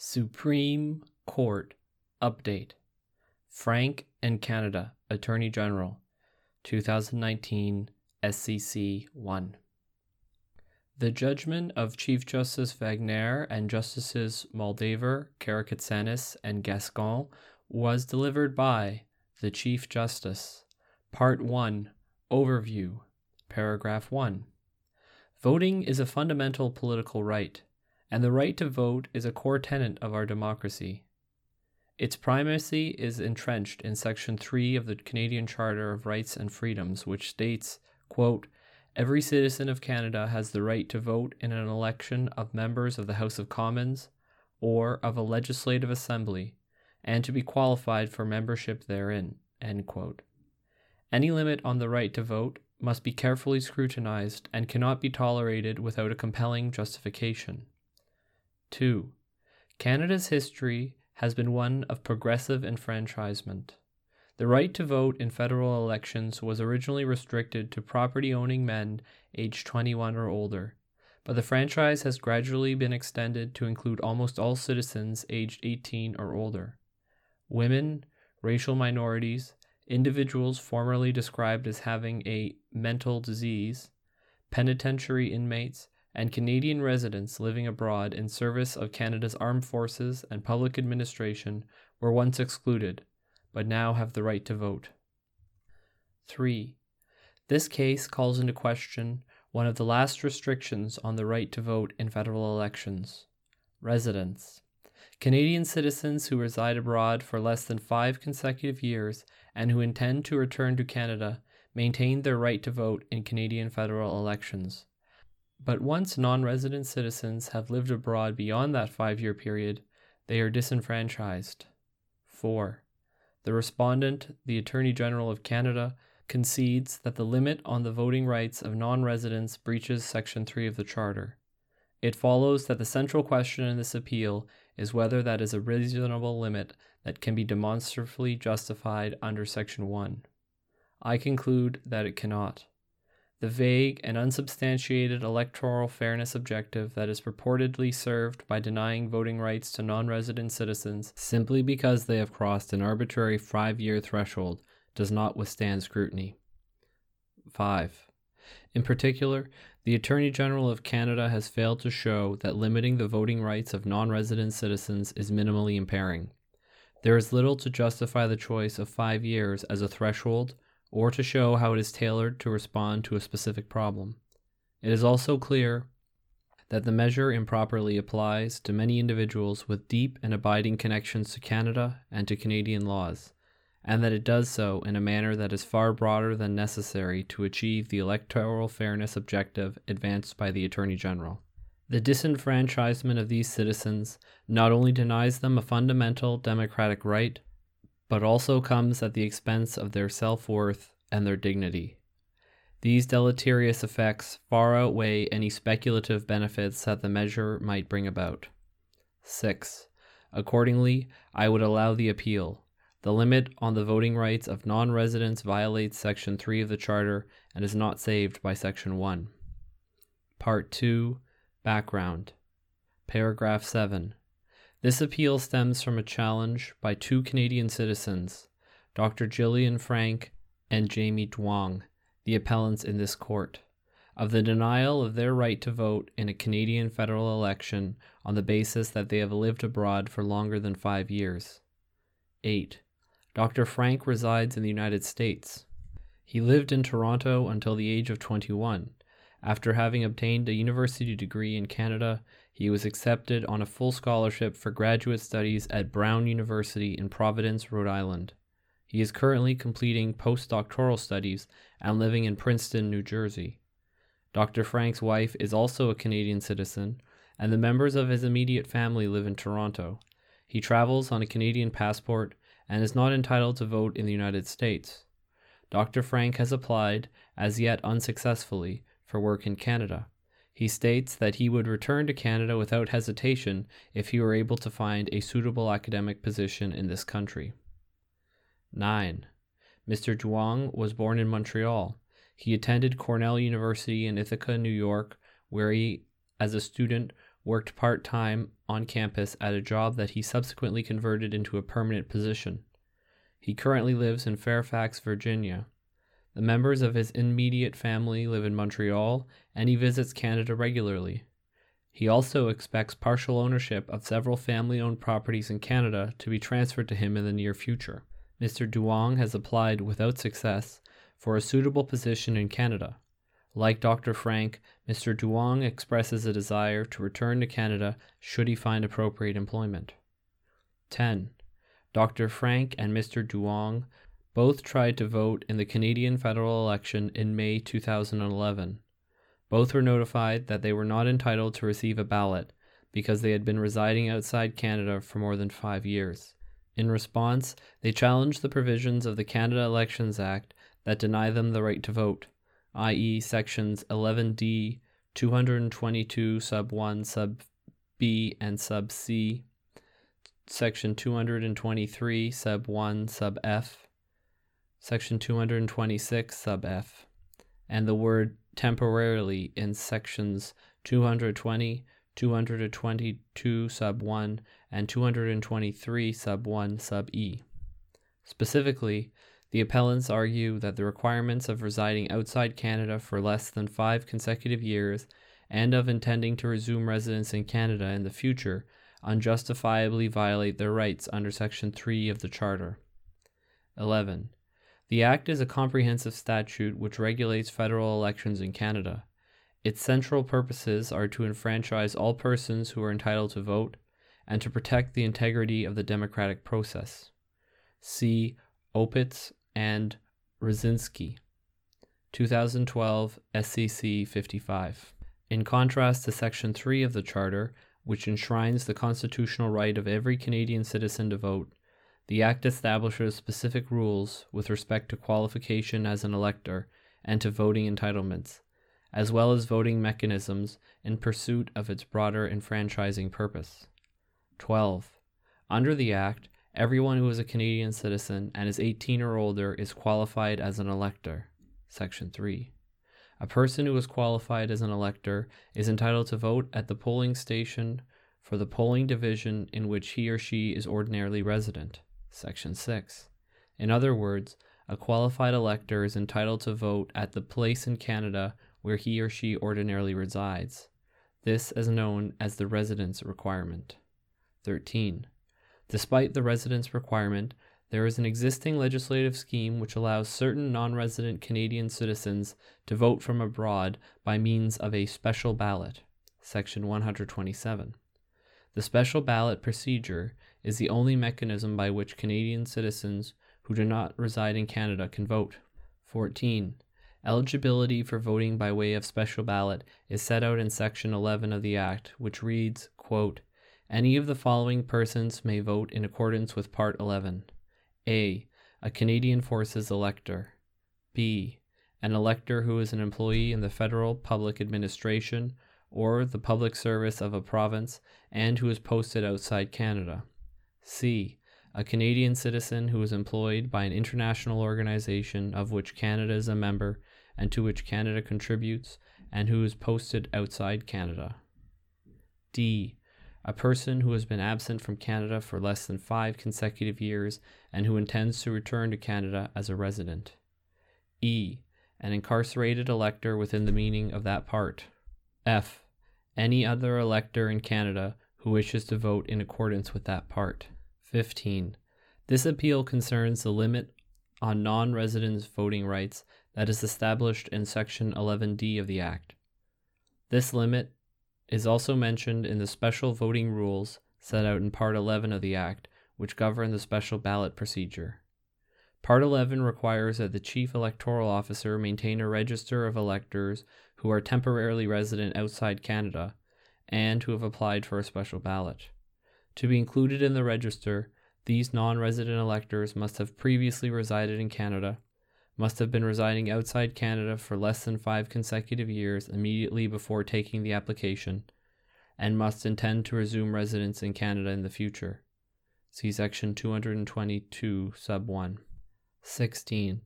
Supreme Court Update. Frank and Canada Attorney General 2019 SCC 1 The judgment of Chief Justice Wagner and Justices Moldaver, Karakatsanis, and Gascon was delivered by the Chief Justice. Part 1 Overview Paragraph 1 Voting is a fundamental political right and the right to vote is a core tenet of our democracy. Its primacy is entrenched in Section 3 of the Canadian Charter of Rights and Freedoms, which states, quote, Every citizen of Canada has the right to vote in an election of members of the House of Commons or of a legislative assembly and to be qualified for membership therein. Any limit on the right to vote must be carefully scrutinized and cannot be tolerated without a compelling justification. 2. Canada's history has been one of progressive enfranchisement. The right to vote in federal elections was originally restricted to property owning men aged 21 or older, but the franchise has gradually been extended to include almost all citizens aged 18 or older. Women, racial minorities, individuals formerly described as having a mental disease, penitentiary inmates, and Canadian residents living abroad in service of Canada's armed forces and public administration were once excluded, but now have the right to vote. 3. This case calls into question one of the last restrictions on the right to vote in federal elections residence. Canadian citizens who reside abroad for less than five consecutive years and who intend to return to Canada maintain their right to vote in Canadian federal elections. But once non resident citizens have lived abroad beyond that five year period, they are disenfranchised. 4. The respondent, the Attorney General of Canada, concedes that the limit on the voting rights of non residents breaches Section 3 of the Charter. It follows that the central question in this appeal is whether that is a reasonable limit that can be demonstrably justified under Section 1. I conclude that it cannot the vague and unsubstantiated electoral fairness objective that is purportedly served by denying voting rights to non resident citizens simply because they have crossed an arbitrary five year threshold does not withstand scrutiny. 5. In particular, the Attorney General of Canada has failed to show that limiting the voting rights of non resident citizens is minimally impairing. There is little to justify the choice of five years as a threshold or to show how it is tailored to respond to a specific problem. It is also clear that the measure improperly applies to many individuals with deep and abiding connections to Canada and to Canadian laws, and that it does so in a manner that is far broader than necessary to achieve the electoral fairness objective advanced by the Attorney General. The disenfranchisement of these citizens not only denies them a fundamental democratic right, but also comes at the expense of their self worth and their dignity. These deleterious effects far outweigh any speculative benefits that the measure might bring about. 6. Accordingly, I would allow the appeal. The limit on the voting rights of non residents violates Section 3 of the Charter and is not saved by Section 1. Part 2 Background Paragraph 7 this appeal stems from a challenge by two Canadian citizens, Dr. Gillian Frank and Jamie Duong, the appellants in this court, of the denial of their right to vote in a Canadian federal election on the basis that they have lived abroad for longer than five years. 8. Dr. Frank resides in the United States. He lived in Toronto until the age of 21. After having obtained a university degree in Canada, he was accepted on a full scholarship for graduate studies at Brown University in Providence, Rhode Island. He is currently completing postdoctoral studies and living in Princeton, New Jersey. Dr. Frank's wife is also a Canadian citizen, and the members of his immediate family live in Toronto. He travels on a Canadian passport and is not entitled to vote in the United States. Dr. Frank has applied, as yet unsuccessfully, for work in Canada. He states that he would return to Canada without hesitation if he were able to find a suitable academic position in this country. 9. Mr. Duong was born in Montreal. He attended Cornell University in Ithaca, New York, where he, as a student, worked part time on campus at a job that he subsequently converted into a permanent position. He currently lives in Fairfax, Virginia. The members of his immediate family live in Montreal, and he visits Canada regularly. He also expects partial ownership of several family owned properties in Canada to be transferred to him in the near future. Mr. Duong has applied without success for a suitable position in Canada. Like Dr. Frank, Mr. Duong expresses a desire to return to Canada should he find appropriate employment. 10. Dr. Frank and Mr. Duong both tried to vote in the Canadian federal election in May 2011. Both were notified that they were not entitled to receive a ballot because they had been residing outside Canada for more than five years. In response, they challenged the provisions of the Canada Elections Act that deny them the right to vote, i.e., sections 11D, 222 sub 1 sub B and sub C, section 223 sub 1 sub F, section 226 sub F, and the word temporarily in sections 220, 222 sub 1, and 223 sub 1 sub E. Specifically, the appellants argue that the requirements of residing outside Canada for less than five consecutive years and of intending to resume residence in Canada in the future unjustifiably violate their rights under Section 3 of the Charter. 11. The Act is a comprehensive statute which regulates federal elections in Canada. Its central purposes are to enfranchise all persons who are entitled to vote and to protect the integrity of the democratic process. See Opitz and Rosinski, 2012 SCC 55. In contrast to Section 3 of the Charter, which enshrines the constitutional right of every Canadian citizen to vote, the Act establishes specific rules with respect to qualification as an elector and to voting entitlements, as well as voting mechanisms in pursuit of its broader enfranchising purpose. 12. Under the Act, everyone who is a Canadian citizen and is 18 or older is qualified as an elector. Section 3. A person who is qualified as an elector is entitled to vote at the polling station for the polling division in which he or she is ordinarily resident. Section 6. In other words, a qualified elector is entitled to vote at the place in Canada where he or she ordinarily resides. This is known as the residence requirement. 13. Despite the residence requirement, there is an existing legislative scheme which allows certain non resident Canadian citizens to vote from abroad by means of a special ballot. Section 127. The special ballot procedure is the only mechanism by which Canadian citizens who do not reside in Canada can vote. 14. Eligibility for voting by way of special ballot is set out in Section 11 of the Act, which reads, quote, Any of the following persons may vote in accordance with Part 11. A. A Canadian Forces elector. B. An elector who is an employee in the federal public administration or the public service of a province and who is posted outside Canada. C. A Canadian citizen who is employed by an international organization of which Canada is a member and to which Canada contributes and who is posted outside Canada. D. A person who has been absent from Canada for less than five consecutive years and who intends to return to Canada as a resident. E. An incarcerated elector within the meaning of that part. F. Any other elector in Canada who wishes to vote in accordance with that part. 15. This appeal concerns the limit on non residents' voting rights that is established in Section 11D of the Act. This limit is also mentioned in the special voting rules set out in Part 11 of the Act, which govern the special ballot procedure. Part 11 requires that the Chief Electoral Officer maintain a register of electors who are temporarily resident outside Canada and who have applied for a special ballot. To be included in the register, these non resident electors must have previously resided in Canada, must have been residing outside Canada for less than five consecutive years immediately before taking the application, and must intend to resume residence in Canada in the future. See Section 222, Sub 1. 16.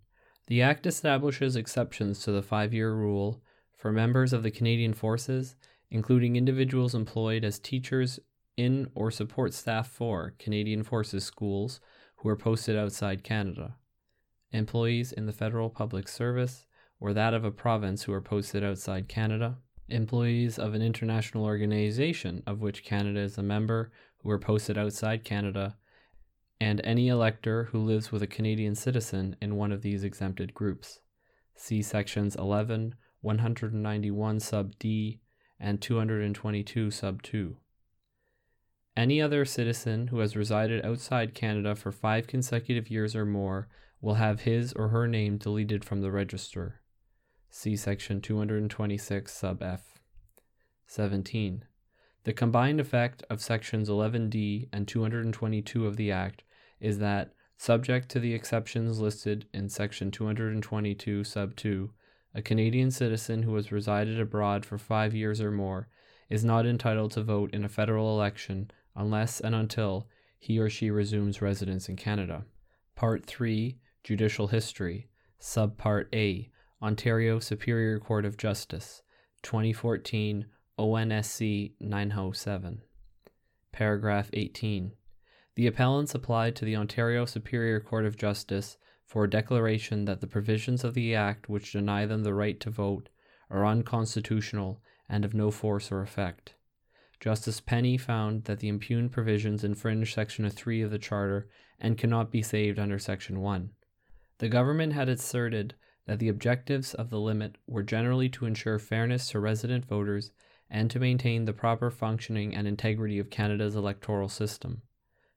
The Act establishes exceptions to the five year rule for members of the Canadian Forces, including individuals employed as teachers in or support staff for Canadian Forces schools who are posted outside Canada, employees in the federal public service or that of a province who are posted outside Canada, employees of an international organization of which Canada is a member who are posted outside Canada, and any elector who lives with a Canadian citizen in one of these exempted groups. See sections 11, 191 sub D, and 222 sub 2. Any other citizen who has resided outside Canada for five consecutive years or more will have his or her name deleted from the register. See section 226 sub F. 17. The combined effect of sections 11D and 222 of the Act is that, subject to the exceptions listed in section 222 sub 2, a Canadian citizen who has resided abroad for five years or more is not entitled to vote in a federal election unless and until he or she resumes residence in Canada. Part 3 Judicial History, Subpart A Ontario Superior Court of Justice, 2014 ONSC 907. Paragraph 18. The appellants applied to the Ontario Superior Court of Justice for a declaration that the provisions of the Act which deny them the right to vote are unconstitutional and of no force or effect. Justice Penny found that the impugned provisions infringe Section 3 of the Charter and cannot be saved under Section 1. The government had asserted that the objectives of the limit were generally to ensure fairness to resident voters and to maintain the proper functioning and integrity of Canada's electoral system.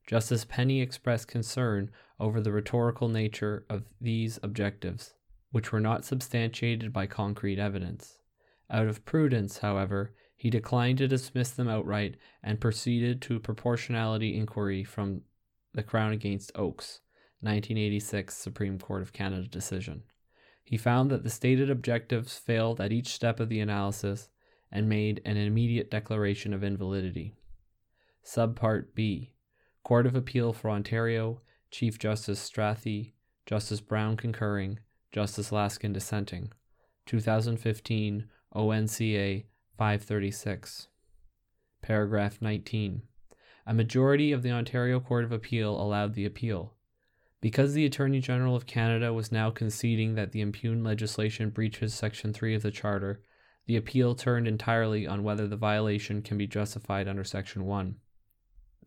Justice Penny expressed concern over the rhetorical nature of these objectives, which were not substantiated by concrete evidence. Out of prudence, however, he declined to dismiss them outright and proceeded to a proportionality inquiry from the Crown against Oakes, 1986 Supreme Court of Canada decision. He found that the stated objectives failed at each step of the analysis and made an immediate declaration of invalidity. Subpart B Court of Appeal for Ontario, Chief Justice Strathy, Justice Brown concurring, Justice Laskin dissenting. 2015 ONCA 536. Paragraph 19. A majority of the Ontario Court of Appeal allowed the appeal. Because the Attorney General of Canada was now conceding that the impugned legislation breaches Section 3 of the Charter, the appeal turned entirely on whether the violation can be justified under Section 1.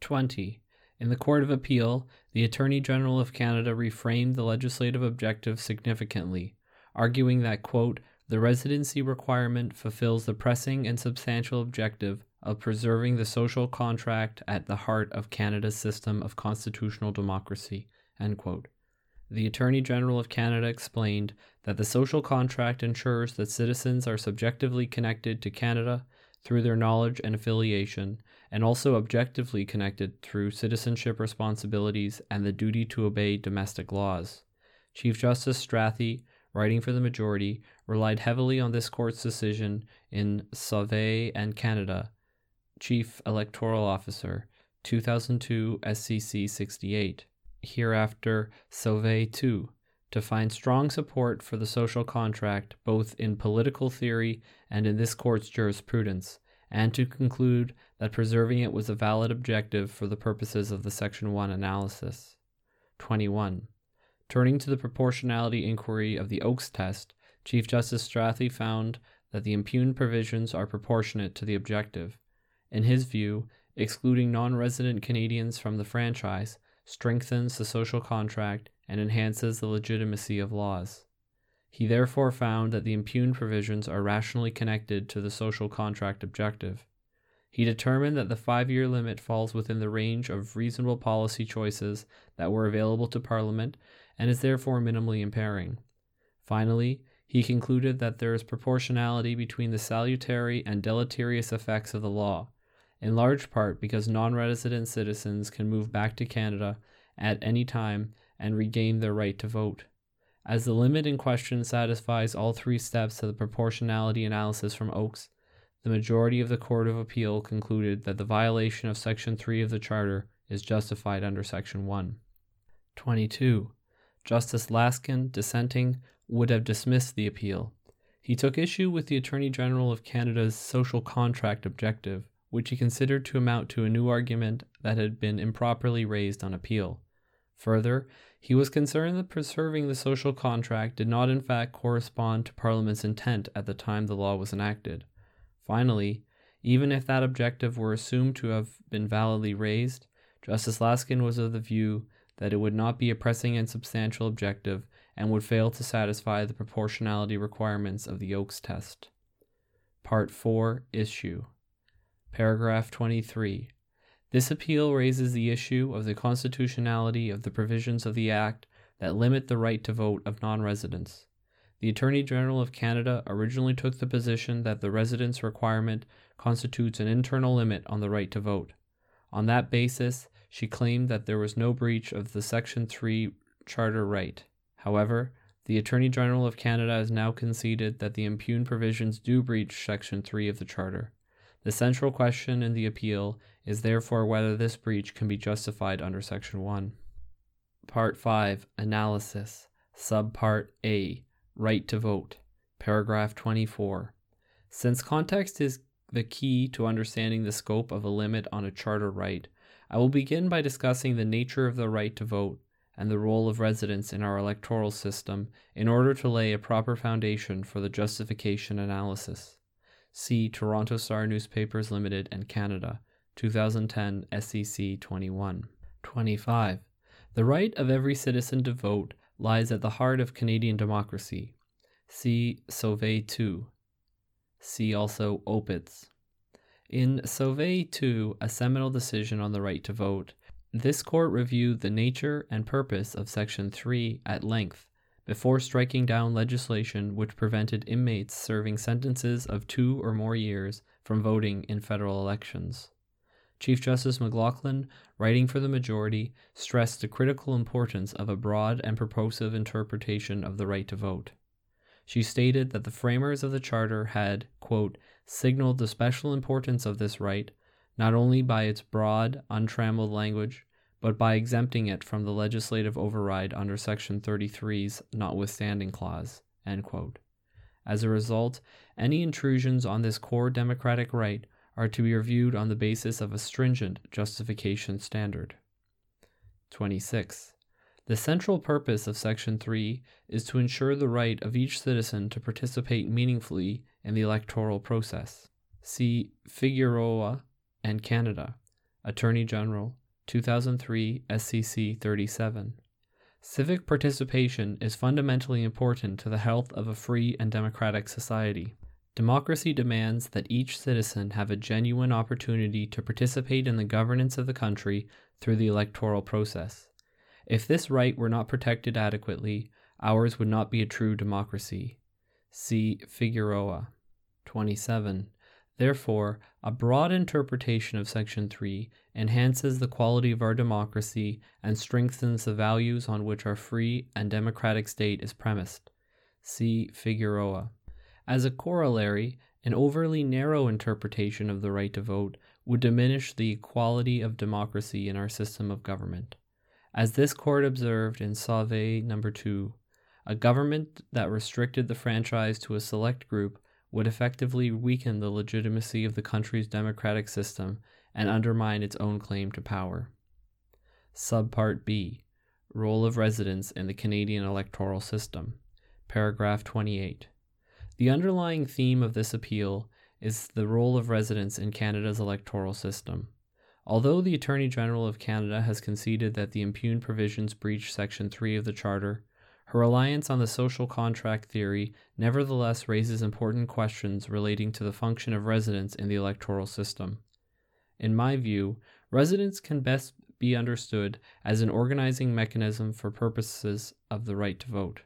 20. In the Court of Appeal, the Attorney General of Canada reframed the legislative objective significantly, arguing that, quote, the residency requirement fulfills the pressing and substantial objective of preserving the social contract at the heart of Canada's system of constitutional democracy. The Attorney General of Canada explained that the social contract ensures that citizens are subjectively connected to Canada through their knowledge and affiliation, and also objectively connected through citizenship responsibilities and the duty to obey domestic laws. Chief Justice Strathy, writing for the majority, relied heavily on this court's decision in Sauvé and Canada, Chief Electoral Officer, 2002 SCC 68, hereafter Sauvé 2 to find strong support for the social contract both in political theory and in this court's jurisprudence, and to conclude that preserving it was a valid objective for the purposes of the Section 1 analysis. 21. Turning to the proportionality inquiry of the Oakes test, Chief Justice Strathy found that the impugned provisions are proportionate to the objective. In his view, excluding non resident Canadians from the franchise strengthens the social contract and enhances the legitimacy of laws. He therefore found that the impugned provisions are rationally connected to the social contract objective. He determined that the five year limit falls within the range of reasonable policy choices that were available to Parliament and is therefore minimally impairing. Finally, he concluded that there is proportionality between the salutary and deleterious effects of the law, in large part because non resident citizens can move back to Canada at any time and regain their right to vote. As the limit in question satisfies all three steps of the proportionality analysis from Oakes, the majority of the Court of Appeal concluded that the violation of Section 3 of the Charter is justified under Section 1. 22. Justice Laskin, dissenting, would have dismissed the appeal. He took issue with the Attorney General of Canada's social contract objective, which he considered to amount to a new argument that had been improperly raised on appeal. Further, he was concerned that preserving the social contract did not in fact correspond to Parliament's intent at the time the law was enacted. Finally, even if that objective were assumed to have been validly raised, Justice Laskin was of the view that it would not be a pressing and substantial objective and would fail to satisfy the proportionality requirements of the Oakes test. Part 4 Issue Paragraph 23. This appeal raises the issue of the constitutionality of the provisions of the Act that limit the right to vote of non residents. The Attorney General of Canada originally took the position that the residence requirement constitutes an internal limit on the right to vote. On that basis, she claimed that there was no breach of the Section 3 Charter right. However, the Attorney General of Canada has now conceded that the impugned provisions do breach Section 3 of the Charter. The central question in the appeal is therefore whether this breach can be justified under Section 1. Part 5 Analysis Subpart A Right to Vote Paragraph 24 Since context is the key to understanding the scope of a limit on a charter right, I will begin by discussing the nature of the right to vote and the role of residents in our electoral system in order to lay a proper foundation for the justification analysis. See Toronto Star Newspapers Limited and Canada, 2010 SCC 21. 25. The right of every citizen to vote lies at the heart of Canadian democracy. See Sauvé 2. See also Opitz. In Sauvé 2, a seminal decision on the right to vote, this court reviewed the nature and purpose of Section 3 at length before striking down legislation which prevented inmates serving sentences of two or more years from voting in federal elections. Chief Justice McLachlin, writing for the majority, stressed the critical importance of a broad and purposive interpretation of the right to vote. She stated that the framers of the Charter had, quote, signaled the special importance of this right, not only by its broad, untrammeled language, but by exempting it from the legislative override under Section 33's notwithstanding clause. As a result, any intrusions on this core democratic right are to be reviewed on the basis of a stringent justification standard. 26. The central purpose of Section 3 is to ensure the right of each citizen to participate meaningfully in the electoral process. See Figueroa and Canada, Attorney General, 2003 SCC 37. Civic participation is fundamentally important to the health of a free and democratic society. Democracy demands that each citizen have a genuine opportunity to participate in the governance of the country through the electoral process. If this right were not protected adequately, ours would not be a true democracy. See Figueroa. 27. Therefore, a broad interpretation of Section 3 enhances the quality of our democracy and strengthens the values on which our free and democratic state is premised. See Figueroa. As a corollary, an overly narrow interpretation of the right to vote would diminish the equality of democracy in our system of government. As this court observed in Sauvé number 2, a government that restricted the franchise to a select group would effectively weaken the legitimacy of the country's democratic system and undermine its own claim to power. Subpart B Role of Residents in the Canadian Electoral System. Paragraph 28. The underlying theme of this appeal is the role of residents in Canada's electoral system. Although the Attorney General of Canada has conceded that the impugned provisions breach Section 3 of the Charter, her reliance on the social contract theory nevertheless raises important questions relating to the function of residents in the electoral system. In my view, residents can best be understood as an organizing mechanism for purposes of the right to vote.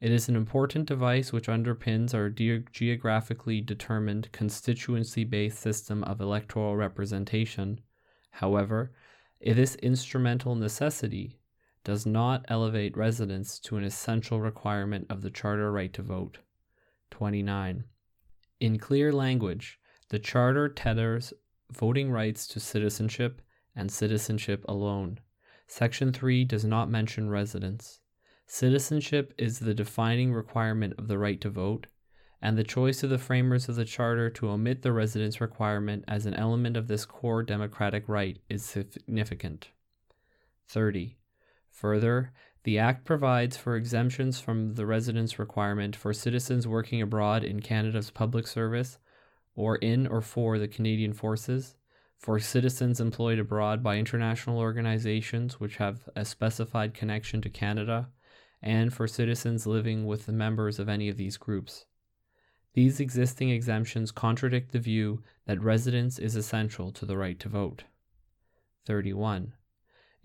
It is an important device which underpins our de- geographically determined constituency based system of electoral representation However, this instrumental necessity does not elevate residents to an essential requirement of the Charter right to vote. 29. In clear language, the Charter tethers voting rights to citizenship and citizenship alone. Section 3 does not mention residence. Citizenship is the defining requirement of the right to vote, and the choice of the framers of the Charter to omit the residence requirement as an element of this core democratic right is significant. 30. Further, the Act provides for exemptions from the residence requirement for citizens working abroad in Canada's public service or in or for the Canadian Forces, for citizens employed abroad by international organizations which have a specified connection to Canada, and for citizens living with the members of any of these groups. These existing exemptions contradict the view that residence is essential to the right to vote. 31.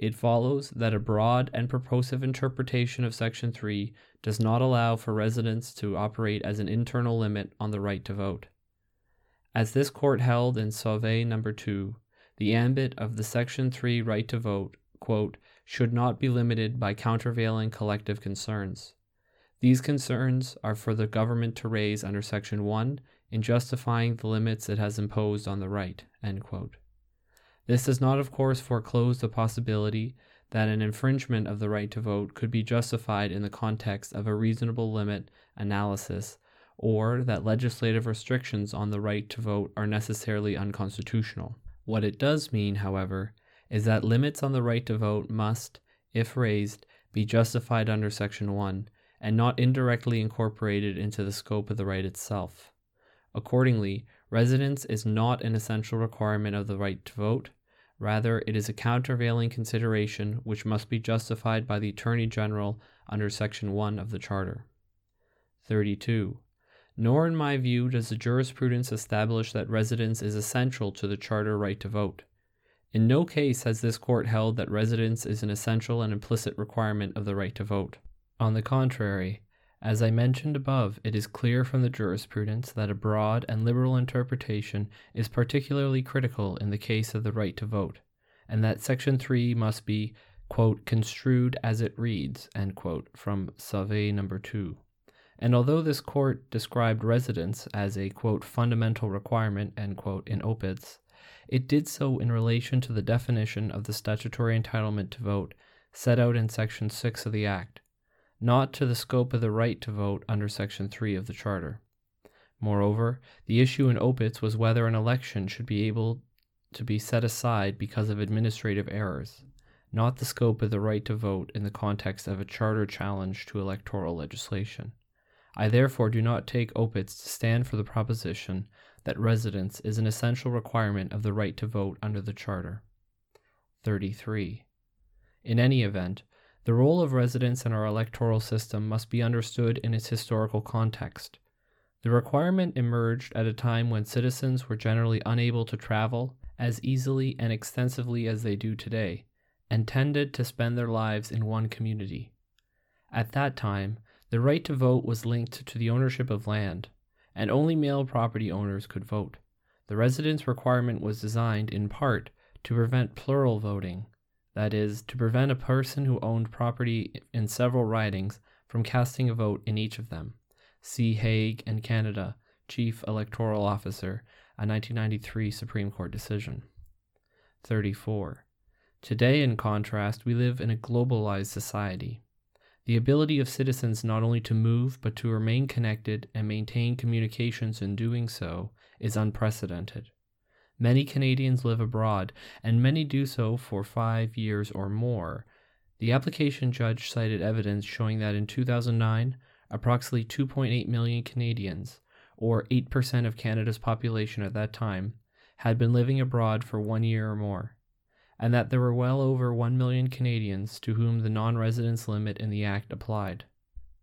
It follows that a broad and purposive interpretation of Section 3 does not allow for residence to operate as an internal limit on the right to vote. As this court held in Sauvé No. 2, the ambit of the Section 3 right to vote, quote, should not be limited by countervailing collective concerns. These concerns are for the government to raise under Section 1 in justifying the limits it has imposed on the right. This does not, of course, foreclose the possibility that an infringement of the right to vote could be justified in the context of a reasonable limit analysis, or that legislative restrictions on the right to vote are necessarily unconstitutional. What it does mean, however, is that limits on the right to vote must, if raised, be justified under Section 1 and not indirectly incorporated into the scope of the right itself. Accordingly, residence is not an essential requirement of the right to vote. Rather, it is a countervailing consideration which must be justified by the Attorney General under Section 1 of the Charter. 32. Nor, in my view, does the jurisprudence establish that residence is essential to the Charter right to vote. In no case has this court held that residence is an essential and implicit requirement of the right to vote. On the contrary, as I mentioned above, it is clear from the jurisprudence that a broad and liberal interpretation is particularly critical in the case of the right to vote, and that Section 3 must be, quote, construed as it reads, quote, from Sauvé number 2. And although this court described residence as a, quote, fundamental requirement, quote, in Opitz, it did so in relation to the definition of the statutory entitlement to vote set out in Section 6 of the Act, not to the scope of the right to vote under Section 3 of the Charter. Moreover, the issue in Opitz was whether an election should be able to be set aside because of administrative errors, not the scope of the right to vote in the context of a charter challenge to electoral legislation. I therefore do not take Opitz to stand for the proposition that residence is an essential requirement of the right to vote under the Charter. 33. In any event, the role of residents in our electoral system must be understood in its historical context. The requirement emerged at a time when citizens were generally unable to travel as easily and extensively as they do today, and tended to spend their lives in one community. At that time, the right to vote was linked to the ownership of land, and only male property owners could vote. The residence requirement was designed, in part, to prevent plural voting, that is, to prevent a person who owned property in several ridings from casting a vote in each of them. See Haig and Canada, Chief Electoral Officer, a 1993 Supreme Court decision. 34. Today, in contrast, we live in a globalized society. The ability of citizens not only to move, but to remain connected and maintain communications in doing so is unprecedented. Many Canadians live abroad, and many do so for five years or more. The application judge cited evidence showing that in 2009, approximately 2.8 million Canadians, or 8% of Canada's population at that time, had been living abroad for one year or more, and that there were well over 1 million Canadians to whom the non residence limit in the Act applied.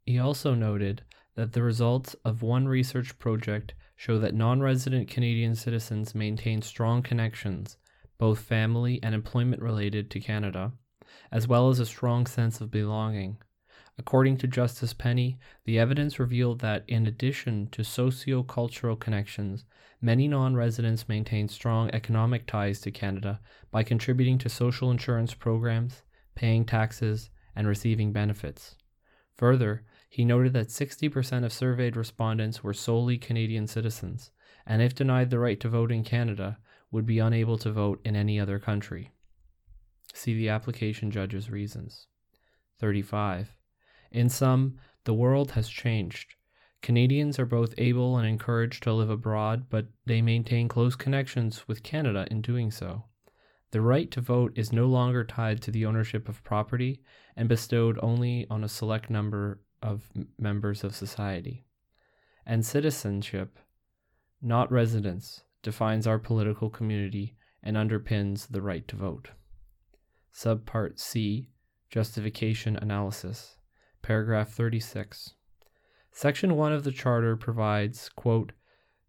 He also noted that the results of one research project show that non resident Canadian citizens maintain strong connections, both family and employment related, to Canada, as well as a strong sense of belonging. According to Justice Penny, the evidence revealed that in addition to socio cultural connections, many non residents maintain strong economic ties to Canada by contributing to social insurance programs, paying taxes, and receiving benefits. Further, he noted that 60% of surveyed respondents were solely Canadian citizens, and if denied the right to vote in Canada, would be unable to vote in any other country. See the application judge's reasons. 35. In sum, the world has changed. Canadians are both able and encouraged to live abroad, but they maintain close connections with Canada in doing so. The right to vote is no longer tied to the ownership of property and bestowed only on a select number of members of society. And citizenship, not residence, defines our political community and underpins the right to vote. Subpart C Justification Analysis, paragraph 36. Section 1 of the Charter provides, quote,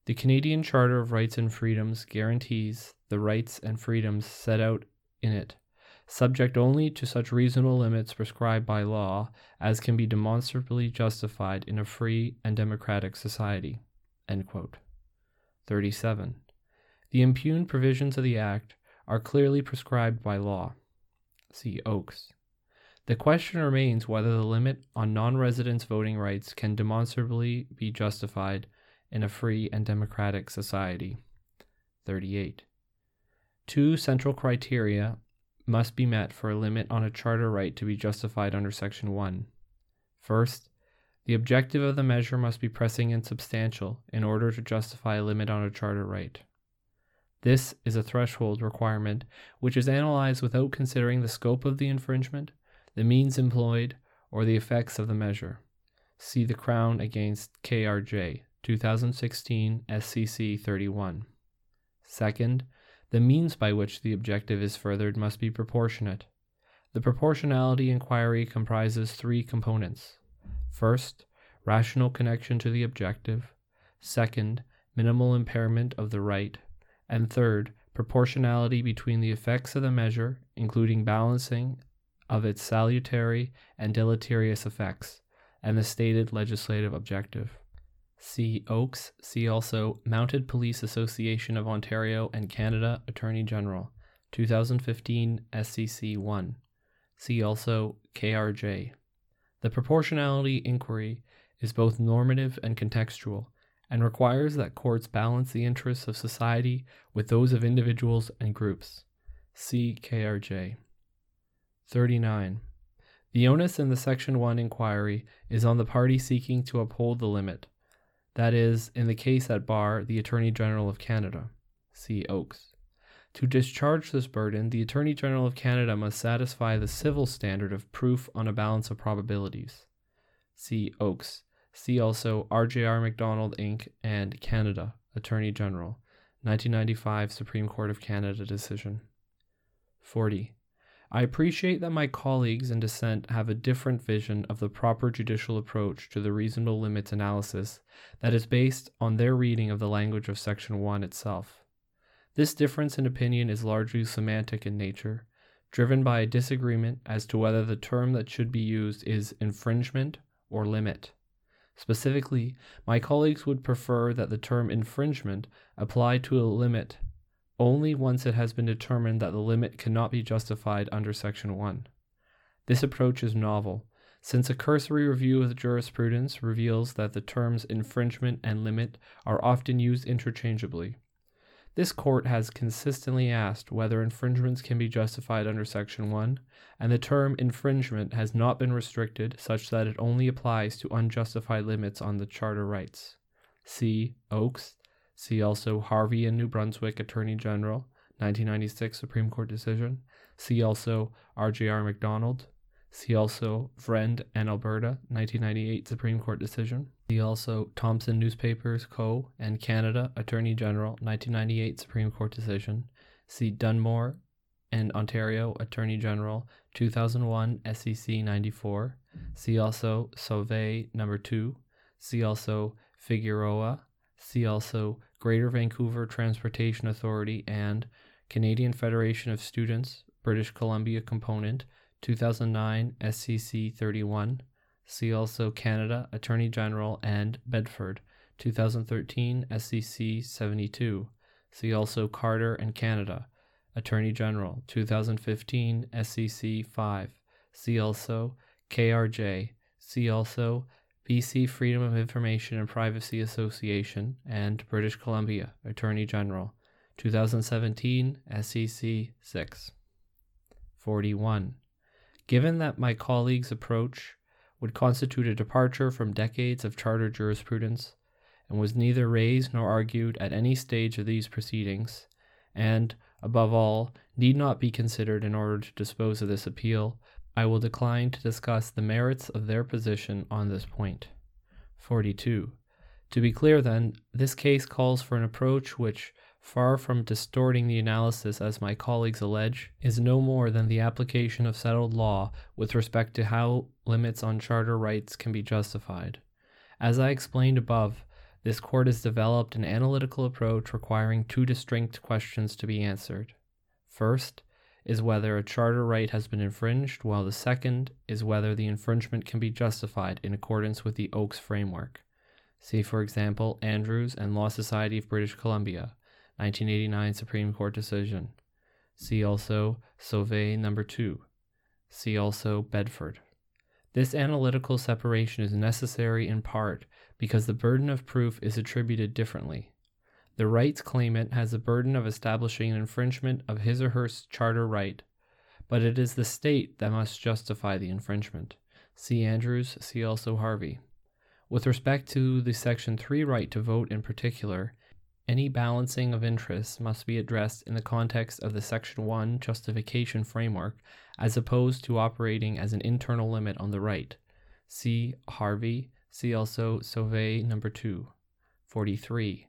The Canadian Charter of Rights and Freedoms guarantees the rights and freedoms set out in it, subject only to such reasonable limits prescribed by law as can be demonstrably justified in a free and democratic society. 37. The impugned provisions of the Act are clearly prescribed by law. See Oakes. The question remains whether the limit on non residents' voting rights can demonstrably be justified in a free and democratic society. 38. Two central criteria must be met for a limit on a charter right to be justified under Section 1. First, the objective of the measure must be pressing and substantial in order to justify a limit on a charter right. This is a threshold requirement which is analyzed without considering the scope of the infringement, the means employed, or the effects of the measure. See the Crown against KRJ, 2016 SCC 31. Second, the means by which the objective is furthered must be proportionate. The proportionality inquiry comprises three components. First, rational connection to the objective. Second, minimal impairment of the right and third, proportionality between the effects of the measure, including balancing of its salutary and deleterious effects, and the stated legislative objective. See Oakes, see also Mounted Police Association of Ontario and Canada Attorney General, 2015 SCC 1. See also KRJ. The proportionality inquiry is both normative and contextual and requires that courts balance the interests of society with those of individuals and groups. See KRJ. 39. The onus in the Section 1 inquiry is on the party seeking to uphold the limit, that is, in the case at bar, the Attorney General of Canada. See Oakes. To discharge this burden, the Attorney General of Canada must satisfy the civil standard of proof on a balance of probabilities. See Oakes. See also RJR Macdonald Inc. and Canada, Attorney General, 1995 Supreme Court of Canada decision. 40. I appreciate that my colleagues in dissent have a different vision of the proper judicial approach to the reasonable limits analysis that is based on their reading of the language of Section 1 itself. This difference in opinion is largely semantic in nature, driven by a disagreement as to whether the term that should be used is infringement or limit. Specifically, my colleagues would prefer that the term infringement apply to a limit only once it has been determined that the limit cannot be justified under Section 1. This approach is novel, since a cursory review of the jurisprudence reveals that the terms infringement and limit are often used interchangeably. This court has consistently asked whether infringements can be justified under Section 1, and the term infringement has not been restricted such that it only applies to unjustified limits on the Charter rights. See Oakes. See also Harvey and New Brunswick Attorney General, 1996 Supreme Court decision. See also RJR Macdonald. See also Vriend and Alberta, 1998 Supreme Court decision. See also Thomson Newspapers Co. and Canada Attorney General 1998 Supreme Court decision. See Dunmore and Ontario Attorney General 2001 SCC 94. See also Sauvé number 2. See also Figueroa. See also Greater Vancouver Transportation Authority and Canadian Federation of Students British Columbia component 2009 SCC 31. See also Canada Attorney General and Bedford, 2013 SCC 72. See also Carter and Canada Attorney General, 2015 SCC 5. See also KRJ. See also BC Freedom of Information and Privacy Association and British Columbia Attorney General, 2017 SCC 6. 41. Given that my colleague's approach would constitute a departure from decades of charter jurisprudence and was neither raised nor argued at any stage of these proceedings, and, above all, need not be considered in order to dispose of this appeal, I will decline to discuss the merits of their position on this point. 42. To be clear, then, this case calls for an approach which, far from distorting the analysis as my colleagues allege, is no more than the application of settled law with respect to how limits on charter rights can be justified. As I explained above, this court has developed an analytical approach requiring two distinct questions to be answered. First is whether a charter right has been infringed, while the second is whether the infringement can be justified in accordance with the Oakes framework. See, for example, Andrews and Law Society of British Columbia, 1989 Supreme Court decision. See also Sauvé number 2. See also Bedford. This analytical separation is necessary in part because the burden of proof is attributed differently. The rights claimant has the burden of establishing an infringement of his or her charter right, but it is the state that must justify the infringement. See Andrews, see also Harvey. With respect to the Section 3 right to vote in particular, any balancing of interests must be addressed in the context of the Section 1 justification framework as opposed to operating as an internal limit on the right. See Harvey, see also Sauvé number 2. 43.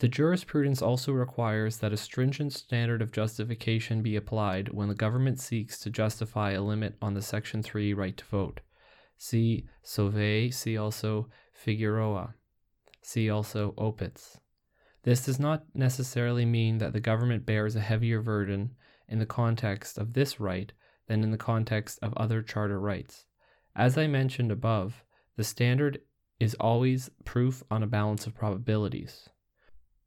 The jurisprudence also requires that a stringent standard of justification be applied when the government seeks to justify a limit on the Section 3 right to vote. See Sauvé, see also Figueroa. See also Opitz. This does not necessarily mean that the government bears a heavier burden in the context of this right than in the context of other charter rights. As I mentioned above, the standard is always proof on a balance of probabilities.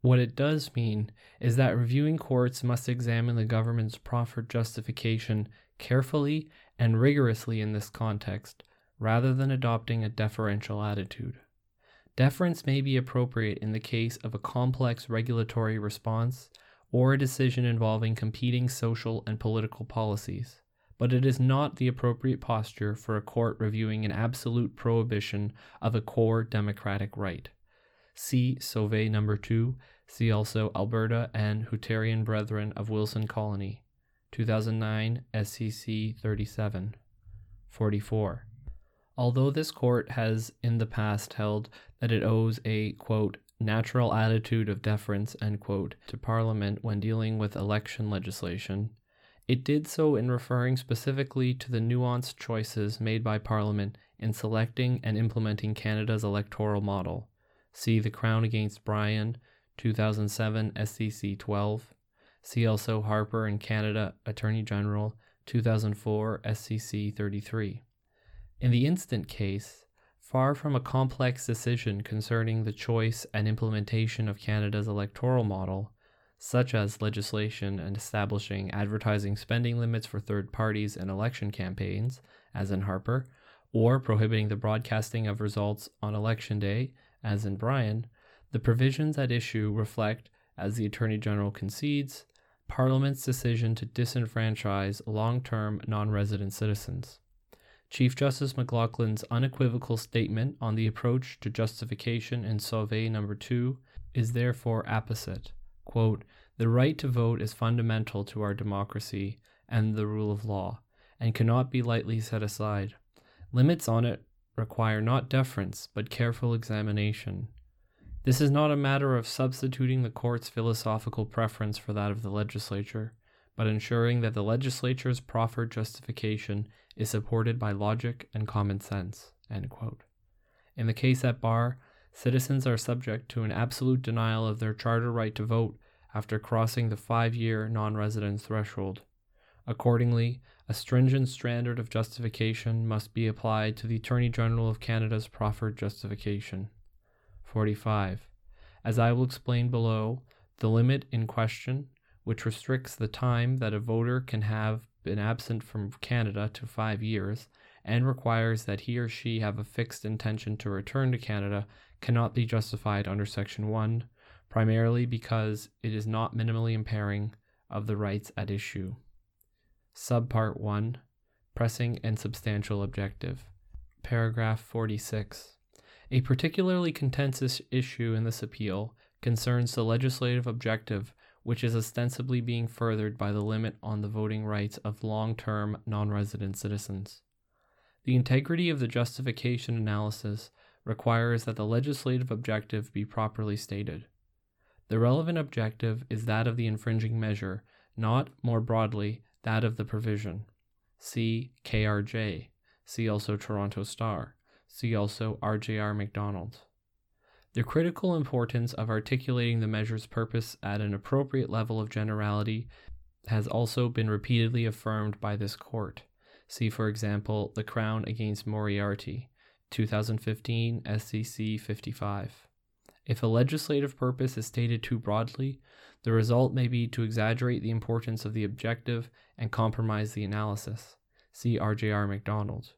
What it does mean is that reviewing courts must examine the government's proffered justification carefully and rigorously in this context, rather than adopting a deferential attitude. Deference may be appropriate in the case of a complex regulatory response or a decision involving competing social and political policies, but it is not the appropriate posture for a court reviewing an absolute prohibition of a core democratic right. See Sauvé number 2, see also Alberta and Hutterian Brethren of Wilson Colony, 2009 SCC 37. 44. Although this court has in the past held that it owes a, quote, natural attitude of deference, end quote, to Parliament when dealing with election legislation, it did so in referring specifically to the nuanced choices made by Parliament in selecting and implementing Canada's electoral model. See The Crown Against Bryan, 2007 SCC 12. See also Harper and Canada Attorney General, 2004 SCC 33. In the instant case, far from a complex decision concerning the choice and implementation of Canada's electoral model, such as legislation and establishing advertising spending limits for third parties in election campaigns, as in Harper, or prohibiting the broadcasting of results on election day, as in Bryan, the provisions at issue reflect, as the Attorney General concedes, Parliament's decision to disenfranchise long term non resident citizens. Chief Justice McLachlin's unequivocal statement on the approach to justification in Sauvé number 2 is therefore apposite. Quote, the right to vote is fundamental to our democracy and the rule of law, and cannot be lightly set aside. Limits on it require not deference, but careful examination. This is not a matter of substituting the court's philosophical preference for that of the legislature, but ensuring that the legislature's proffered justification is supported by logic and common sense. In the case at bar, citizens are subject to an absolute denial of their charter right to vote after crossing the five year non residence threshold. Accordingly, a stringent standard of justification must be applied to the Attorney General of Canada's proffered justification. 45. As I will explain below, the limit in question, which restricts the time that a voter can have been absent from Canada to five years and requires that he or she have a fixed intention to return to Canada cannot be justified under Section 1, primarily because it is not minimally impairing of the rights at issue. Subpart 1 Pressing and Substantial Objective. paragraph 46. A particularly contentious issue in this appeal concerns the legislative objective, which is ostensibly being furthered by the limit on the voting rights of long term non resident citizens. The integrity of the justification analysis requires that the legislative objective be properly stated. The relevant objective is that of the infringing measure, not, more broadly, that of the provision. See KRJ. See also Toronto Star. See also RJR MacDonald. The critical importance of articulating the measure's purpose at an appropriate level of generality has also been repeatedly affirmed by this court. See, for example, The Crown against Moriarty, 2015 SCC 55. If a legislative purpose is stated too broadly, the result may be to exaggerate the importance of the objective and compromise the analysis. See RJR MacDonald.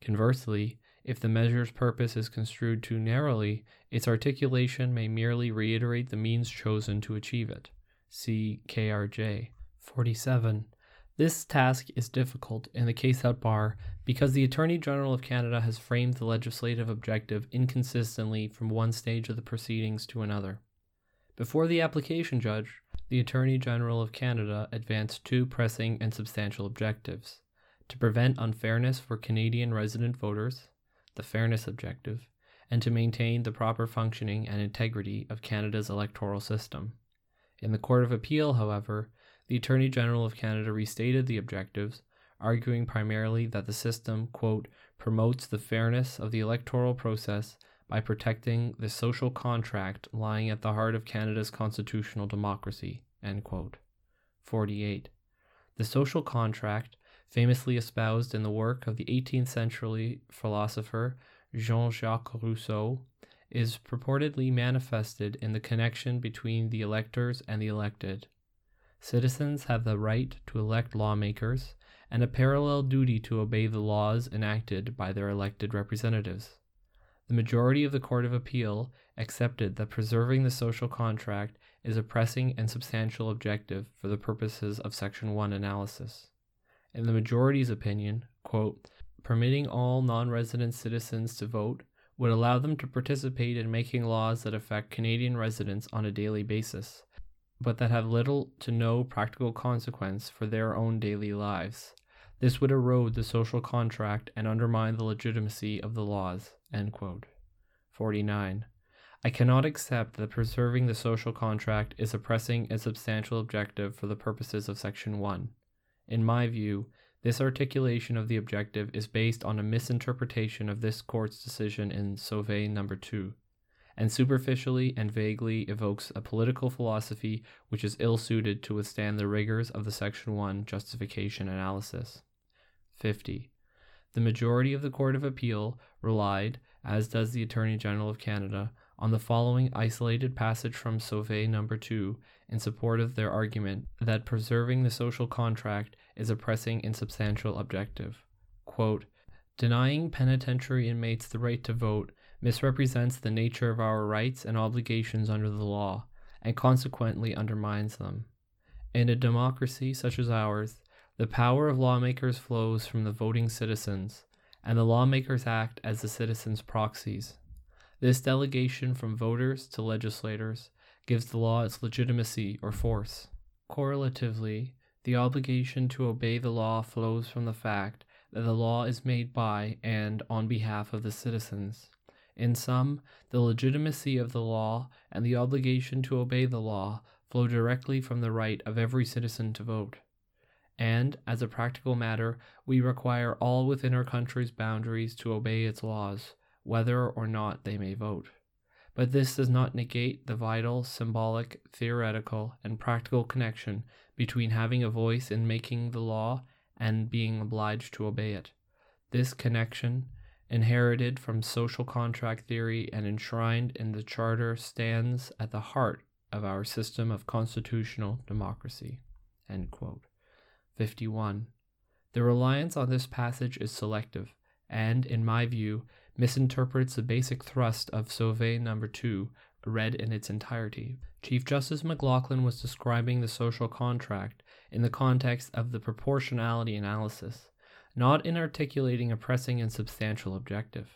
Conversely, if the measure's purpose is construed too narrowly, its articulation may merely reiterate the means chosen to achieve it. See KRJ. 47. This task is difficult in the case at bar because the Attorney General of Canada has framed the legislative objective inconsistently from one stage of the proceedings to another. Before the application judge, the Attorney General of Canada advanced two pressing and substantial objectives to prevent unfairness for Canadian resident voters, the fairness objective, and to maintain the proper functioning and integrity of Canada's electoral system. In the Court of Appeal, however, the Attorney General of Canada restated the objectives, arguing primarily that the system, quote, promotes the fairness of the electoral process by protecting the social contract lying at the heart of Canada's constitutional democracy, end quote. 48. The social contract, famously espoused in the work of the 18th century philosopher Jean Jacques Rousseau, is purportedly manifested in the connection between the electors and the elected Citizens have the right to elect lawmakers and a parallel duty to obey the laws enacted by their elected representatives. The majority of the Court of Appeal accepted that preserving the social contract is a pressing and substantial objective for the purposes of Section 1 analysis. In the majority's opinion, quote, permitting all non resident citizens to vote would allow them to participate in making laws that affect Canadian residents on a daily basis but that have little to no practical consequence for their own daily lives. This would erode the social contract and undermine the legitimacy of the laws. 49. I cannot accept that preserving the social contract is a pressing and substantial objective for the purposes of Section 1. In my view, this articulation of the objective is based on a misinterpretation of this court's decision in Sauvé number 2 and superficially and vaguely evokes a political philosophy which is ill suited to withstand the rigors of the Section 1 justification analysis. 50. The majority of the Court of Appeal relied, as does the Attorney General of Canada, on the following isolated passage from Sauvé number 2 in support of their argument that preserving the social contract is a pressing and substantial objective. Quote, Denying penitentiary inmates the right to vote misrepresents the nature of our rights and obligations under the law, and consequently undermines them. In a democracy such as ours, the power of lawmakers flows from the voting citizens, and the lawmakers act as the citizens' proxies. This delegation from voters to legislators gives the law its legitimacy or force. Correlatively, the obligation to obey the law flows from the fact that the law is made by and on behalf of the citizens. In sum, the legitimacy of the law and the obligation to obey the law flow directly from the right of every citizen to vote. And, as a practical matter, we require all within our country's boundaries to obey its laws, whether or not they may vote. But this does not negate the vital, symbolic, theoretical, and practical connection between having a voice in making the law and being obliged to obey it. This connection inherited from social contract theory and enshrined in the Charter, stands at the heart of our system of constitutional democracy. 51. The reliance on this passage is selective and, in my view, misinterprets the basic thrust of Sauvé number 2 read in its entirety. Chief Justice McLachlin was describing the social contract in the context of the proportionality analysis not in articulating a pressing and substantial objective.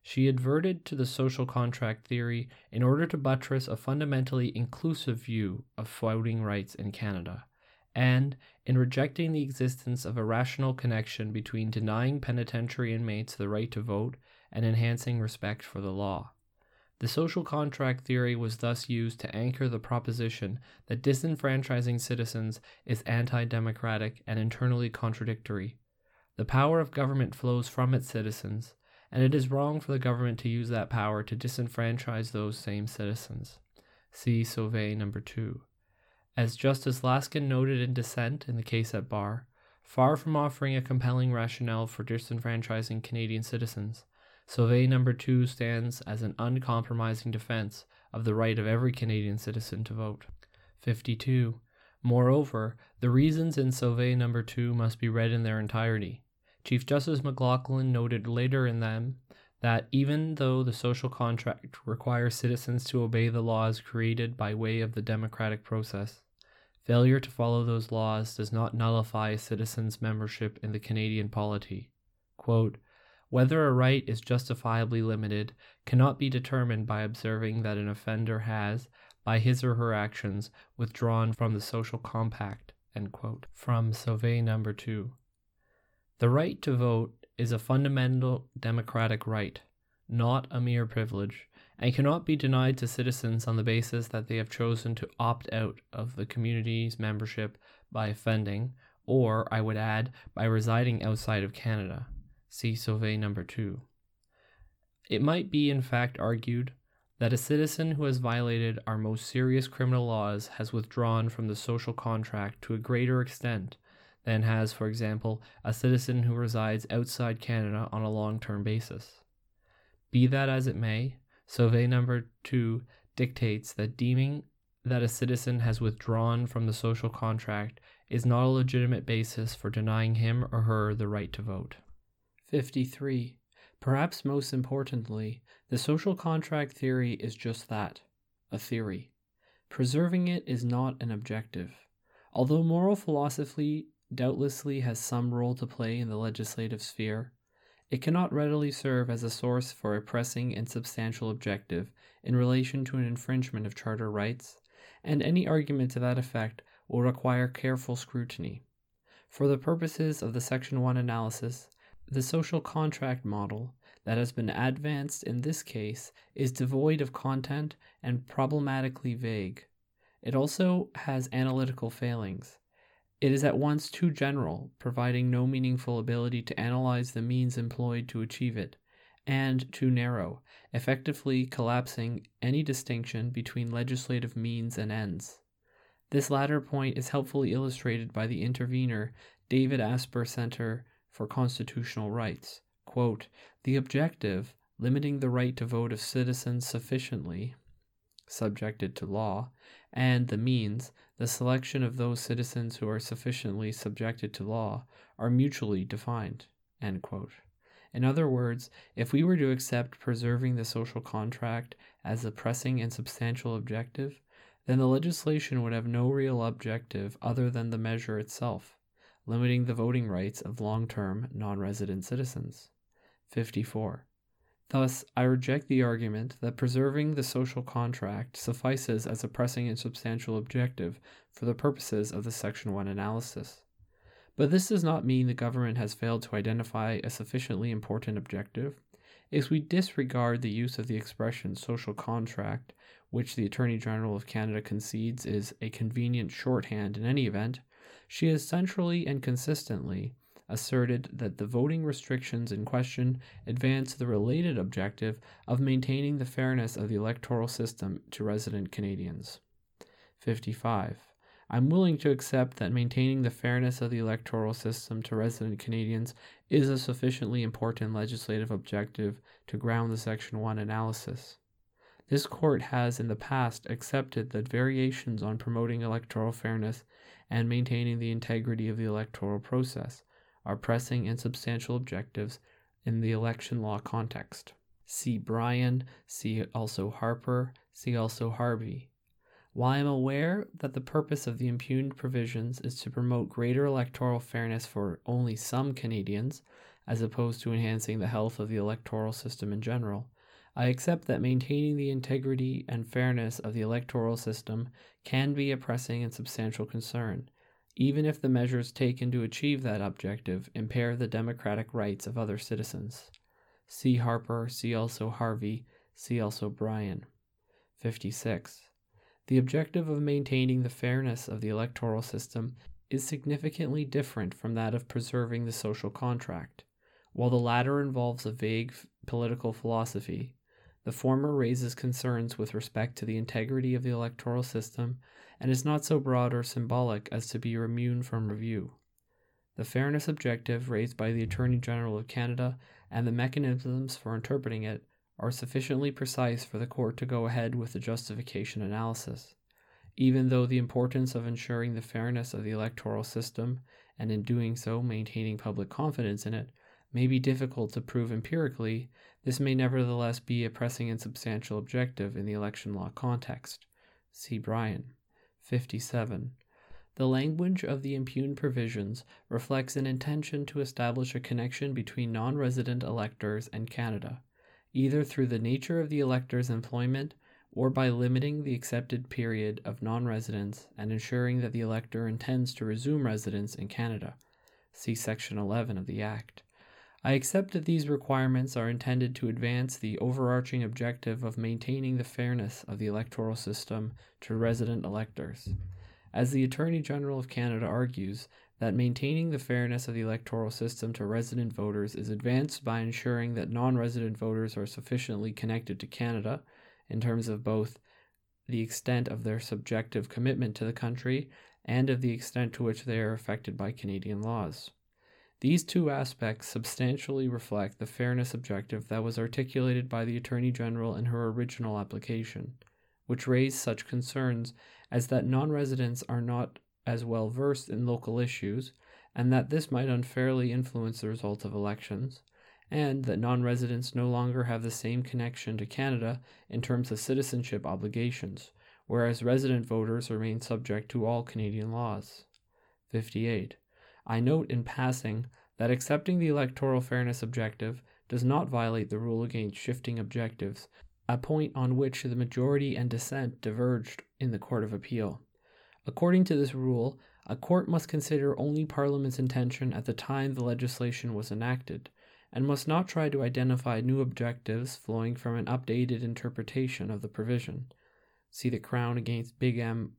She adverted to the social contract theory in order to buttress a fundamentally inclusive view of voting rights in Canada, and in rejecting the existence of a rational connection between denying penitentiary inmates the right to vote and enhancing respect for the law. The social contract theory was thus used to anchor the proposition that disenfranchising citizens is anti democratic and internally contradictory. The power of government flows from its citizens, and it is wrong for the government to use that power to disenfranchise those same citizens. See Sauvé number 2. As Justice Laskin noted in dissent in the case at bar, far from offering a compelling rationale for disenfranchising Canadian citizens, Sauvé number 2 stands as an uncompromising defense of the right of every Canadian citizen to vote. 52. Moreover, the reasons in Sauvé number 2 must be read in their entirety. Chief Justice McLachlin noted later in them that even though the social contract requires citizens to obey the laws created by way of the democratic process, failure to follow those laws does not nullify a citizen's membership in the Canadian polity. Quote, whether a right is justifiably limited cannot be determined by observing that an offender has, by his or her actions, withdrawn from the social compact. From Sauvé number 2. The right to vote is a fundamental democratic right, not a mere privilege, and cannot be denied to citizens on the basis that they have chosen to opt out of the community's membership by offending, or, I would add, by residing outside of Canada. See Sauvé number 2. It might be, in fact, argued that a citizen who has violated our most serious criminal laws has withdrawn from the social contract to a greater extent than has, for example, a citizen who resides outside Canada on a long term basis. Be that as it may, Sauvé number 2 dictates that deeming that a citizen has withdrawn from the social contract is not a legitimate basis for denying him or her the right to vote. 53. Perhaps most importantly, the social contract theory is just that a theory. Preserving it is not an objective. Although moral philosophy doubtlessly has some role to play in the legislative sphere, it cannot readily serve as a source for a pressing and substantial objective in relation to an infringement of charter rights, and any argument to that effect will require careful scrutiny. For the purposes of the Section 1 analysis, the social contract model that has been advanced in this case is devoid of content and problematically vague. It also has analytical failings. It is at once too general, providing no meaningful ability to analyze the means employed to achieve it, and too narrow, effectively collapsing any distinction between legislative means and ends. This latter point is helpfully illustrated by the intervener, David Asper Center for Constitutional Rights. Quote, the objective, limiting the right to vote of citizens sufficiently subjected to law, and the means, the selection of those citizens who are sufficiently subjected to law, are mutually defined. In other words, if we were to accept preserving the social contract as a pressing and substantial objective, then the legislation would have no real objective other than the measure itself, limiting the voting rights of long term non resident citizens. 54. Thus, I reject the argument that preserving the social contract suffices as a pressing and substantial objective for the purposes of the Section 1 analysis. But this does not mean the government has failed to identify a sufficiently important objective. If we disregard the use of the expression social contract, which the Attorney General of Canada concedes is a convenient shorthand in any event, she has centrally and consistently asserted that the voting restrictions in question advance the related objective of maintaining the fairness of the electoral system to resident Canadians. 55. I'm willing to accept that maintaining the fairness of the electoral system to resident Canadians is a sufficiently important legislative objective to ground the Section 1 analysis. This court has in the past accepted that variations on promoting electoral fairness and maintaining the integrity of the electoral process are pressing and substantial objectives in the election law context. See Bryan, see also Harper, see also Harvey. While I am aware that the purpose of the impugned provisions is to promote greater electoral fairness for only some Canadians, as opposed to enhancing the health of the electoral system in general, I accept that maintaining the integrity and fairness of the electoral system can be a pressing and substantial concern, even if the measures taken to achieve that objective impair the democratic rights of other citizens. See Harper, see also Harvey, see also Bryan. 56. The objective of maintaining the fairness of the electoral system is significantly different from that of preserving the social contract. While the latter involves a vague political philosophy, the former raises concerns with respect to the integrity of the electoral system and is not so broad or symbolic as to be immune from review. The fairness objective raised by the Attorney General of Canada and the mechanisms for interpreting it are sufficiently precise for the court to go ahead with the justification analysis. Even though the importance of ensuring the fairness of the electoral system, and in doing so maintaining public confidence in it, may be difficult to prove empirically, this may nevertheless be a pressing and substantial objective in the election law context. See Bryan. 57. The language of the impugned provisions reflects an intention to establish a connection between non resident electors and Canada either through the nature of the elector's employment or by limiting the accepted period of non residence and ensuring that the elector intends to resume residence in Canada. See Section 11 of the Act. I accept that these requirements are intended to advance the overarching objective of maintaining the fairness of the electoral system to resident electors. As the Attorney General of Canada argues, that maintaining the fairness of the electoral system to resident voters is advanced by ensuring that non resident voters are sufficiently connected to Canada in terms of both the extent of their subjective commitment to the country and of the extent to which they are affected by Canadian laws. These two aspects substantially reflect the fairness objective that was articulated by the Attorney General in her original application, which raised such concerns as that non residents are not as well versed in local issues, and that this might unfairly influence the result of elections, and that non residents no longer have the same connection to Canada in terms of citizenship obligations, whereas resident voters remain subject to all Canadian laws. 58. I note in passing that accepting the electoral fairness objective does not violate the rule against shifting objectives, a point on which the majority and dissent diverged in the Court of Appeal. According to this rule, a court must consider only Parliament's intention at the time the legislation was enacted, and must not try to identify new objectives flowing from an updated interpretation of the provision. See the Crown against Big M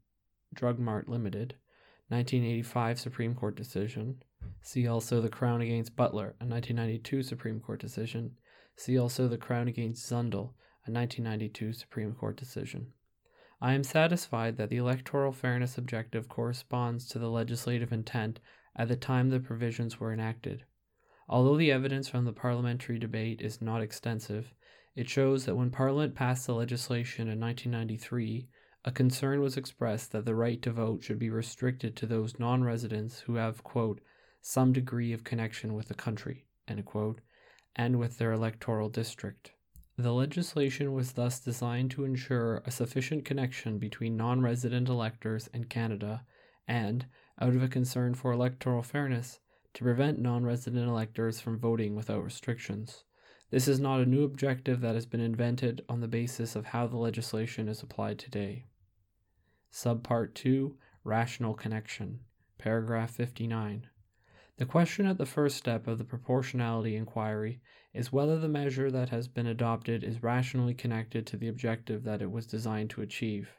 Drug Mart Limited, 1985 Supreme Court decision. See also the Crown against Butler, a 1992 Supreme Court decision. See also the Crown against Zundel, a 1992 Supreme Court decision. I am satisfied that the electoral fairness objective corresponds to the legislative intent at the time the provisions were enacted. Although the evidence from the parliamentary debate is not extensive, it shows that when Parliament passed the legislation in 1993, a concern was expressed that the right to vote should be restricted to those non residents who have, quote, some degree of connection with the country, quote, and with their electoral district. The legislation was thus designed to ensure a sufficient connection between non resident electors and Canada, and, out of a concern for electoral fairness, to prevent non resident electors from voting without restrictions. This is not a new objective that has been invented on the basis of how the legislation is applied today. Subpart 2 Rational Connection, paragraph 59. The question at the first step of the proportionality inquiry is whether the measure that has been adopted is rationally connected to the objective that it was designed to achieve.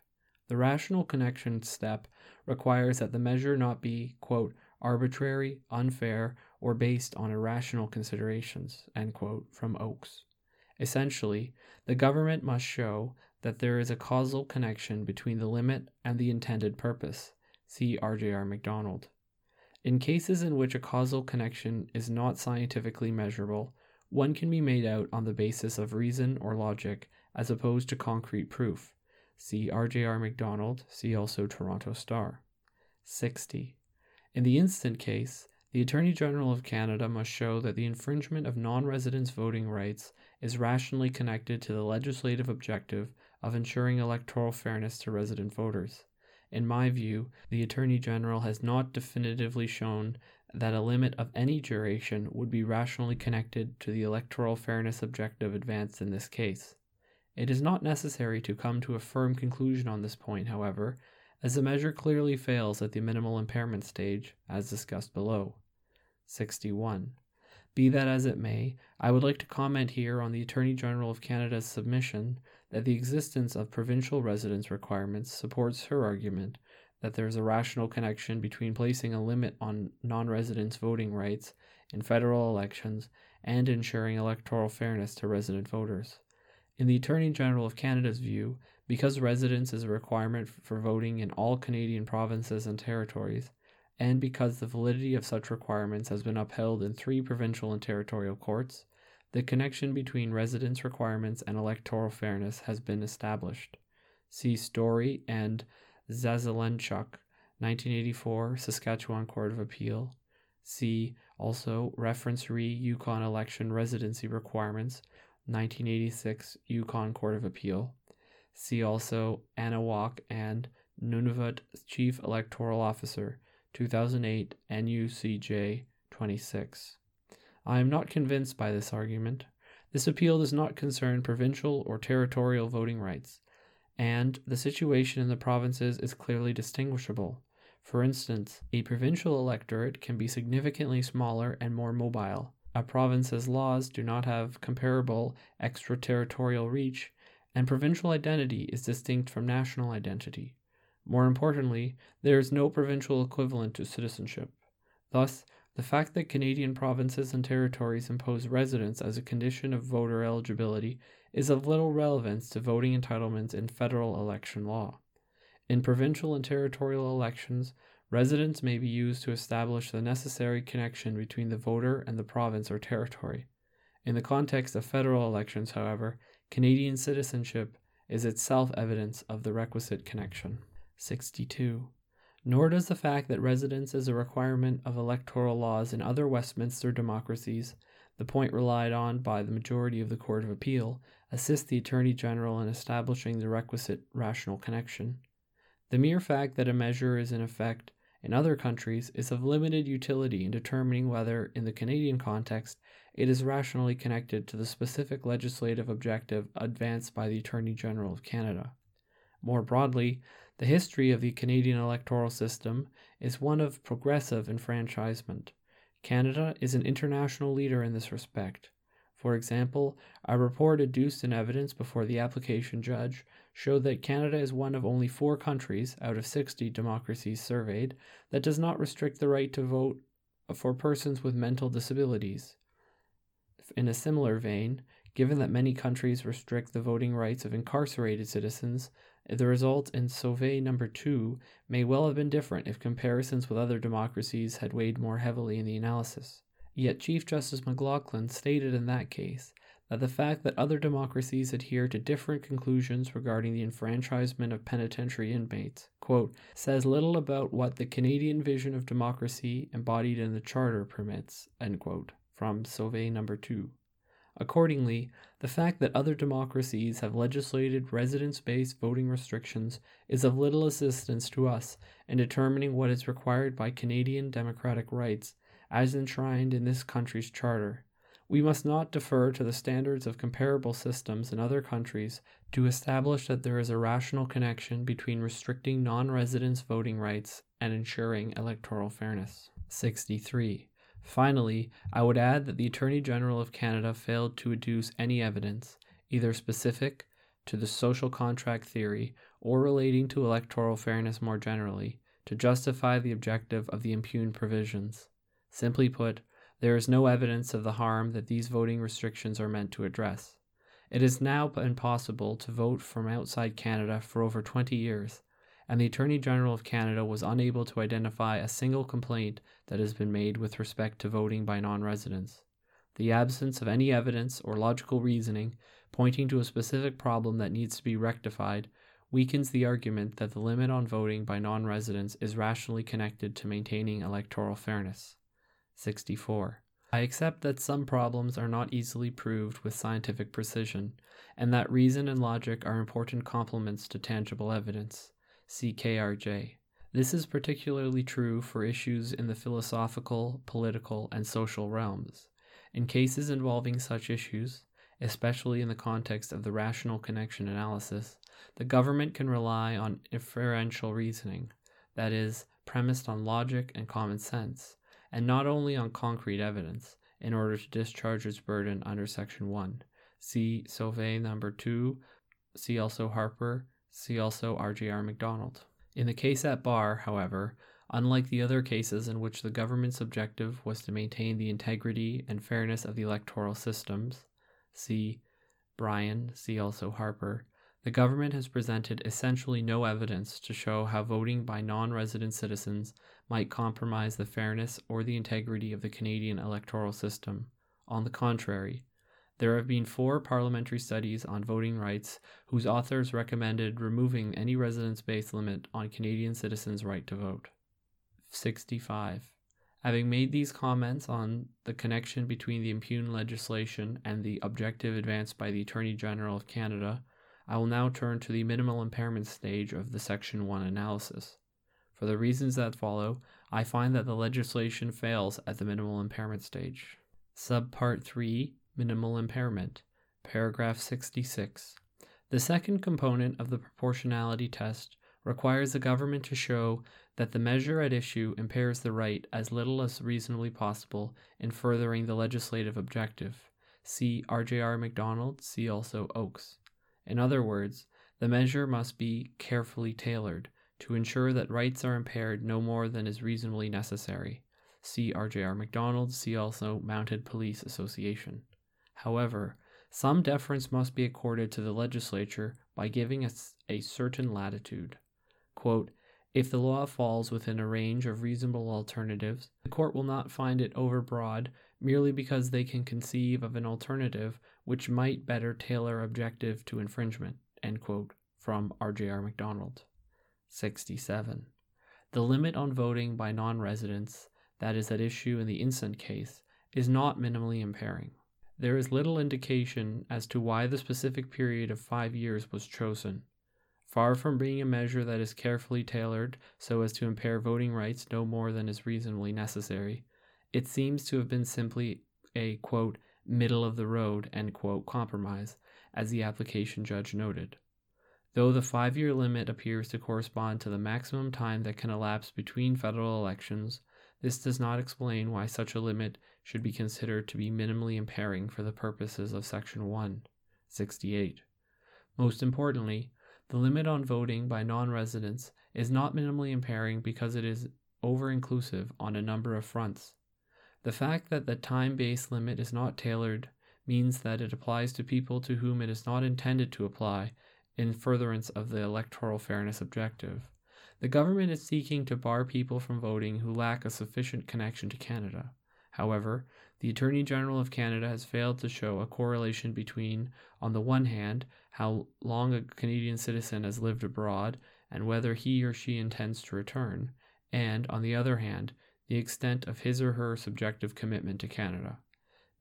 The rational connection step requires that the measure not be, quote, arbitrary, unfair, or based on irrational considerations, quote, from Oakes. Essentially, the government must show that there is a causal connection between the limit and the intended purpose. See RJR MacDonald. In cases in which a causal connection is not scientifically measurable, one can be made out on the basis of reason or logic as opposed to concrete proof. See RJR MacDonald, see also Toronto Star. 60. In the instant case, the Attorney General of Canada must show that the infringement of non residents' voting rights is rationally connected to the legislative objective of ensuring electoral fairness to resident voters. In my view, the Attorney General has not definitively shown that a limit of any duration would be rationally connected to the electoral fairness objective advanced in this case. It is not necessary to come to a firm conclusion on this point, however, as the measure clearly fails at the minimal impairment stage, as discussed below. 61. Be that as it may, I would like to comment here on the Attorney General of Canada's submission that the existence of provincial residence requirements supports her argument that there is a rational connection between placing a limit on non residents' voting rights in federal elections and ensuring electoral fairness to resident voters. In the Attorney General of Canada's view, because residence is a requirement for voting in all Canadian provinces and territories, and because the validity of such requirements has been upheld in three provincial and territorial courts, the connection between residence requirements and electoral fairness has been established. See Storey and Zazelenchuk, 1984, Saskatchewan Court of Appeal. See also Reference Re Yukon Election Residency Requirements, 1986, Yukon Court of Appeal. See also Anawak and Nunavut Chief Electoral Officer, 2008 NUCJ 26. I am not convinced by this argument. This appeal does not concern provincial or territorial voting rights, and the situation in the provinces is clearly distinguishable. For instance, a provincial electorate can be significantly smaller and more mobile. A province's laws do not have comparable extraterritorial reach, and provincial identity is distinct from national identity. More importantly, there is no provincial equivalent to citizenship. Thus, the fact that Canadian provinces and territories impose residence as a condition of voter eligibility is of little relevance to voting entitlements in federal election law. In provincial and territorial elections, residence may be used to establish the necessary connection between the voter and the province or territory. In the context of federal elections, however, Canadian citizenship is itself evidence of the requisite connection. 62. Nor does the fact that residence is a requirement of electoral laws in other Westminster democracies, the point relied on by the majority of the Court of Appeal, assist the Attorney General in establishing the requisite rational connection. The mere fact that a measure is in effect in other countries is of limited utility in determining whether, in the Canadian context, it is rationally connected to the specific legislative objective advanced by the Attorney General of Canada. More broadly, the history of the Canadian electoral system is one of progressive enfranchisement. Canada is an international leader in this respect. For example, a report adduced in evidence before the application judge showed that Canada is one of only four countries out of 60 democracies surveyed that does not restrict the right to vote for persons with mental disabilities. In a similar vein, given that many countries restrict the voting rights of incarcerated citizens, the result in Sauvé number 2 may well have been different if comparisons with other democracies had weighed more heavily in the analysis. Yet Chief Justice McLachlin stated in that case that the fact that other democracies adhere to different conclusions regarding the enfranchisement of penitentiary inmates, quote, says little about what the Canadian vision of democracy embodied in the Charter permits, end quote, from Sauvé number 2. Accordingly, the fact that other democracies have legislated residence based voting restrictions is of little assistance to us in determining what is required by Canadian democratic rights as enshrined in this country's charter. We must not defer to the standards of comparable systems in other countries to establish that there is a rational connection between restricting non residents' voting rights and ensuring electoral fairness. 63. Finally, I would add that the Attorney General of Canada failed to adduce any evidence, either specific to the social contract theory or relating to electoral fairness more generally, to justify the objective of the impugned provisions. Simply put, there is no evidence of the harm that these voting restrictions are meant to address. It is now impossible to vote from outside Canada for over 20 years, and the Attorney General of Canada was unable to identify a single complaint that has been made with respect to voting by non residents. The absence of any evidence or logical reasoning pointing to a specific problem that needs to be rectified weakens the argument that the limit on voting by non residents is rationally connected to maintaining electoral fairness. 64. I accept that some problems are not easily proved with scientific precision, and that reason and logic are important complements to tangible evidence. See KRJ. This is particularly true for issues in the philosophical, political, and social realms. In cases involving such issues, especially in the context of the rational connection analysis, the government can rely on inferential reasoning, that is, premised on logic and common sense, and not only on concrete evidence, in order to discharge its burden under Section 1. See Sauvé number 2, see also Harper, see also RJR MacDonald. In the case at bar, however, unlike the other cases in which the government's objective was to maintain the integrity and fairness of the electoral systems, see Bryan, see also Harper, the government has presented essentially no evidence to show how voting by non resident citizens might compromise the fairness or the integrity of the Canadian electoral system. On the contrary, there have been four parliamentary studies on voting rights whose authors recommended removing any residence based limit on Canadian citizens' right to vote. 65. Having made these comments on the connection between the impugned legislation and the objective advanced by the Attorney General of Canada, I will now turn to the minimal impairment stage of the Section 1 analysis. For the reasons that follow, I find that the legislation fails at the minimal impairment stage. Subpart 3 Minimal Impairment, paragraph 66. The second component of the proportionality test requires the government to show that the measure at issue impairs the right as little as reasonably possible in furthering the legislative objective. See RJR MacDonald, see also Oakes. In other words, the measure must be carefully tailored to ensure that rights are impaired no more than is reasonably necessary. See RJR MacDonald, see also Mounted Police Association. However, some deference must be accorded to the legislature by giving us a certain latitude. Quote, if the law falls within a range of reasonable alternatives, the court will not find it overbroad merely because they can conceive of an alternative which might better tailor objective to infringement. Quote, from RJR MacDonald. 67. The limit on voting by non residents, that is at issue in the instant case, is not minimally impairing. There is little indication as to why the specific period of five years was chosen. Far from being a measure that is carefully tailored so as to impair voting rights no more than is reasonably necessary, it seems to have been simply a quote, middle of the road quote, compromise, as the application judge noted. Though the five year limit appears to correspond to the maximum time that can elapse between federal elections, this does not explain why such a limit should be considered to be minimally impairing for the purposes of Section 168. Most importantly, the limit on voting by non residents is not minimally impairing because it is over inclusive on a number of fronts. The fact that the time based limit is not tailored means that it applies to people to whom it is not intended to apply in furtherance of the electoral fairness objective. The government is seeking to bar people from voting who lack a sufficient connection to Canada. However, the Attorney General of Canada has failed to show a correlation between, on the one hand, how long a Canadian citizen has lived abroad and whether he or she intends to return, and, on the other hand, the extent of his or her subjective commitment to Canada.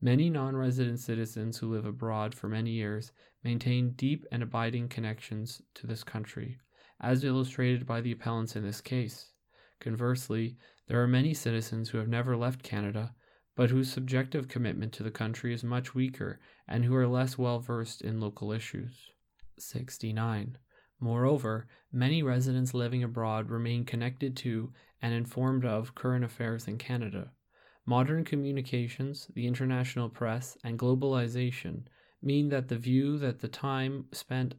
Many non resident citizens who live abroad for many years maintain deep and abiding connections to this country, as illustrated by the appellants in this case. Conversely, there are many citizens who have never left Canada, but whose subjective commitment to the country is much weaker and who are less well versed in local issues. 69. Moreover, many residents living abroad remain connected to and informed of current affairs in Canada. Modern communications, the international press, and globalization mean that the view that the time spent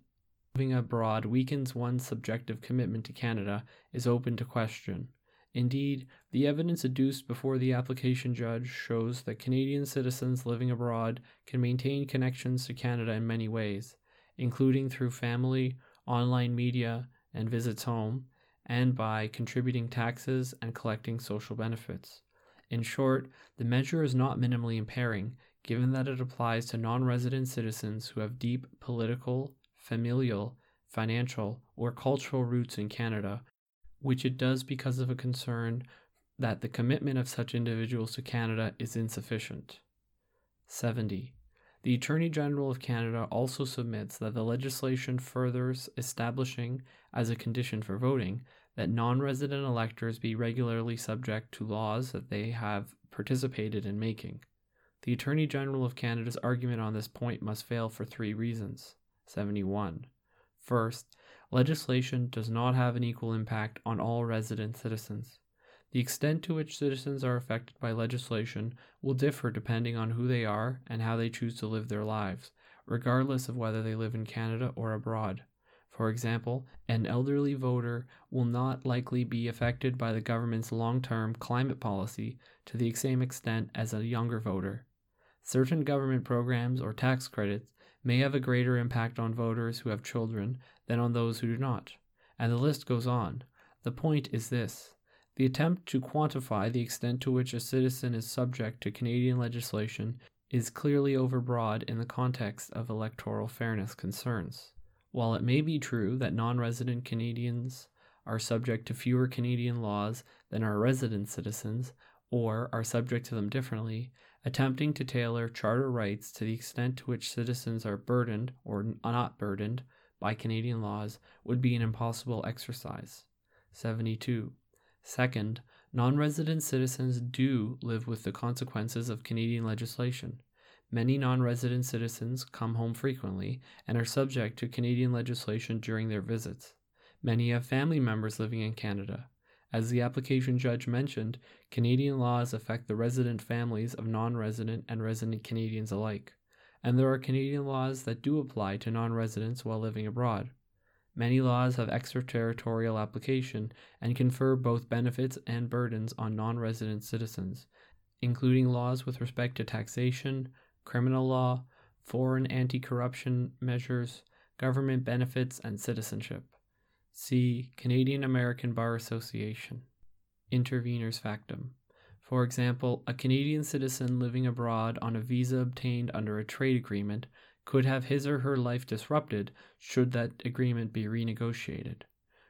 living abroad weakens one's subjective commitment to Canada is open to question. Indeed, the evidence adduced before the application judge shows that Canadian citizens living abroad can maintain connections to Canada in many ways, including through family, online media, and visits home, and by contributing taxes and collecting social benefits. In short, the measure is not minimally impairing, given that it applies to non resident citizens who have deep political, familial, financial, or cultural roots in Canada, which it does because of a concern that the commitment of such individuals to Canada is insufficient. 70. The Attorney General of Canada also submits that the legislation furthers establishing, as a condition for voting, that non resident electors be regularly subject to laws that they have participated in making. The Attorney General of Canada's argument on this point must fail for three reasons. 71. First, legislation does not have an equal impact on all resident citizens. The extent to which citizens are affected by legislation will differ depending on who they are and how they choose to live their lives, regardless of whether they live in Canada or abroad. For example, an elderly voter will not likely be affected by the government's long term climate policy to the same extent as a younger voter. Certain government programs or tax credits may have a greater impact on voters who have children than on those who do not. And the list goes on. The point is this the attempt to quantify the extent to which a citizen is subject to Canadian legislation is clearly overbroad in the context of electoral fairness concerns. While it may be true that non resident Canadians are subject to fewer Canadian laws than our resident citizens, or are subject to them differently, attempting to tailor charter rights to the extent to which citizens are burdened or not burdened by Canadian laws would be an impossible exercise. 72. Second, non resident citizens do live with the consequences of Canadian legislation. Many non resident citizens come home frequently and are subject to Canadian legislation during their visits. Many have family members living in Canada. As the application judge mentioned, Canadian laws affect the resident families of non resident and resident Canadians alike, and there are Canadian laws that do apply to non residents while living abroad. Many laws have extraterritorial application and confer both benefits and burdens on non resident citizens, including laws with respect to taxation, criminal law, foreign anti corruption measures, government benefits, and citizenship. See Canadian American Bar Association. Intervenors Factum. For example, a Canadian citizen living abroad on a visa obtained under a trade agreement could have his or her life disrupted should that agreement be renegotiated.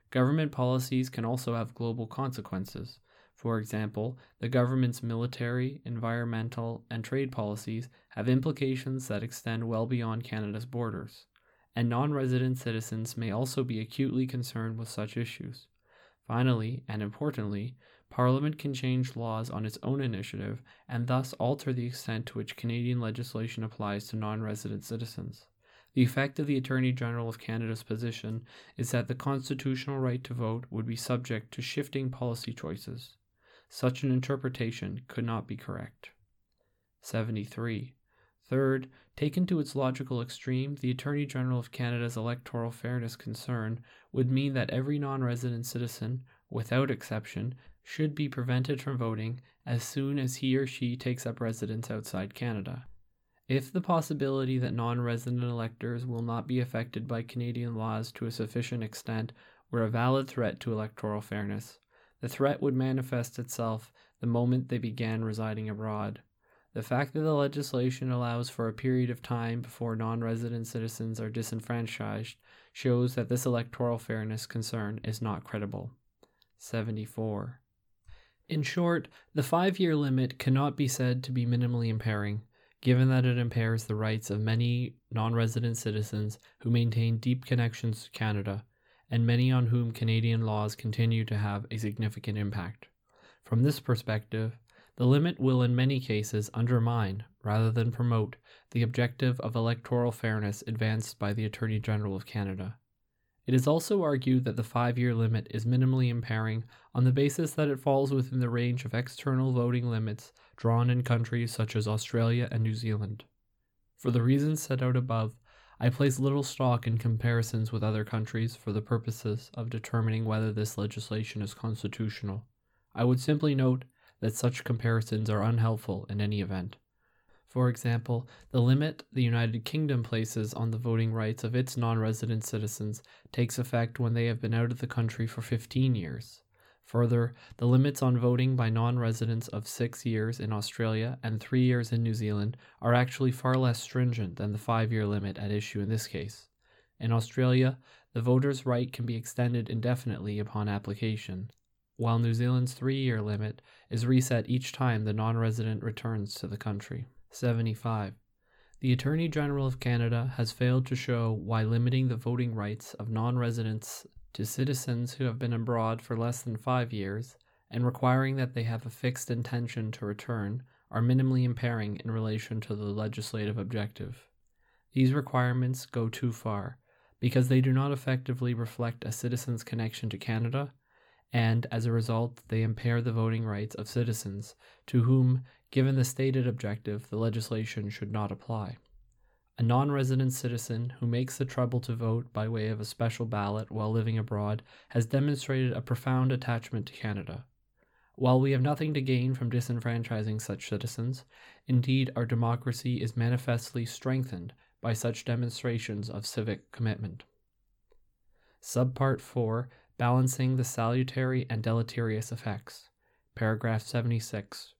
Government policies can also have global consequences. For example, the government's military, environmental, and trade policies have implications that extend well beyond Canada's borders, and non resident citizens may also be acutely concerned with such issues. Finally, and importantly, Parliament can change laws on its own initiative and thus alter the extent to which Canadian legislation applies to non resident citizens. The effect of the Attorney General of Canada's position is that the constitutional right to vote would be subject to shifting policy choices. Such an interpretation could not be correct. 73. Third, taken to its logical extreme, the Attorney General of Canada's electoral fairness concern would mean that every non resident citizen, without exception, should be prevented from voting as soon as he or she takes up residence outside Canada. If the possibility that non resident electors will not be affected by Canadian laws to a sufficient extent were a valid threat to electoral fairness, the threat would manifest itself the moment they began residing abroad. The fact that the legislation allows for a period of time before non resident citizens are disenfranchised shows that this electoral fairness concern is not credible. 74. In short, the five year limit cannot be said to be minimally impairing, given that it impairs the rights of many non resident citizens who maintain deep connections to Canada, and many on whom Canadian laws continue to have a significant impact. From this perspective, the limit will in many cases undermine, rather than promote, the objective of electoral fairness advanced by the Attorney General of Canada. It is also argued that the five year limit is minimally impairing on the basis that it falls within the range of external voting limits drawn in countries such as Australia and New Zealand. For the reasons set out above, I place little stock in comparisons with other countries for the purposes of determining whether this legislation is constitutional. I would simply note that such comparisons are unhelpful in any event. For example, the limit the United Kingdom places on the voting rights of its non resident citizens takes effect when they have been out of the country for 15 years. Further, the limits on voting by non residents of six years in Australia and three years in New Zealand are actually far less stringent than the five year limit at issue in this case. In Australia, the voter's right can be extended indefinitely upon application. while New Zealand's three year limit is reset each time the non resident returns to the country. 75. The Attorney General of Canada has failed to show why limiting the voting rights of non residents to citizens who have been abroad for less than five years and requiring that they have a fixed intention to return are minimally impairing in relation to the legislative objective. These requirements go too far because they do not effectively reflect a citizen's connection to Canada, and as a result, they impair the voting rights of citizens to whom Given the stated objective, the legislation should not apply. A non resident citizen who makes the trouble to vote by way of a special ballot while living abroad has demonstrated a profound attachment to Canada. While we have nothing to gain from disenfranchising such citizens, indeed our democracy is manifestly strengthened by such demonstrations of civic commitment. Subpart 4 Balancing the Salutary and Deleterious Effects. Paragraph 76.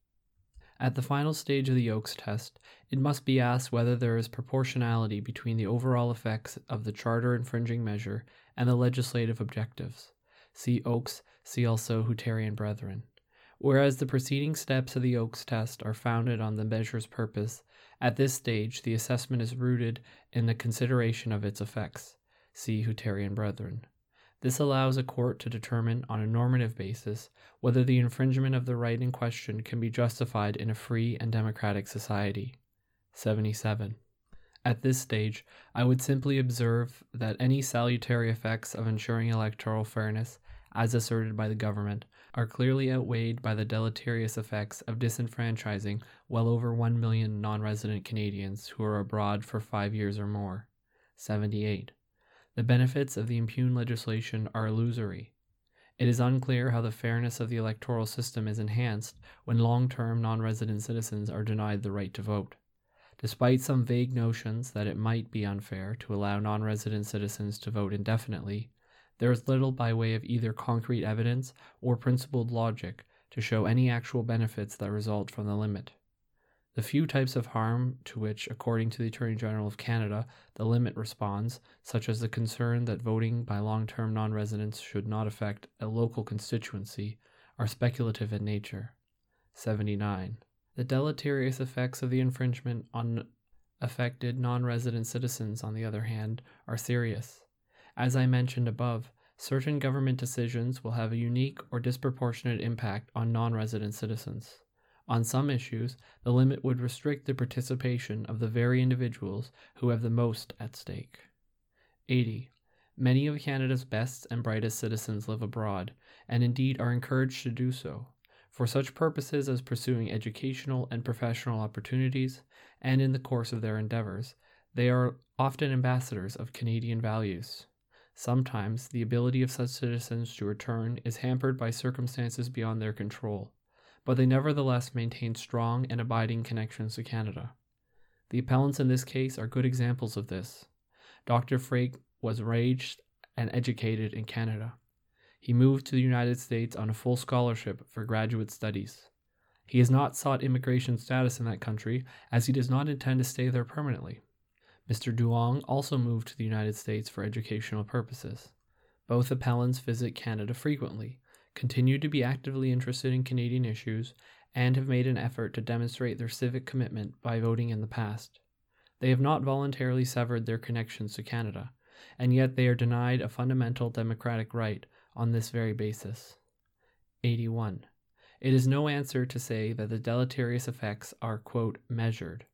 At the final stage of the Oakes test, it must be asked whether there is proportionality between the overall effects of the charter infringing measure and the legislative objectives. See Oakes, see also Hutterian Brethren. Whereas the preceding steps of the Oakes test are founded on the measure's purpose, at this stage the assessment is rooted in the consideration of its effects. See Hutterian Brethren. This allows a court to determine on a normative basis whether the infringement of the right in question can be justified in a free and democratic society. 77. At this stage, I would simply observe that any salutary effects of ensuring electoral fairness, as asserted by the government, are clearly outweighed by the deleterious effects of disenfranchising well over 1 million non resident Canadians who are abroad for five years or more. 78. The benefits of the impugned legislation are illusory. It is unclear how the fairness of the electoral system is enhanced when long term non resident citizens are denied the right to vote. Despite some vague notions that it might be unfair to allow non resident citizens to vote indefinitely, there is little by way of either concrete evidence or principled logic to show any actual benefits that result from the limit. The few types of harm to which, according to the Attorney General of Canada, the limit responds, such as the concern that voting by long term non residents should not affect a local constituency, are speculative in nature. 79. The deleterious effects of the infringement on affected non resident citizens, on the other hand, are serious. As I mentioned above, certain government decisions will have a unique or disproportionate impact on non resident citizens. On some issues, the limit would restrict the participation of the very individuals who have the most at stake. 80. Many of Canada's best and brightest citizens live abroad, and indeed are encouraged to do so, for such purposes as pursuing educational and professional opportunities, and in the course of their endeavors, they are often ambassadors of Canadian values. Sometimes the ability of such citizens to return is hampered by circumstances beyond their control but they nevertheless maintain strong and abiding connections to Canada. The appellants in this case are good examples of this. Dr. Frank was raised and educated in Canada. He moved to the United States on a full scholarship for graduate studies. He has not sought immigration status in that country as he does not intend to stay there permanently. Mr. Duong also moved to the United States for educational purposes. Both appellants visit Canada frequently, continue to be actively interested in Canadian issues, and have made an effort to demonstrate their civic commitment by voting in the past. They have not voluntarily severed their connections to Canada, and yet they are denied a fundamental democratic right on this very basis. 81. It is no answer to say that the deleterious effects are, quote, measured,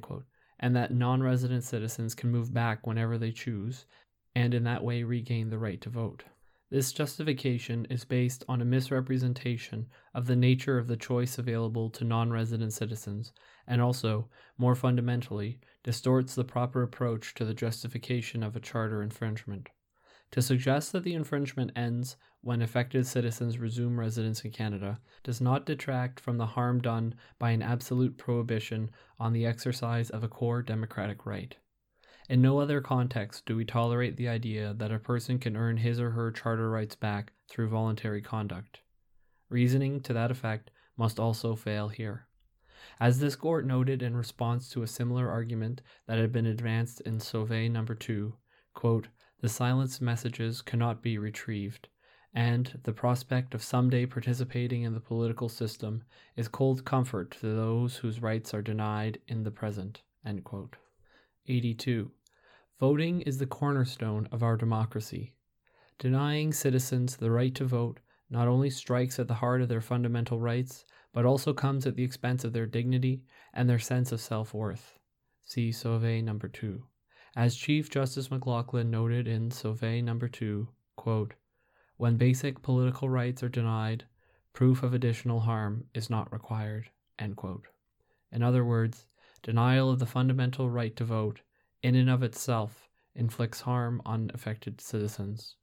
quote, and that non resident citizens can move back whenever they choose, and in that way regain the right to vote. This justification is based on a misrepresentation of the nature of the choice available to non resident citizens, and also, more fundamentally, distorts the proper approach to the justification of a charter infringement. To suggest that the infringement ends when affected citizens resume residence in Canada does not detract from the harm done by an absolute prohibition on the exercise of a core democratic right. In no other context do we tolerate the idea that a person can earn his or her charter rights back through voluntary conduct. Reasoning to that effect must also fail here. As this court noted in response to a similar argument that had been advanced in Sauvé number 2, quote, the silenced messages cannot be retrieved, and the prospect of someday participating in the political system is cold comfort to those whose rights are denied in the present. 82. Voting is the cornerstone of our democracy. Denying citizens the right to vote not only strikes at the heart of their fundamental rights, but also comes at the expense of their dignity and their sense of self worth. See Sauvé number 2. As Chief Justice McLachlin noted in Sauvé number 2, quote, when basic political rights are denied, proof of additional harm is not required. In other words, denial of the fundamental right to vote, in and of itself, inflicts harm on affected citizens.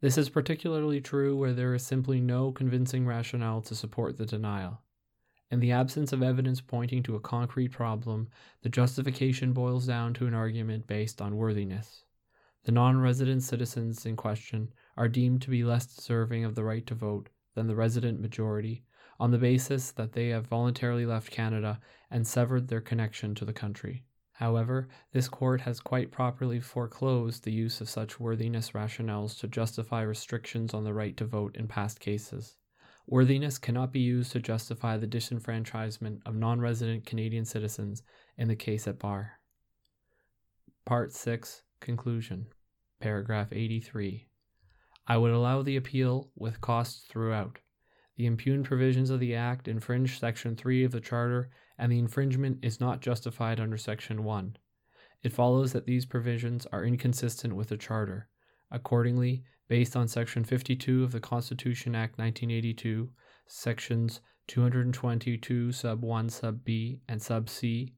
This is particularly true where there is simply no convincing rationale to support the denial. In the absence of evidence pointing to a concrete problem, the justification boils down to an argument based on worthiness. The non resident citizens in question are deemed to be less deserving of the right to vote than the resident majority on the basis that they have voluntarily left Canada and severed their connection to the country. However, this court has quite properly foreclosed the use of such worthiness rationales to justify restrictions on the right to vote in past cases. Worthiness cannot be used to justify the disenfranchisement of non resident Canadian citizens in the case at bar. Part 6 Conclusion Paragraph 83 I would allow the appeal with costs throughout. The impugned provisions of the Act infringe Section 3 of the Charter, and the infringement is not justified under Section 1. It follows that these provisions are inconsistent with the Charter. Accordingly, based on Section 52 of the Constitution Act 1982, Sections 222 sub 1 sub B and sub C,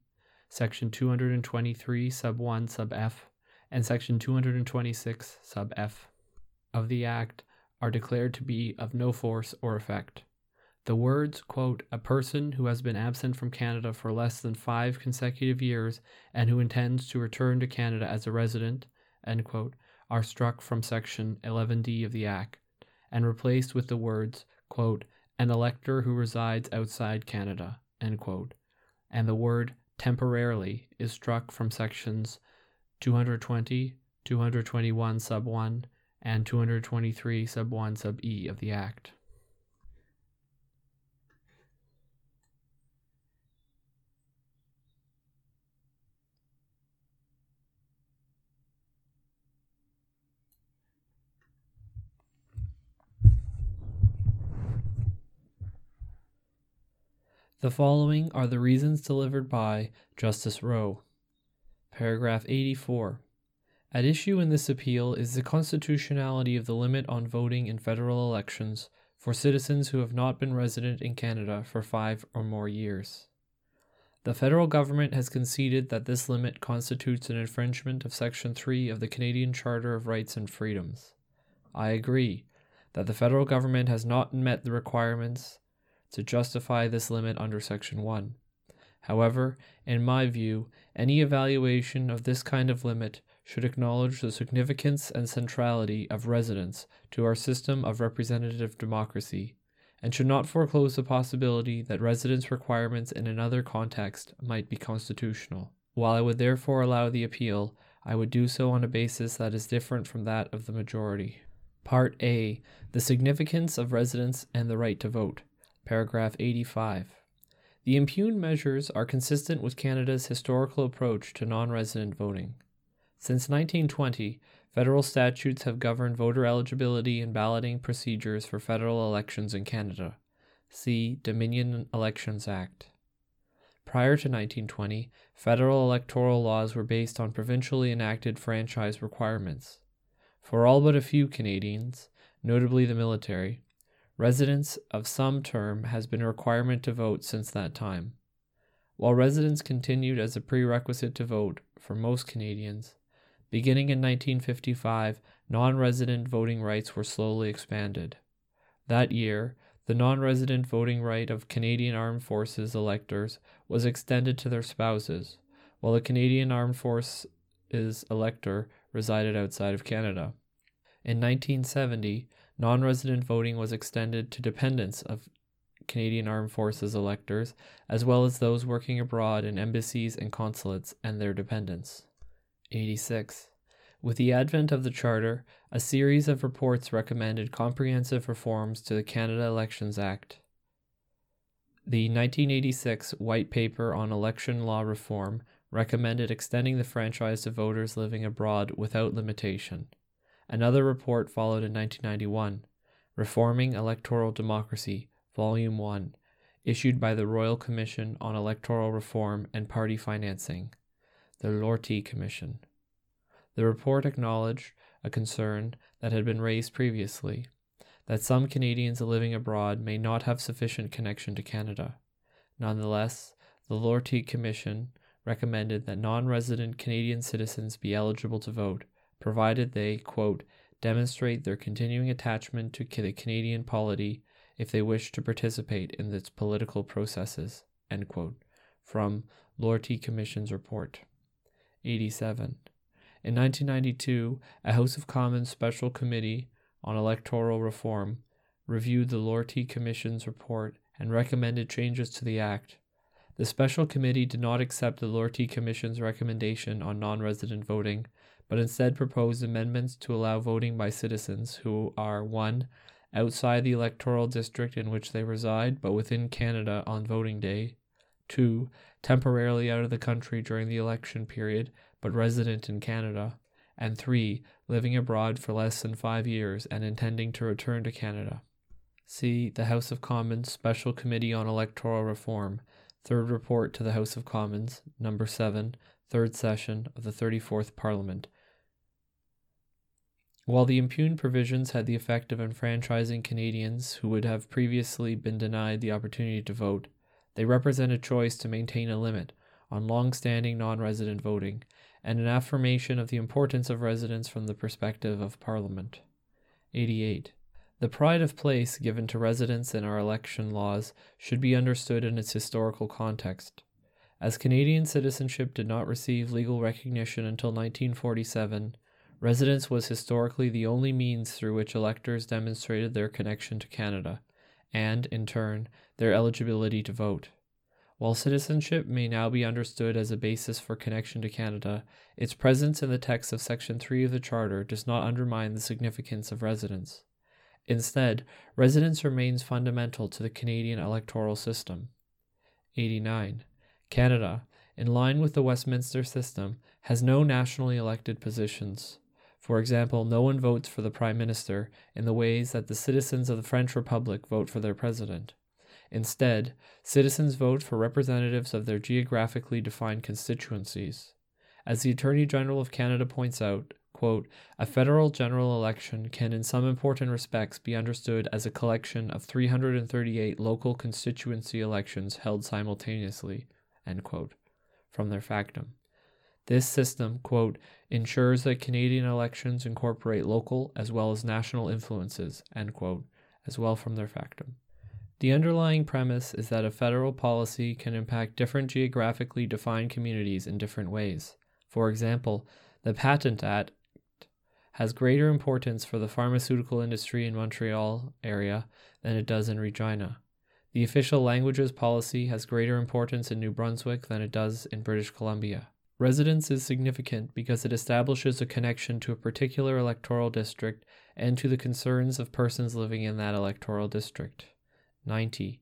Section 223 sub 1 sub F, and Section 226 sub F of the Act are declared to be of no force or effect. The words, quote, a person who has been absent from Canada for less than five consecutive years and who intends to return to Canada as a resident, end quote, are struck from Section 11D of the Act and replaced with the words, quote, an elector who resides outside Canada, end quote, and the word temporarily is struck from Sections 220, 221 sub 1, and 223 sub 1 sub e of the Act. The following are the reasons delivered by Justice Rowe. Paragraph 84. At issue in this appeal is the constitutionality of the limit on voting in federal elections for citizens who have not been resident in Canada for five or more years. The federal government has conceded that this limit constitutes an infringement of Section 3 of the Canadian Charter of Rights and Freedoms. I agree that the federal government has not met the requirements to justify this limit under Section 1. However, in my view, any evaluation of this kind of limit should acknowledge the significance and centrality of residence to our system of representative democracy, and should not foreclose the possibility that residence requirements in another context might be constitutional. While I would therefore allow the appeal, I would do so on a basis that is different from that of the majority. Part A The Significance of Residence and the Right to Vote, paragraph 85. The impugned measures are consistent with Canada's historical approach to non resident voting. Since 1920, federal statutes have governed voter eligibility and balloting procedures for federal elections in Canada. See Dominion Elections Act. Prior to 1920, federal electoral laws were based on provincially enacted franchise requirements. For all but a few Canadians, notably the military, residence of some term has been a requirement to vote since that time. While residence continued as a prerequisite to vote for most Canadians, Beginning in 1955, non resident voting rights were slowly expanded. That year, the non resident voting right of Canadian Armed Forces electors was extended to their spouses, while the Canadian Armed Forces elector resided outside of Canada. In 1970, non resident voting was extended to dependents of Canadian Armed Forces electors, as well as those working abroad in embassies and consulates and their dependents. 86. With the advent of the Charter, a series of reports recommended comprehensive reforms to the Canada Elections Act. The 1986 White Paper on Election Law Reform recommended extending the franchise to voters living abroad without limitation. Another report followed in 1991, Reforming Electoral Democracy, Volume 1, issued by the Royal Commission on Electoral Reform and Party Financing, the Lortie Commission. The report acknowledged a concern that had been raised previously that some Canadians living abroad may not have sufficient connection to Canada. Nonetheless, the Lortie Commission recommended that non resident Canadian citizens be eligible to vote, provided they, quote, demonstrate their continuing attachment to the Canadian polity if they wish to participate in its political processes, end quote, from Lortie Commission's report. 87. In 1992, a House of Commons Special Committee on Electoral Reform reviewed the Lortie Commission's report and recommended changes to the Act. The Special Committee did not accept the Lortie Commission's recommendation on non resident voting, but instead proposed amendments to allow voting by citizens who are 1. outside the electoral district in which they reside but within Canada on voting day, 2. temporarily out of the country during the election period but resident in Canada, and three, living abroad for less than five years and intending to return to Canada. See the House of Commons Special Committee on Electoral Reform, Third Report to the House of Commons, Number 7, Third Session of the 34th Parliament. While the impugned provisions had the effect of enfranchising Canadians who would have previously been denied the opportunity to vote, they represent a choice to maintain a limit on long standing non resident voting and an affirmation of the importance of residence from the perspective of Parliament. 88. The pride of place given to residence in our election laws should be understood in its historical context. As Canadian citizenship did not receive legal recognition until 1947, residence was historically the only means through which electors demonstrated their connection to Canada, and, in turn, their eligibility to vote. While citizenship may now be understood as a basis for connection to Canada, its presence in the text of Section 3 of the Charter does not undermine the significance of residence. Instead, residence remains fundamental to the Canadian electoral system. 89. Canada, in line with the Westminster system, has no nationally elected positions. For example, no one votes for the Prime Minister in the ways that the citizens of the French Republic vote for their President. Instead, citizens vote for representatives of their geographically defined constituencies. As the Attorney General of Canada points out, quote, a federal general election can in some important respects be understood as a collection of 338 local constituency elections held simultaneously, quote, from their factum. This system, quote, ensures that Canadian elections incorporate local as well as national influences, end quote, as well from their factum. The underlying premise is that a federal policy can impact different geographically defined communities in different ways. For example, the Patent Act has greater importance for the pharmaceutical industry in Montreal area than it does in Regina. The official languages policy has greater importance in New Brunswick than it does in British Columbia. Residence is significant because it establishes a connection to a particular electoral district and to the concerns of persons living in that electoral district. 90.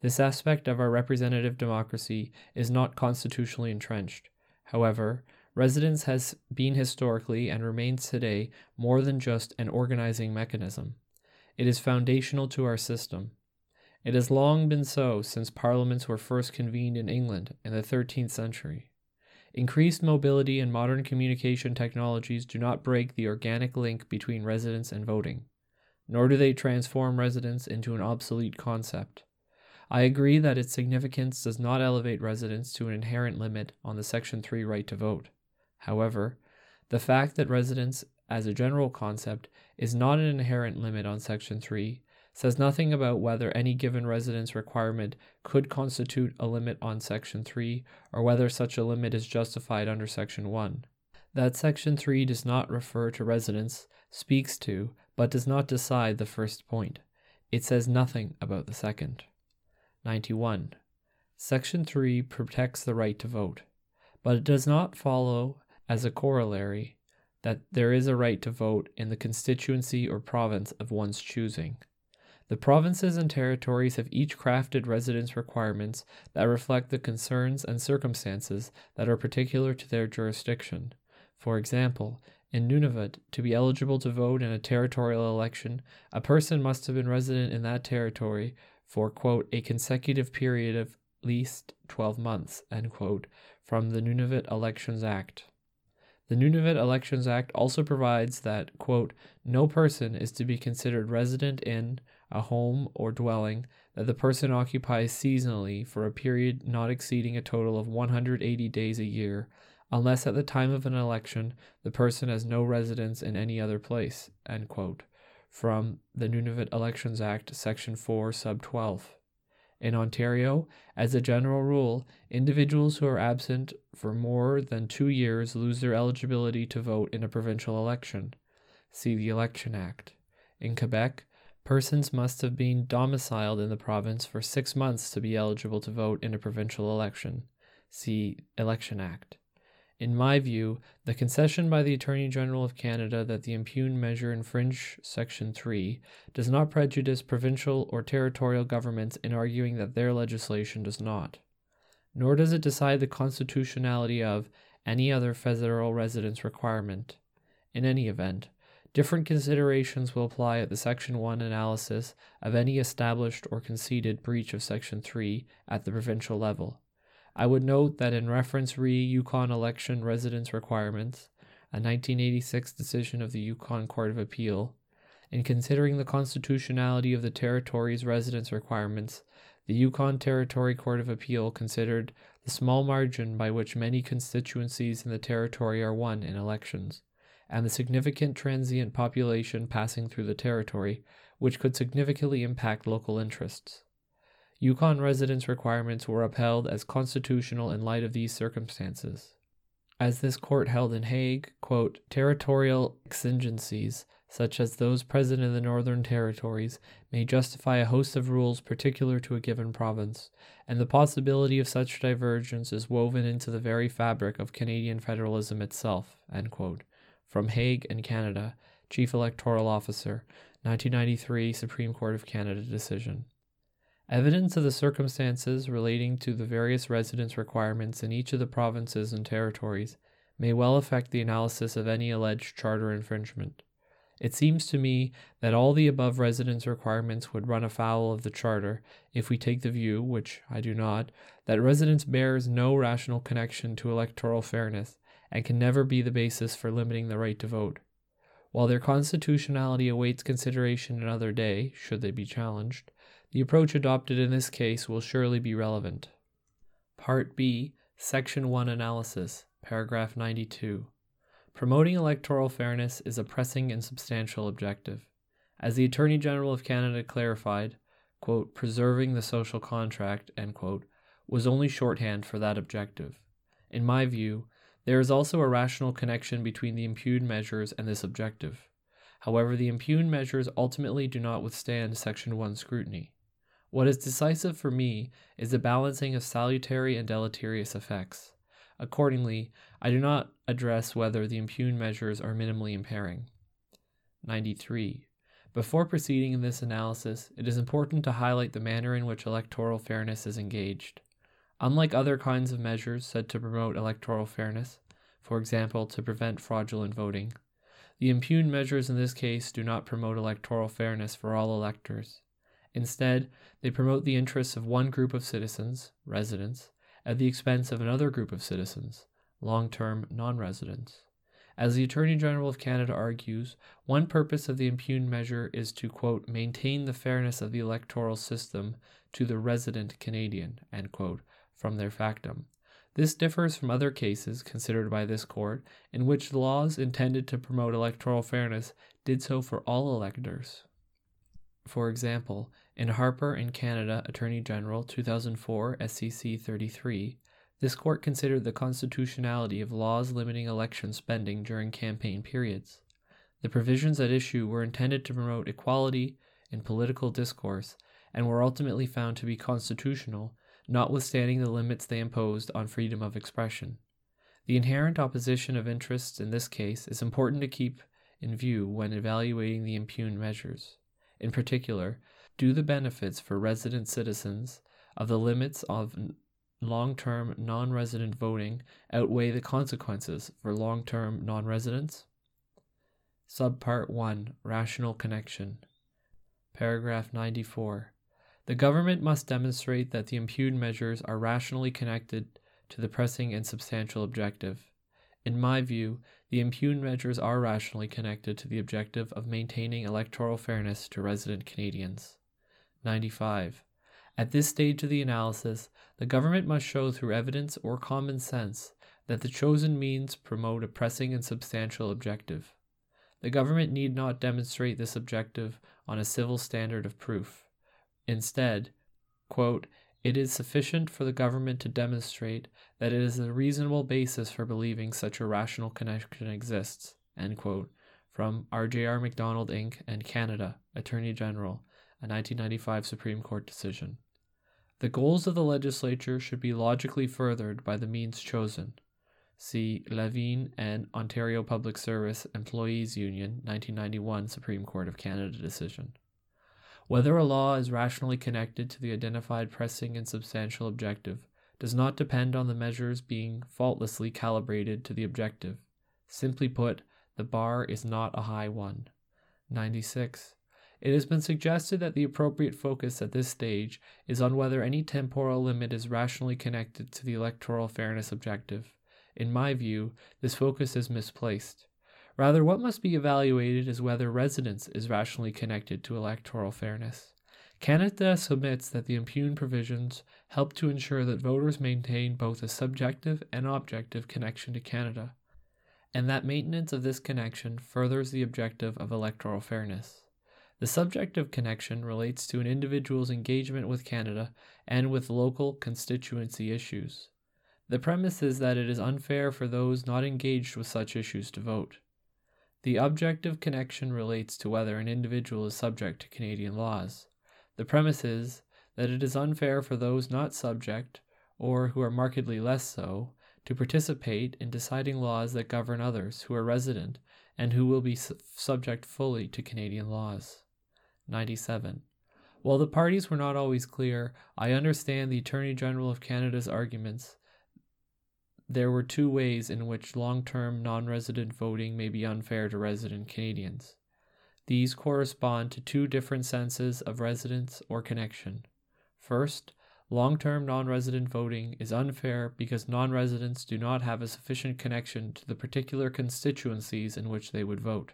This aspect of our representative democracy is not constitutionally entrenched. However, residence has been historically and remains today more than just an organizing mechanism. It is foundational to our system. It has long been so since parliaments were first convened in England in the 13th century. Increased mobility and modern communication technologies do not break the organic link between residence and voting nor do they transform residence into an obsolete concept. I agree that its significance does not elevate residence to an inherent limit on the Section 3 right to vote. However, the fact that residence as a general concept is not an inherent limit on Section 3 says nothing about whether any given residence requirement could constitute a limit on Section 3 or whether such a limit is justified under Section 1. That Section 3 does not refer to residence speaks to but does not decide the first point. It says nothing about the second. 91. Section 3 protects the right to vote, but it does not follow as a corollary that there is a right to vote in the constituency or province of one's choosing. The provinces and territories have each crafted residence requirements that reflect the concerns and circumstances that are particular to their jurisdiction. For example, in Nunavut, to be eligible to vote in a territorial election, a person must have been resident in that territory for, quote, a consecutive period of at least 12 months, quote, from the Nunavut Elections Act. The Nunavut Elections Act also provides that, quote, no person is to be considered resident in a home or dwelling that the person occupies seasonally for a period not exceeding a total of 180 days a year, unless at the time of an election the person has no residence in any other place. From the Nunavut Elections Act, Section 4, Sub 12. In Ontario, as a general rule, individuals who are absent for more than two years lose their eligibility to vote in a provincial election. See the Election Act. In Quebec, Persons must have been domiciled in the province for six months to be eligible to vote in a provincial election. See Election Act. In my view, the concession by the Attorney General of Canada that the impugned measure infringe Section 3 does not prejudice provincial or territorial governments in arguing that their legislation does not. Nor does it decide the constitutionality of any other federal residence requirement. In any event, Different considerations will apply at the Section 1 analysis of any established or conceded breach of Section 3 at the provincial level. I would note that in reference re Yukon election residence requirements, a 1986 decision of the Yukon Court of Appeal, in considering the constitutionality of the territory's residence requirements, the Yukon Territory Court of Appeal considered the small margin by which many constituencies in the territory are won in elections and the significant transient population passing through the territory, which could significantly impact local interests. Yukon residence requirements were upheld as constitutional in light of these circumstances. As this court held in Haig, quote, territorial exigencies, such as those present in the Northern Territories, may justify a host of rules particular to a given province, and the possibility of such divergence is woven into the very fabric of Canadian federalism itself. End quote from Haig and Canada, Chief Electoral Officer, 1993 Supreme Court of Canada decision. Evidence of the circumstances relating to the various residence requirements in each of the provinces and territories may well affect the analysis of any alleged charter infringement. It seems to me that all the above residence requirements would run afoul of the Charter if we take the view, which I do not, that residence bears no rational connection to electoral fairness and can never be the basis for limiting the right to vote. While their constitutionality awaits consideration another day, should they be challenged, the approach adopted in this case will surely be relevant. Part B, Section 1 Analysis, Paragraph 92. Promoting electoral fairness is a pressing and substantial objective. As the Attorney General of Canada clarified, quote, preserving the social contract, quote, was only shorthand for that objective. In my view, there is also a rational connection between the impugned measures and this objective. However, the impugned measures ultimately do not withstand Section 1 scrutiny. What is decisive for me is the balancing of salutary and deleterious effects. Accordingly, I do not address whether the impugned measures are minimally impairing. 93. Before proceeding in this analysis, it is important to highlight the manner in which electoral fairness is engaged. Unlike other kinds of measures said to promote electoral fairness, for example, to prevent fraudulent voting, the impugned measures in this case do not promote electoral fairness for all electors. Instead, they promote the interests of one group of citizens, residents, at the expense of another group of citizens, long term non residents. As the Attorney General of Canada argues, one purpose of the impugned measure is to, quote, maintain the fairness of the electoral system to the resident Canadian, end quote, from their factum. This differs from other cases considered by this court in which laws intended to promote electoral fairness did so for all electors. For example, in Harper and Canada Attorney General 2004 SCC 33, this court considered the constitutionality of laws limiting election spending during campaign periods. The provisions at issue were intended to promote equality in political discourse and were ultimately found to be constitutional notwithstanding the limits they imposed on freedom of expression. The inherent opposition of interests in this case is important to keep in view when evaluating the impugned measures. In particular, do the benefits for resident citizens of the limits of long term non resident voting outweigh the consequences for long term non residents? Subpart 1 Rational Connection. Paragraph 94. The government must demonstrate that the impugned measures are rationally connected to the pressing and substantial objective. In my view, the impugned measures are rationally connected to the objective of maintaining electoral fairness to resident Canadians. 95. At this stage of the analysis, the government must show through evidence or common sense that the chosen means promote a pressing and substantial objective. The government need not demonstrate this objective on a civil standard of proof. Instead, quote, it is sufficient for the government to demonstrate that it is a reasonable basis for believing such a rational connection exists. End quote. From R.J.R. MacDonald Inc. and Canada, Attorney General, a 1995 Supreme Court decision. The goals of the legislature should be logically furthered by the means chosen. See Lavigne and Ontario Public Service Employees Union, 1991 Supreme Court of Canada decision. Whether a law is rationally connected to the identified pressing and substantial objective does not depend on the measures being faultlessly calibrated to the objective. Simply put, the bar is not a high one. 96. It has been suggested that the appropriate focus at this stage is on whether any temporal limit is rationally connected to the electoral fairness objective. In my view, this focus is misplaced. Rather, what must be evaluated is whether residence is rationally connected to electoral fairness. Canada submits that the impugned provisions help to ensure that voters maintain both a subjective and objective connection to Canada, and that maintenance of this connection furthers the objective of electoral fairness. The subjective connection relates to an individual's engagement with Canada and with local constituency issues. The premise is that it is unfair for those not engaged with such issues to vote. The objective connection relates to whether an individual is subject to Canadian laws. The premise is that it is unfair for those not subject, or who are markedly less so, to participate in deciding laws that govern others who are resident and who will be su- subject fully to Canadian laws. 97. While the parties were not always clear, I understand the Attorney General of Canada's arguments there were two ways in which long term non resident voting may be unfair to resident Canadians. These correspond to two different senses of residence or connection. First, long term non resident voting is unfair because non residents do not have a sufficient connection to the particular constituencies in which they would vote.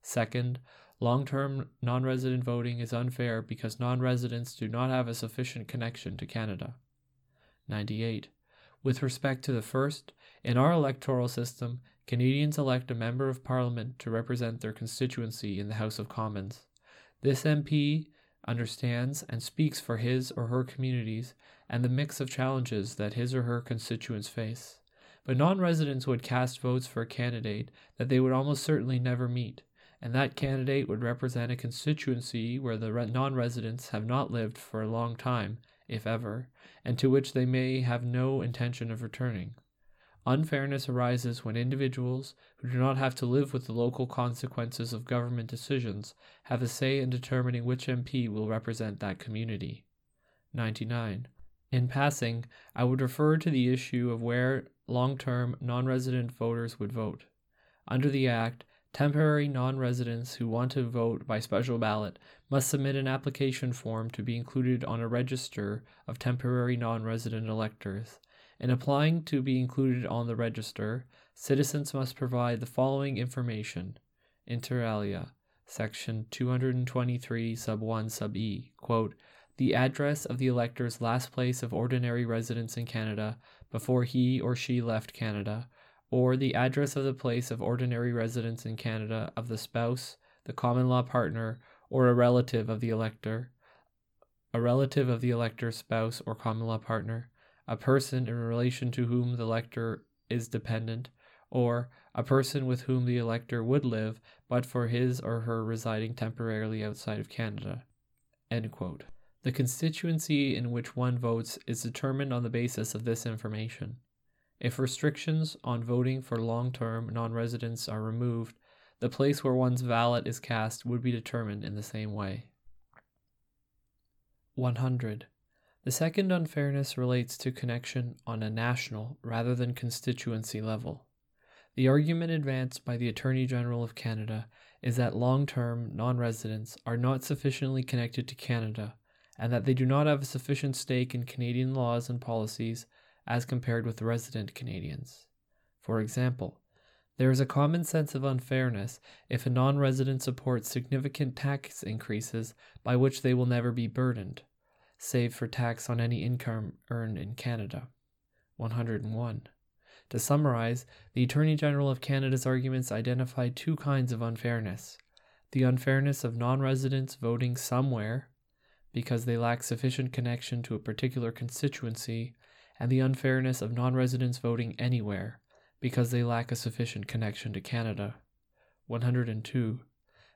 Second, long term non resident voting is unfair because non residents do not have a sufficient connection to Canada. 98. With respect to the first, in our electoral system, Canadians elect a Member of Parliament to represent their constituency in the House of Commons. This MP understands and speaks for his or her communities and the mix of challenges that his or her constituents face. But non residents would cast votes for a candidate that they would almost certainly never meet, and that candidate would represent a constituency where the non residents have not lived for a long time if ever, and to which they may have no intention of returning. Unfairness arises when individuals who do not have to live with the local consequences of government decisions have a say in determining which MP will represent that community. 99. In passing, I would refer to the issue of where long term non resident voters would vote. Under the Act, Temporary non residents who want to vote by special ballot must submit an application form to be included on a register of temporary non resident electors. In applying to be included on the register, citizens must provide the following information inter alia, section 223 sub 1 sub e, quote, the address of the elector's last place of ordinary residence in Canada before he or she left Canada or the address of the place of ordinary residence in Canada of the spouse, the common law partner, or a relative of the elector, a relative of the elector's spouse or common law partner, a person in relation to whom the elector is dependent, or a person with whom the elector would live but for his or her residing temporarily outside of Canada. The constituency in which one votes is determined on the basis of this information. If restrictions on voting for long term non residents are removed, the place where one's ballot is cast would be determined in the same way. 100. The second unfairness relates to connection on a national rather than constituency level. The argument advanced by the Attorney General of Canada is that long term non residents are not sufficiently connected to Canada and that they do not have a sufficient stake in Canadian laws and policies as compared with resident Canadians. For example, there is a common sense of unfairness if a non resident supports significant tax increases by which they will never be burdened, save for tax on any income earned in Canada. 101. To summarize, the Attorney General of Canada's arguments identify two kinds of unfairness the unfairness of non residents voting somewhere because they lack sufficient connection to a particular constituency, and the unfairness of non residents voting anywhere because they lack a sufficient connection to Canada. 102.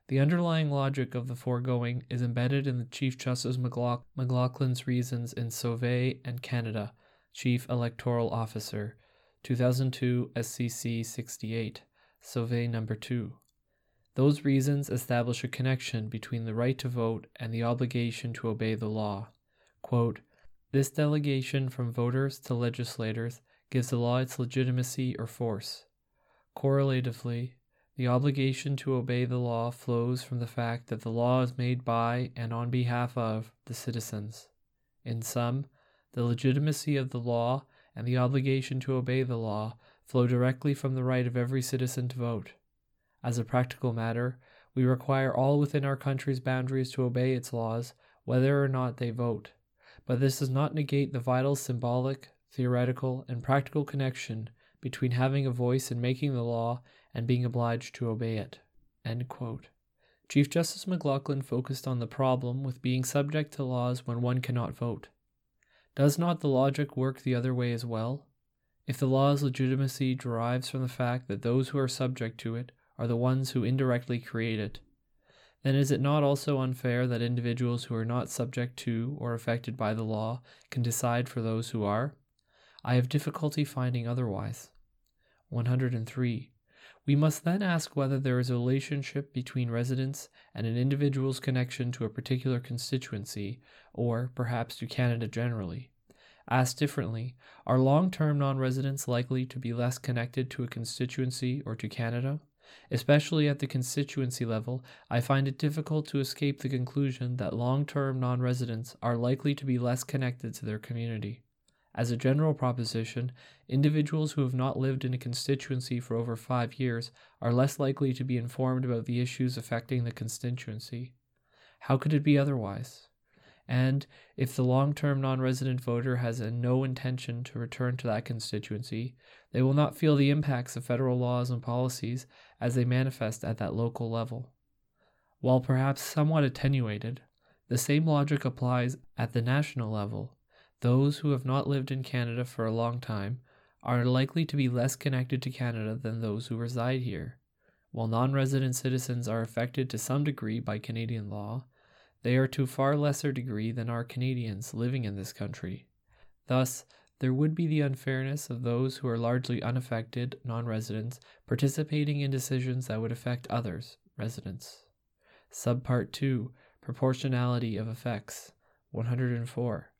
The underlying logic of the foregoing is embedded in the Chief Justice McLachlin's reasons in Sauvé and Canada, Chief Electoral Officer, 2002 SCC 68, Sauvé number 2. Those reasons establish a connection between the right to vote and the obligation to obey the law. Quote, this delegation from voters to legislators gives the law its legitimacy or force. Correlatively, the obligation to obey the law flows from the fact that the law is made by and on behalf of the citizens. In sum, the legitimacy of the law and the obligation to obey the law flow directly from the right of every citizen to vote. As a practical matter, we require all within our country's boundaries to obey its laws, whether or not they vote. But this does not negate the vital symbolic, theoretical, and practical connection between having a voice in making the law and being obliged to obey it. Chief Justice McLachlin focused on the problem with being subject to laws when one cannot vote. Does not the logic work the other way as well? If the law's legitimacy derives from the fact that those who are subject to it are the ones who indirectly create it, then is it not also unfair that individuals who are not subject to or affected by the law can decide for those who are? I have difficulty finding otherwise. 103. We must then ask whether there is a relationship between residence and an individual's connection to a particular constituency, or perhaps to Canada generally. Asked differently, are long term non residents likely to be less connected to a constituency or to Canada? Especially at the constituency level, I find it difficult to escape the conclusion that long term non residents are likely to be less connected to their community. As a general proposition, individuals who have not lived in a constituency for over five years are less likely to be informed about the issues affecting the constituency. How could it be otherwise? And if the long term non resident voter has no intention to return to that constituency, they will not feel the impacts of federal laws and policies as they manifest at that local level. While perhaps somewhat attenuated, the same logic applies at the national level those who have not lived in Canada for a long time are likely to be less connected to Canada than those who reside here. While non resident citizens are affected to some degree by Canadian law, they are to far lesser degree than are Canadians living in this country. Thus, there would be the unfairness of those who are largely unaffected non residents participating in decisions that would affect others, residents. Subpart 2 Proportionality of Effects 104.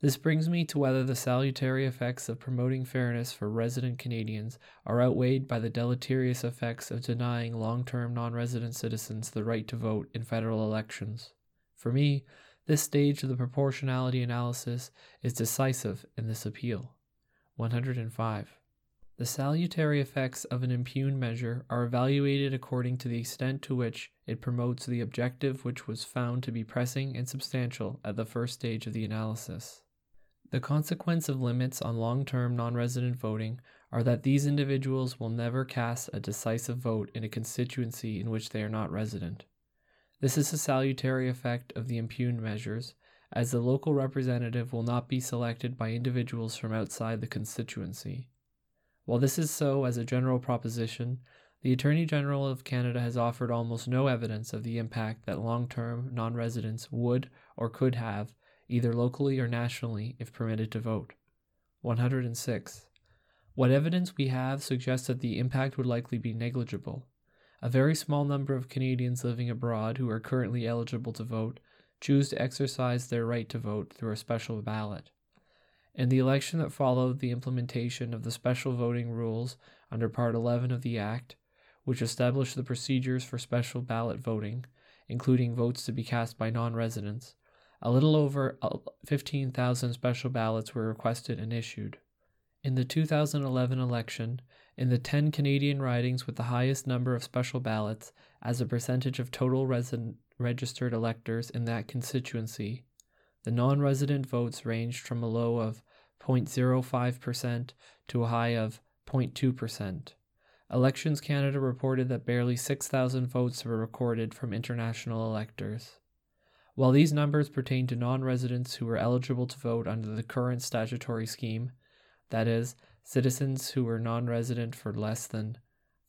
This brings me to whether the salutary effects of promoting fairness for resident Canadians are outweighed by the deleterious effects of denying long term non resident citizens the right to vote in federal elections. For me, this stage of the proportionality analysis is decisive in this appeal. 105. The salutary effects of an impugned measure are evaluated according to the extent to which it promotes the objective which was found to be pressing and substantial at the first stage of the analysis. The consequence of limits on long term non resident voting are that these individuals will never cast a decisive vote in a constituency in which they are not resident. This is a salutary effect of the impugned measures, as the local representative will not be selected by individuals from outside the constituency. While this is so as a general proposition, the Attorney General of Canada has offered almost no evidence of the impact that long term non residents would or could have either locally or nationally, if permitted to vote. 106. What evidence we have suggests that the impact would likely be negligible. A very small number of Canadians living abroad who are currently eligible to vote choose to exercise their right to vote through a special ballot. In the election that followed the implementation of the special voting rules under Part 11 of the Act, which established the procedures for special ballot voting, including votes to be cast by non residents, a little over uh, 15,000 special ballots were requested and issued. In the 2011 election, in the 10 Canadian ridings with the highest number of special ballots as a percentage of total registered electors in that constituency, the non resident votes ranged from a low of 0.05% to a high of 0.2%. Elections Canada reported that barely 6,000 votes were recorded from international electors. While these numbers pertain to non residents who were eligible to vote under the current statutory scheme, that is, citizens who were non resident for less than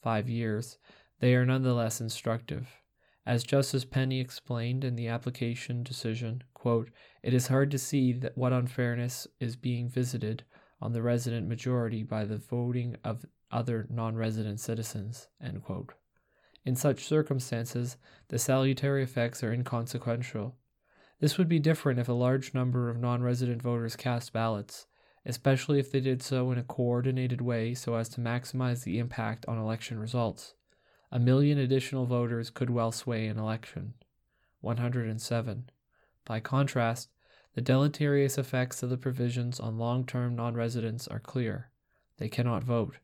five years, they are nonetheless instructive. As Justice Penny explained in the application decision, quote, it is hard to see that what unfairness is being visited on the resident majority by the voting of other non resident citizens. In such circumstances, the salutary effects are inconsequential. This would be different if a large number of non resident voters cast ballots, especially if they did so in a coordinated way so as to maximize the impact on election results. A million additional voters could well sway an election. 107. By contrast, the deleterious effects of the provisions on long term non residents are clear. They cannot vote.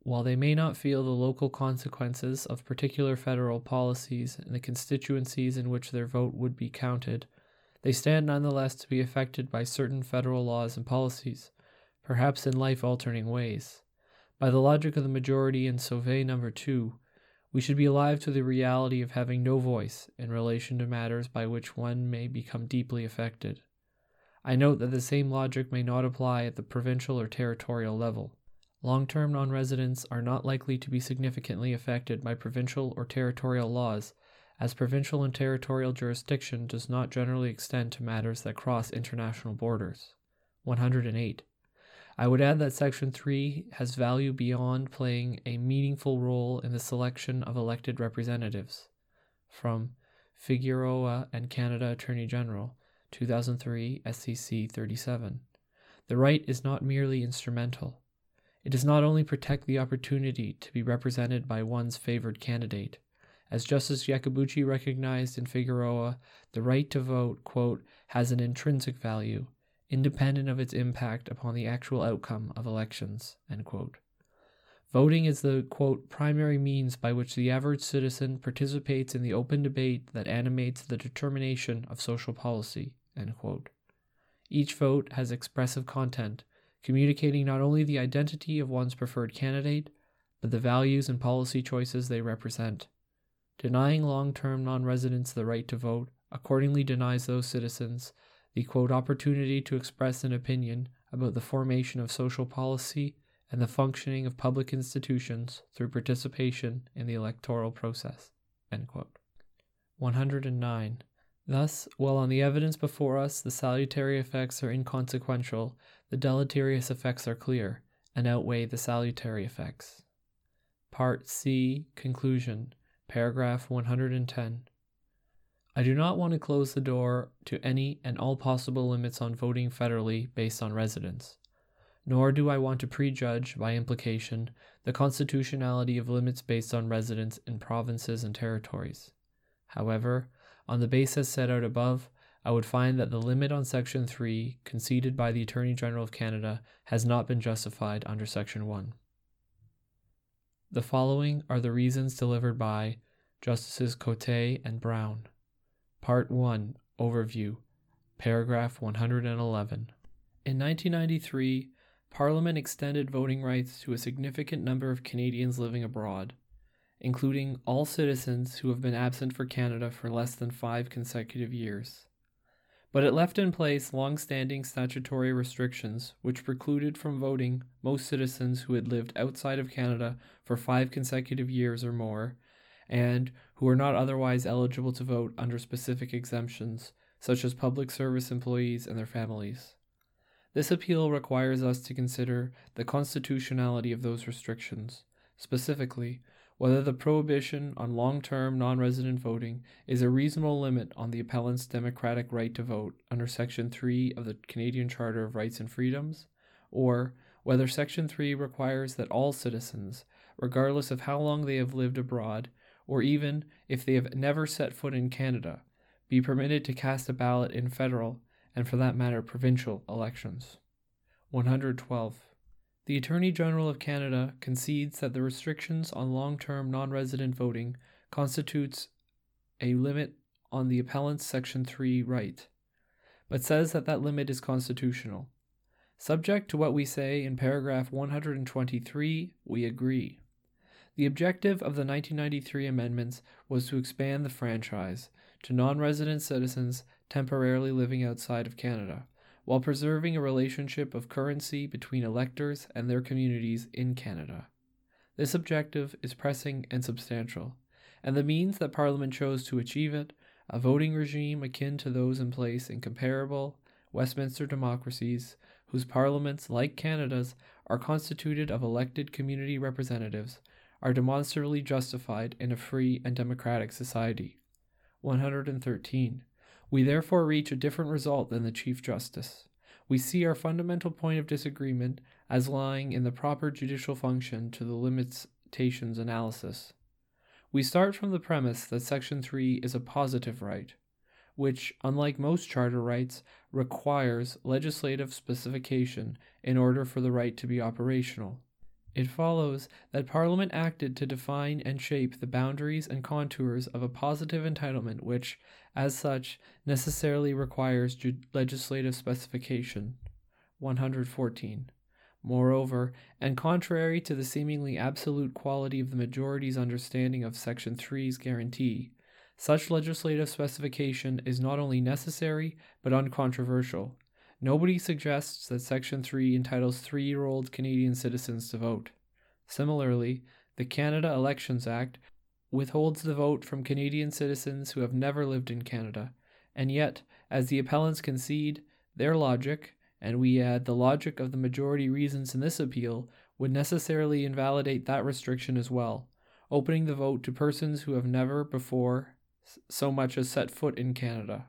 While they may not feel the local consequences of particular federal policies in the constituencies in which their vote would be counted, they stand nonetheless to be affected by certain federal laws and policies, perhaps in life altering ways. By the logic of the majority in Sauvé number 2, we should be alive to the reality of having no voice in relation to matters by which one may become deeply affected. I note that the same logic may not apply at the provincial or territorial level. Long term non residents are not likely to be significantly affected by provincial or territorial laws, as provincial and territorial jurisdiction does not generally extend to matters that cross international borders. 108. I would add that Section 3 has value beyond playing a meaningful role in the selection of elected representatives. From Figueroa and Canada Attorney General, 2003 SCC 37. The right is not merely instrumental. It does not only protect the opportunity to be represented by one's favored candidate. As Justice Iacobucci recognized in Figueroa, the right to vote, quote, has an intrinsic value independent of its impact upon the actual outcome of elections. Voting is the quote, primary means by which the average citizen participates in the open debate that animates the determination of social policy. Each vote has expressive content, communicating not only the identity of one's preferred candidate, but the values and policy choices they represent. Denying long term non residents the right to vote accordingly denies those citizens the quote opportunity to express an opinion about the formation of social policy and the functioning of public institutions through participation in the electoral process. 109. Thus, while on the evidence before us the salutary effects are inconsequential, the deleterious effects are clear and outweigh the salutary effects. Part C Conclusion, paragraph 110. I do not want to close the door to any and all possible limits on voting federally based on residence, nor do I want to prejudge, by implication, the constitutionality of limits based on residence in provinces and territories. However, on the basis set out above, I would find that the limit on Section 3 conceded by the Attorney General of Canada has not been justified under Section 1. The following are the reasons delivered by Justices Cote and Brown. Part 1 Overview, paragraph 111. In 1993, Parliament extended voting rights to a significant number of Canadians living abroad, including all citizens who have been absent for Canada for less than five consecutive years. But it left in place long standing statutory restrictions which precluded from voting most citizens who had lived outside of Canada for five consecutive years or more and who are not otherwise eligible to vote under specific exemptions, such as public service employees and their families. This appeal requires us to consider the constitutionality of those restrictions, specifically, whether the prohibition on long term non resident voting is a reasonable limit on the appellant's democratic right to vote under Section 3 of the Canadian Charter of Rights and Freedoms, or whether Section 3 requires that all citizens, regardless of how long they have lived abroad, or even if they have never set foot in Canada, be permitted to cast a ballot in federal, and for that matter, provincial elections. 112. The Attorney General of Canada concedes that the restrictions on long term non resident voting constitutes a limit on the appellant's Section 3 right, but says that that limit is constitutional. Subject to what we say in paragraph 123, we agree. The objective of the 1993 amendments was to expand the franchise to non resident citizens temporarily living outside of Canada while preserving a relationship of currency between electors and their communities in Canada. This objective is pressing and substantial, and the means that Parliament chose to achieve it, a voting regime akin to those in place in comparable Westminster democracies, whose parliaments, like Canada's, are constituted of elected community representatives, are demonstrably justified in a free and democratic society. 113. We therefore reach a different result than the Chief Justice. We see our fundamental point of disagreement as lying in the proper judicial function to the limitations analysis. We start from the premise that Section 3 is a positive right, which, unlike most charter rights, requires legislative specification in order for the right to be operational. It follows that Parliament acted to define and shape the boundaries and contours of a positive entitlement which, as such, necessarily requires ju- legislative specification. 114. Moreover, and contrary to the seemingly absolute quality of the majority's understanding of Section 3's guarantee, such legislative specification is not only necessary but uncontroversial Nobody suggests that Section 3 entitles three year old Canadian citizens to vote. Similarly, the Canada Elections Act withholds the vote from Canadian citizens who have never lived in Canada, and yet, as the appellants concede, their logic, and we add the logic of the majority reasons in this appeal, would necessarily invalidate that restriction as well, opening the vote to persons who have never before so much as set foot in Canada.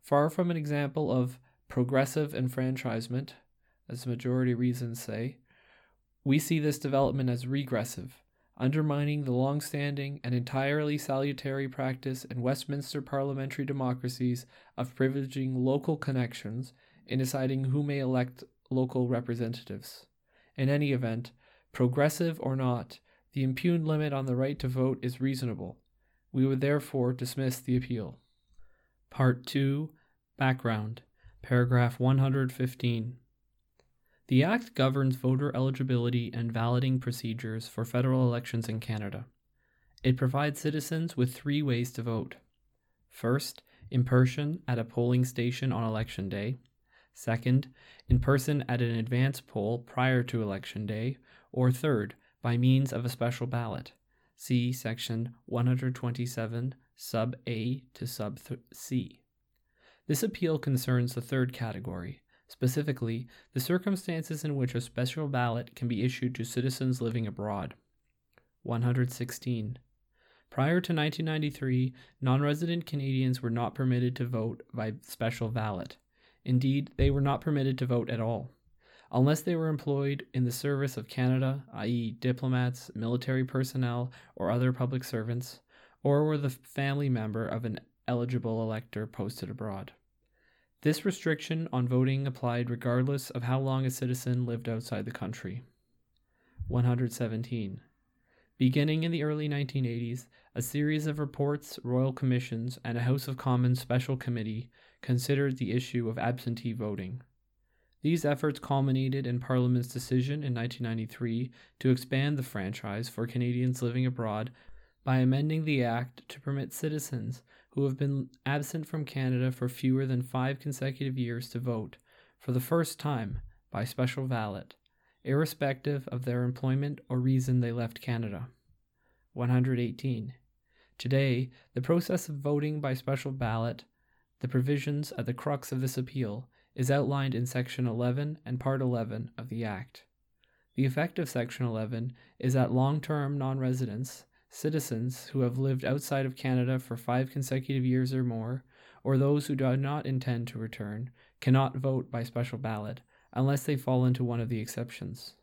Far from an example of progressive enfranchisement, as majority reasons say, we see this development as regressive, undermining the long standing and entirely salutary practice in Westminster parliamentary democracies of privileging local connections in deciding who may elect local representatives. In any event, progressive or not, the impugned limit on the right to vote is reasonable. We would therefore dismiss the appeal. Part 2 Background Paragraph 115. The Act governs voter eligibility and balloting procedures for federal elections in Canada. It provides citizens with three ways to vote. First, in person at a polling station on election day. Second, in person at an advance poll prior to election day. Or third, by means of a special ballot. See section 127, sub A to sub C. This appeal concerns the third category, specifically, the circumstances in which a special ballot can be issued to citizens living abroad. 116. Prior to 1993, non resident Canadians were not permitted to vote by special ballot. Indeed, they were not permitted to vote at all. Unless they were employed in the service of Canada, i.e., diplomats, military personnel, or other public servants, or were the family member of an eligible elector posted abroad. This restriction on voting applied regardless of how long a citizen lived outside the country. 117. Beginning in the early 1980s, a series of reports, royal commissions, and a House of Commons special committee considered the issue of absentee voting. These efforts culminated in Parliament's decision in 1993 to expand the franchise for Canadians living abroad by amending the Act to permit citizens who have been absent from Canada for fewer than five consecutive years to vote, for the first time, by special ballot, irrespective of their employment or reason they left Canada. 118. Today, the process of voting by special ballot, the provisions at the crux of this appeal, is outlined in Section 11 and Part 11 of the Act. The effect of Section 11 is that long term non residents, citizens who have lived outside of Canada for five consecutive years or more, or those who do not intend to return, cannot vote by special ballot unless they fall into one of the exceptions.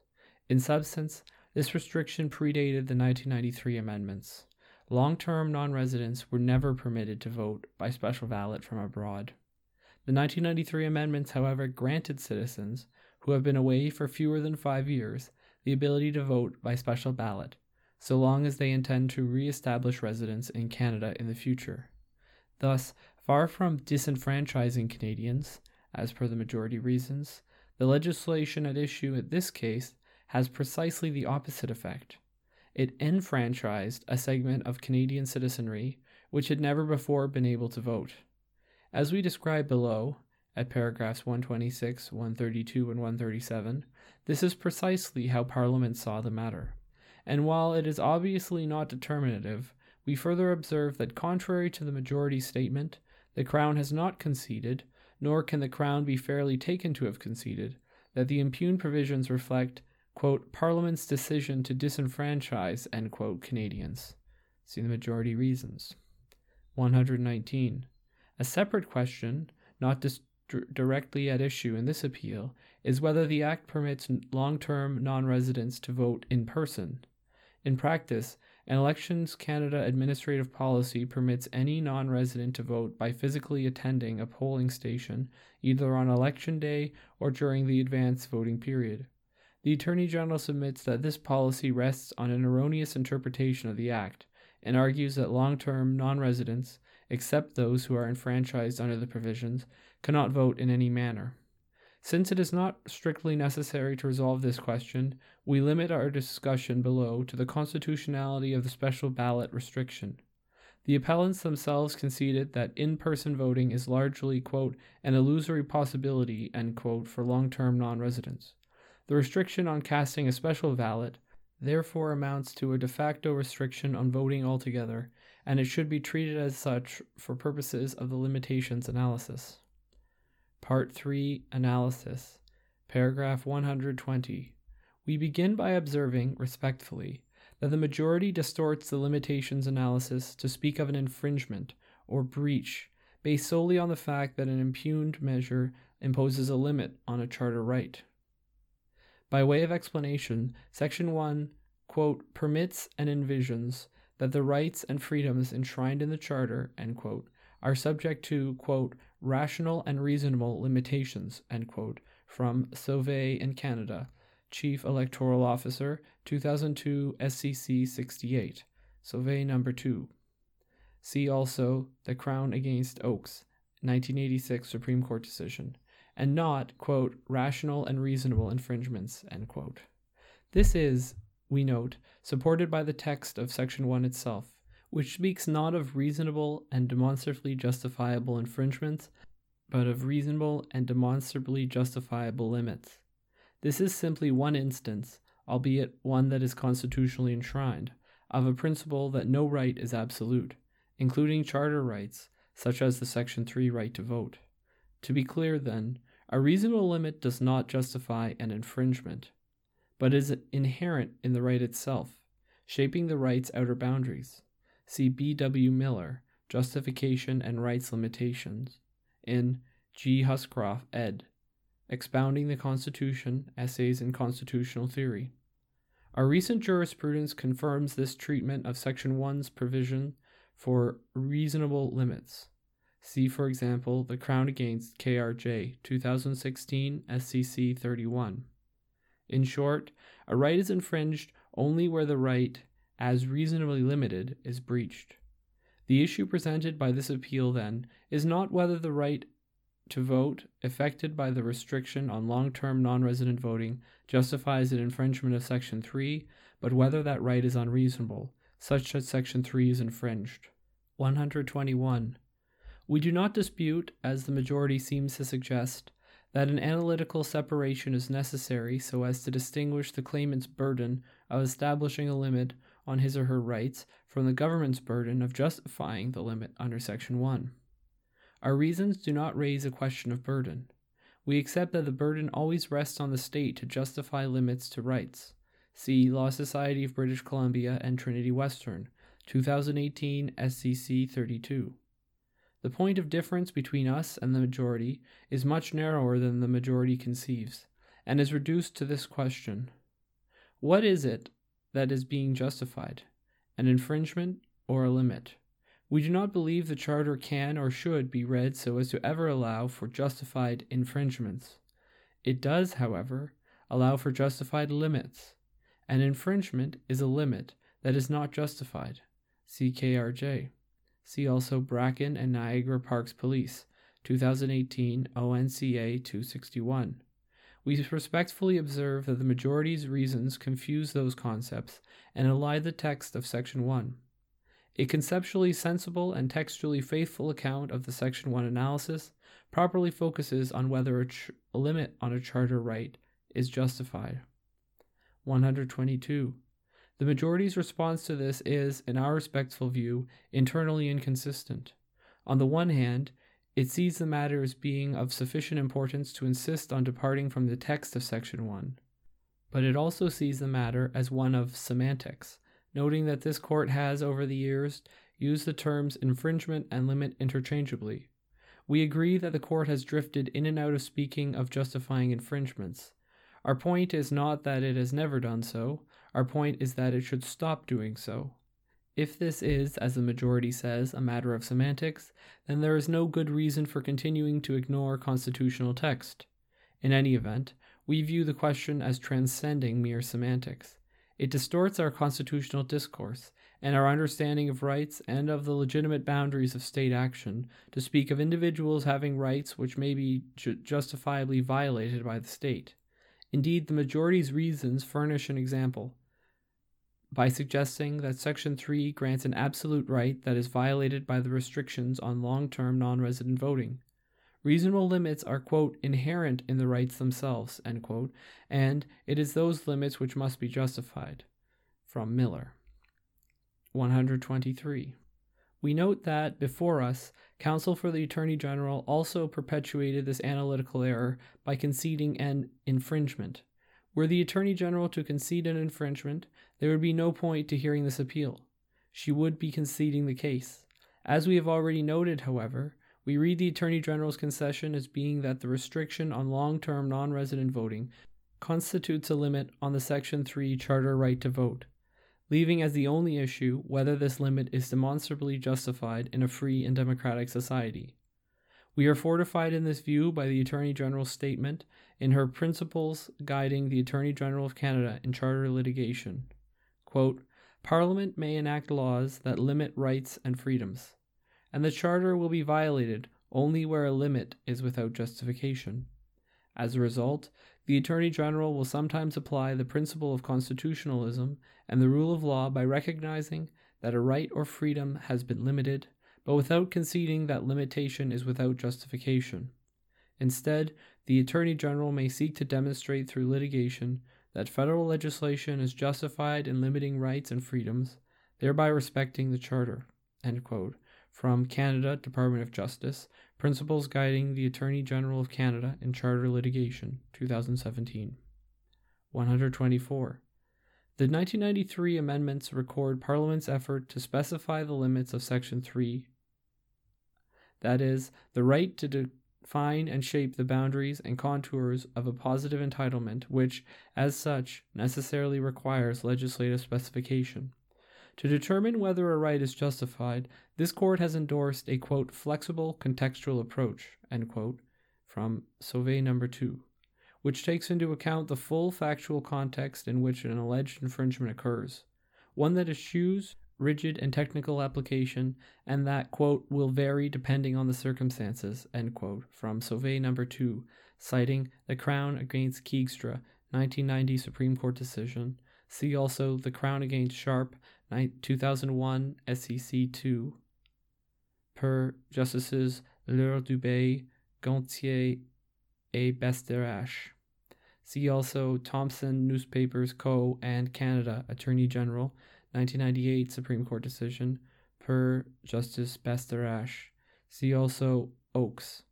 In substance, this restriction predated the 1993 amendments. Long term non residents were never permitted to vote by special ballot from abroad. The 1993 amendments, however, granted citizens who have been away for fewer than five years the ability to vote by special ballot, so long as they intend to re establish residence in Canada in the future. Thus, far from disenfranchising Canadians, as per the majority reasons, the legislation at issue in this case has precisely the opposite effect. It enfranchised a segment of Canadian citizenry which had never before been able to vote. As we describe below, at paragraphs 126, 132, and 137, this is precisely how Parliament saw the matter. And while it is obviously not determinative, we further observe that, contrary to the majority statement, the Crown has not conceded, nor can the Crown be fairly taken to have conceded, that the impugned provisions reflect, quote, Parliament's decision to disenfranchise, end quote, Canadians. See the majority reasons. 119. A separate question, not dis- directly at issue in this appeal is whether the Act permits long term non residents to vote in person. In practice, an Elections Canada administrative policy permits any non resident to vote by physically attending a polling station either on election day or during the advance voting period. The Attorney General submits that this policy rests on an erroneous interpretation of the Act and argues that long term non residents, except those who are enfranchised under the provisions, cannot vote in any manner. Since it is not strictly necessary to resolve this question, we limit our discussion below to the constitutionality of the special ballot restriction. The appellants themselves conceded that in person voting is largely, quote, an illusory possibility, end quote, for long term non residents. The restriction on casting a special ballot therefore amounts to a de facto restriction on voting altogether, and it should be treated as such for purposes of the limitations analysis. Part 3 Analysis, paragraph 120. We begin by observing, respectfully, that the majority distorts the limitations analysis to speak of an infringement or breach based solely on the fact that an impugned measure imposes a limit on a charter right. By way of explanation, Section 1 quote, permits and envisions that the rights and freedoms enshrined in the Charter end quote, are subject to quote, rational and reasonable limitations, end quote, from Sauvé in Canada, Chief Electoral Officer, 2002 SCC 68, Sauvé number 2. See also The Crown Against Oakes, 1986 Supreme Court decision, and not, quote, rational and reasonable infringements, end quote. This is, we note, supported by the text of Section 1 itself, which speaks not of reasonable and demonstrably justifiable infringements, but of reasonable and demonstrably justifiable limits. This is simply one instance, albeit one that is constitutionally enshrined, of a principle that no right is absolute, including charter rights, such as the Section 3 right to vote. To be clear, then, a reasonable limit does not justify an infringement, but is inherent in the right itself, shaping the right's outer boundaries. See B. W. Miller, Justification and Rights Limitations, in G. Huscroft, ed., Expounding the Constitution Essays in Constitutional Theory. Our recent jurisprudence confirms this treatment of Section 1's provision for reasonable limits. See, for example, the Crown Against KRJ 2016 SCC 31. In short, a right is infringed only where the right as reasonably limited, is breached. The issue presented by this appeal, then, is not whether the right to vote, affected by the restriction on long term non resident voting, justifies an infringement of Section 3, but whether that right is unreasonable, such that Section 3 is infringed. 121. We do not dispute, as the majority seems to suggest, that an analytical separation is necessary so as to distinguish the claimant's burden of establishing a limit on his or her rights from the government's burden of justifying the limit under Section 1. Our reasons do not raise a question of burden. We accept that the burden always rests on the state to justify limits to rights. See Law Society of British Columbia and Trinity Western, 2018 SCC 32. The point of difference between us and the majority is much narrower than the majority conceives, and is reduced to this question What is it that is being justified? An infringement or a limit? We do not believe the Charter can or should be read so as to ever allow for justified infringements. It does, however, allow for justified limits. An infringement is a limit that is not justified. See KRJ. See also Bracken and Niagara Parks Police, 2018 ONCA 261. We respectfully observe that the majority's reasons confuse those concepts and elide the text of Section 1. A conceptually sensible and textually faithful account of the Section 1 analysis properly focuses on whether a, ch- a limit on a charter right is justified. 122. The majority's response to this is, in our respectful view, internally inconsistent. On the one hand, it sees the matter as being of sufficient importance to insist on departing from the text of Section 1. But it also sees the matter as one of semantics, noting that this court has, over the years, used the terms infringement and limit interchangeably. We agree that the court has drifted in and out of speaking of justifying infringements. Our point is not that it has never done so, our point is that it should stop doing so. If this is, as the majority says, a matter of semantics, then there is no good reason for continuing to ignore constitutional text. In any event, we view the question as transcending mere semantics. It distorts our constitutional discourse and our understanding of rights and of the legitimate boundaries of state action to speak of individuals having rights which may be ju- justifiably violated by the state. Indeed, the majority's reasons furnish an example. By suggesting that Section 3 grants an absolute right that is violated by the restrictions on long term non resident voting. Reasonable limits are, quote, inherent in the rights themselves, end quote, and it is those limits which must be justified. From Miller. 123. We note that, before us, counsel for the Attorney General also perpetuated this analytical error by conceding an infringement. Were the Attorney General to concede an infringement, there would be no point to hearing this appeal. She would be conceding the case. As we have already noted, however, we read the Attorney General's concession as being that the restriction on long term non resident voting constitutes a limit on the Section 3 Charter right to vote, leaving as the only issue whether this limit is demonstrably justified in a free and democratic society. We are fortified in this view by the Attorney General's statement in her Principles Guiding the Attorney General of Canada in Charter Litigation. Quote, Parliament may enact laws that limit rights and freedoms and the Charter will be violated only where a limit is without justification. As a result, the Attorney General will sometimes apply the principle of constitutionalism and the rule of law by recognizing that a right or freedom has been limited, but without conceding that limitation is without justification. Instead, the Attorney General may seek to demonstrate through litigation that federal legislation is justified in limiting rights and freedoms, thereby respecting the Charter. From Canada Department of Justice Principles Guiding the Attorney General of Canada in Charter Litigation, 2017. 124. The 1993 amendments record Parliament's effort to specify the limits of Section 3, that is, the right to define and shape the boundaries and contours of a positive entitlement, which, as such, necessarily requires legislative specification. To determine whether a right is justified, this court has endorsed a quote flexible contextual approach end quote from Sauvé number 2, which takes into account the full factual context in which an alleged infringement occurs, one that eschews rigid and technical application and that quote will vary depending on the circumstances end quote from Sauvé number 2 citing the Crown against Keegstra 1990 Supreme Court decision see also the Crown against Sharpe 2001 SCC 2 per Justices Leur Dubé, Gonthier, et Bastarache. See also Thomson Newspapers Co. and Canada Attorney General 1998 Supreme Court decision per Justice Bastarache. See also Oakes.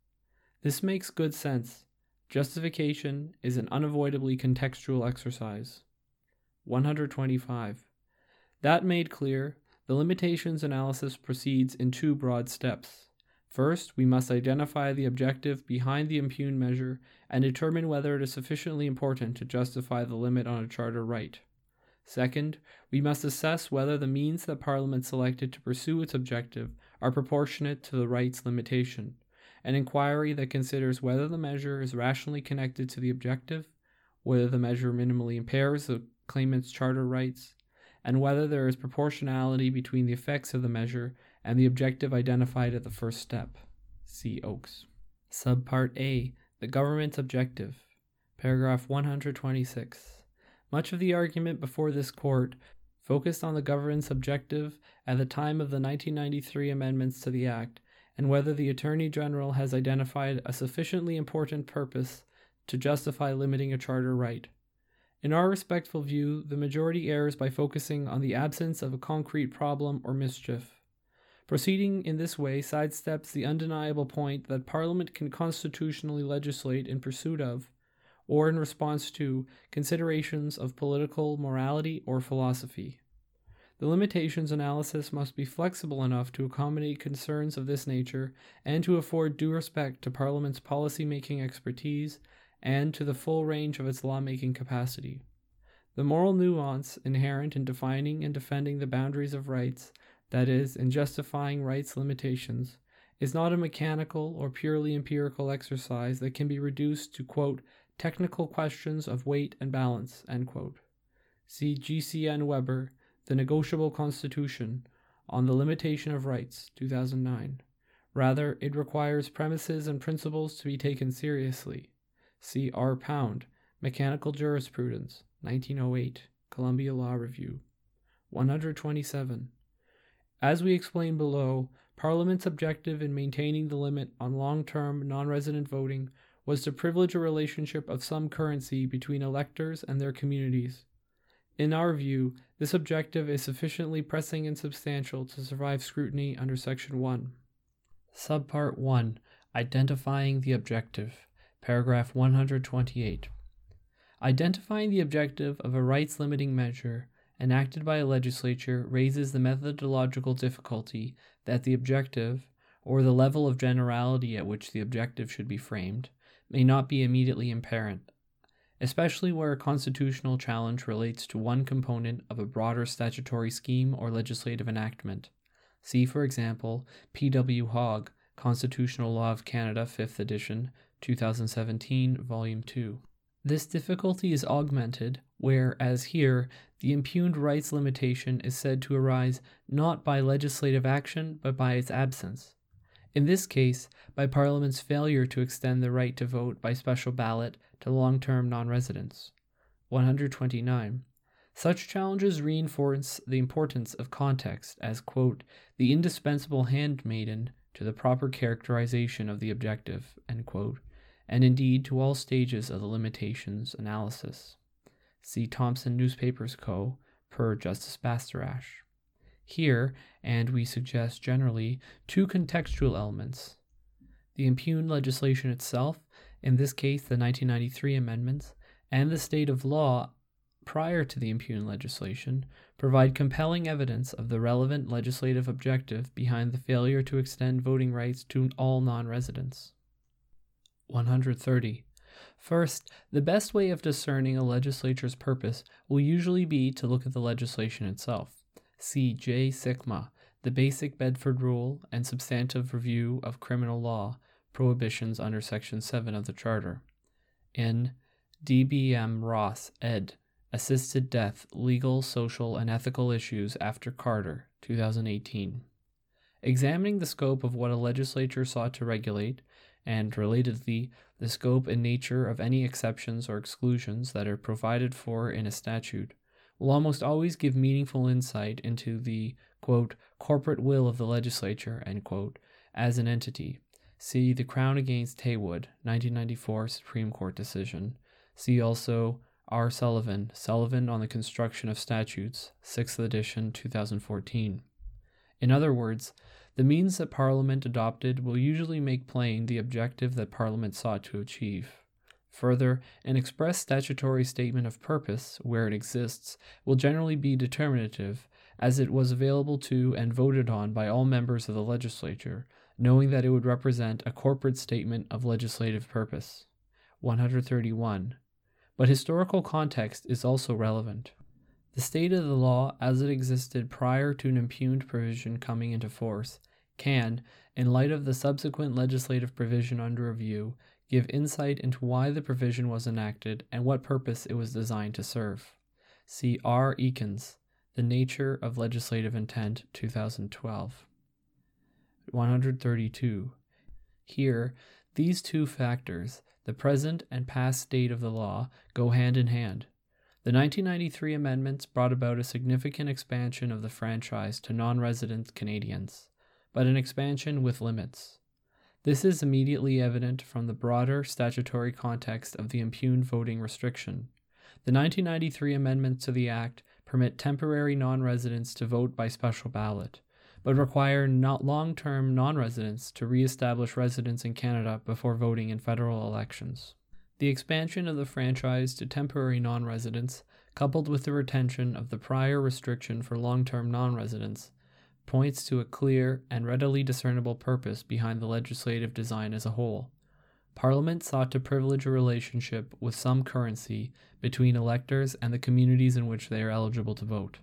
This makes good sense. Justification is an unavoidably contextual exercise. 125. That made clear, the limitations analysis proceeds in two broad steps. First, we must identify the objective behind the impugned measure and determine whether it is sufficiently important to justify the limit on a charter right. Second, we must assess whether the means that Parliament selected to pursue its objective are proportionate to the right's limitation, an inquiry that considers whether the measure is rationally connected to the objective, whether the measure minimally impairs the claimant's charter rights, and whether there is proportionality between the effects of the measure and the objective identified at the first step. See Oakes. Subpart A The Government's Objective. Paragraph 126. Much of the argument before this court focused on the government's objective at the time of the 1993 amendments to the Act and whether the Attorney General has identified a sufficiently important purpose to justify limiting a charter right. In our respectful view, the majority errs by focusing on the absence of a concrete problem or mischief. Proceeding in this way sidesteps the undeniable point that Parliament can constitutionally legislate in pursuit of, or in response to, considerations of political morality or philosophy. The limitations analysis must be flexible enough to accommodate concerns of this nature and to afford due respect to Parliament's policy making expertise and to the full range of its lawmaking capacity. The moral nuance inherent in defining and defending the boundaries of rights that is, in justifying rights limitations, is not a mechanical or purely empirical exercise that can be reduced to, quote, technical questions of weight and balance, end quote. See GCN Webber, The Negotiable Constitution, on the Limitation of Rights, 2009. Rather, it requires premises and principles to be taken seriously. See R. Pound, Mechanical Jurisprudence, 1908, Columbia Law Review. 127. As we explained below, Parliament's objective in maintaining the limit on long term non resident voting was to privilege a relationship of some currency between electors and their communities. In our view, this objective is sufficiently pressing and substantial to survive scrutiny under Section 1. Subpart 1 Identifying the Objective, paragraph 128. Identifying the objective of a rights limiting measure enacted by a legislature raises the methodological difficulty that the objective, or the level of generality at which the objective should be framed, may not be immediately apparent, especially where a constitutional challenge relates to one component of a broader statutory scheme or legislative enactment. See, for example, P.W. Hogg, Constitutional Law of Canada, 5th edition, 2017, Volume 2. This difficulty is augmented where, as here, the impugned rights limitation is said to arise not by legislative action but by its absence. In this case, by Parliament's failure to extend the right to vote by special ballot to long term non residents. 129. Such challenges reinforce the importance of context as, quote, the indispensable handmaiden to the proper characterization of the objective, quote, and indeed to all stages of the limitations analysis. See Thomson Newspapers Co. per Justice Bastarache. Here, and we suggest generally, two contextual elements the impugned legislation itself, in this case the 1993 amendments, and the state of law prior to the impugned legislation provide compelling evidence of the relevant legislative objective behind the failure to extend voting rights to all non residents. 130. First, the best way of discerning a legislature's purpose will usually be to look at the legislation itself. See J. Sikma, The Basic Bedford Rule and Substantive Review of Criminal Law, Prohibitions under Section 7 of the Charter. In D.B.M. Ross, ed. Assisted Death Legal, Social, and Ethical Issues After Carter, 2018. Examining the scope of what a legislature sought to regulate, and relatedly, the scope and nature of any exceptions or exclusions that are provided for in a statute will almost always give meaningful insight into the quote, corporate will of the legislature quote, as an entity. See the Crown against Heywood, 1994 Supreme Court decision. See also R. Sullivan, Sullivan on the Construction of Statutes, 6th edition, 2014. In other words, the means that Parliament adopted will usually make plain the objective that Parliament sought to achieve. Further, an express statutory statement of purpose, where it exists, will generally be determinative, as it was available to and voted on by all members of the legislature, knowing that it would represent a corporate statement of legislative purpose. 131. But historical context is also relevant. The state of the law as it existed prior to an impugned provision coming into force can, in light of the subsequent legislative provision under review, give insight into why the provision was enacted and what purpose it was designed to serve. See R. Ekins, The Nature of Legislative Intent, 2012. 132. Here, these two factors, the present and past state of the law, go hand in hand. The 1993 amendments brought about a significant expansion of the franchise to non resident Canadians, but an expansion with limits. This is immediately evident from the broader statutory context of the impugned voting restriction. The 1993 amendments to the Act permit temporary non residents to vote by special ballot, but require not long term non residents to re establish residence in Canada before voting in federal elections. The expansion of the franchise to temporary non residents, coupled with the retention of the prior restriction for long term non residents, points to a clear and readily discernible purpose behind the legislative design as a whole. Parliament sought to privilege a relationship with some currency between electors and the communities in which they are eligible to vote.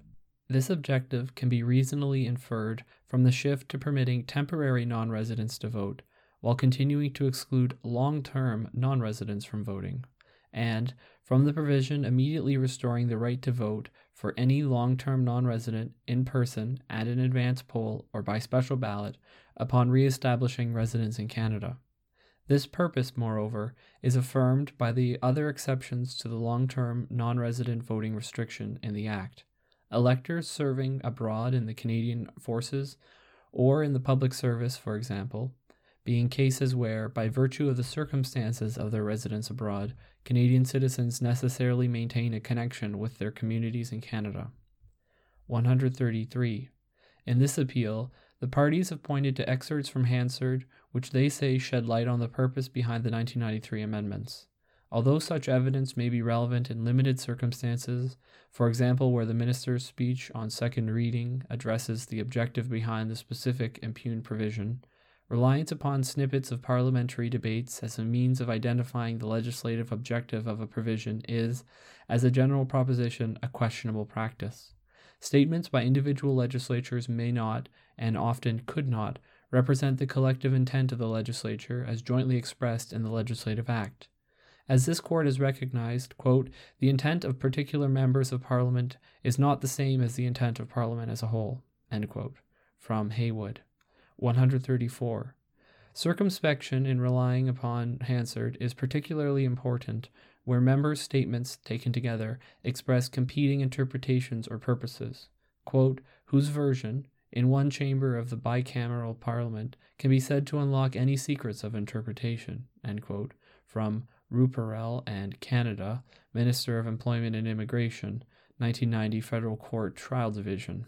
This objective can be reasonably inferred from the shift to permitting temporary non residents to vote while continuing to exclude long term non residents from voting, and from the provision immediately restoring the right to vote for any long term non resident in person at an advance poll or by special ballot upon re establishing residence in Canada. This purpose, moreover, is affirmed by the other exceptions to the long term non resident voting restriction in the Act. Electors serving abroad in the Canadian forces or in the public service, for example, being cases where, by virtue of the circumstances of their residence abroad, Canadian citizens necessarily maintain a connection with their communities in Canada. 133. In this appeal, the parties have pointed to excerpts from Hansard which they say shed light on the purpose behind the 1993 amendments. Although such evidence may be relevant in limited circumstances, for example, where the minister's speech on second reading addresses the objective behind the specific impugned provision, Reliance upon snippets of parliamentary debates as a means of identifying the legislative objective of a provision is, as a general proposition, a questionable practice. Statements by individual legislatures may not, and often could not, represent the collective intent of the legislature as jointly expressed in the legislative act. As this court has recognized, quote, the intent of particular members of Parliament is not the same as the intent of Parliament as a whole, from Heywood. 134. Circumspection in relying upon Hansard is particularly important where members' statements, taken together, express competing interpretations or purposes. Quote, whose version, in one chamber of the bicameral parliament, can be said to unlock any secrets of interpretation. Quote, from Ruparel and Canada, Minister of Employment and Immigration, 1990 Federal Court Trial Division.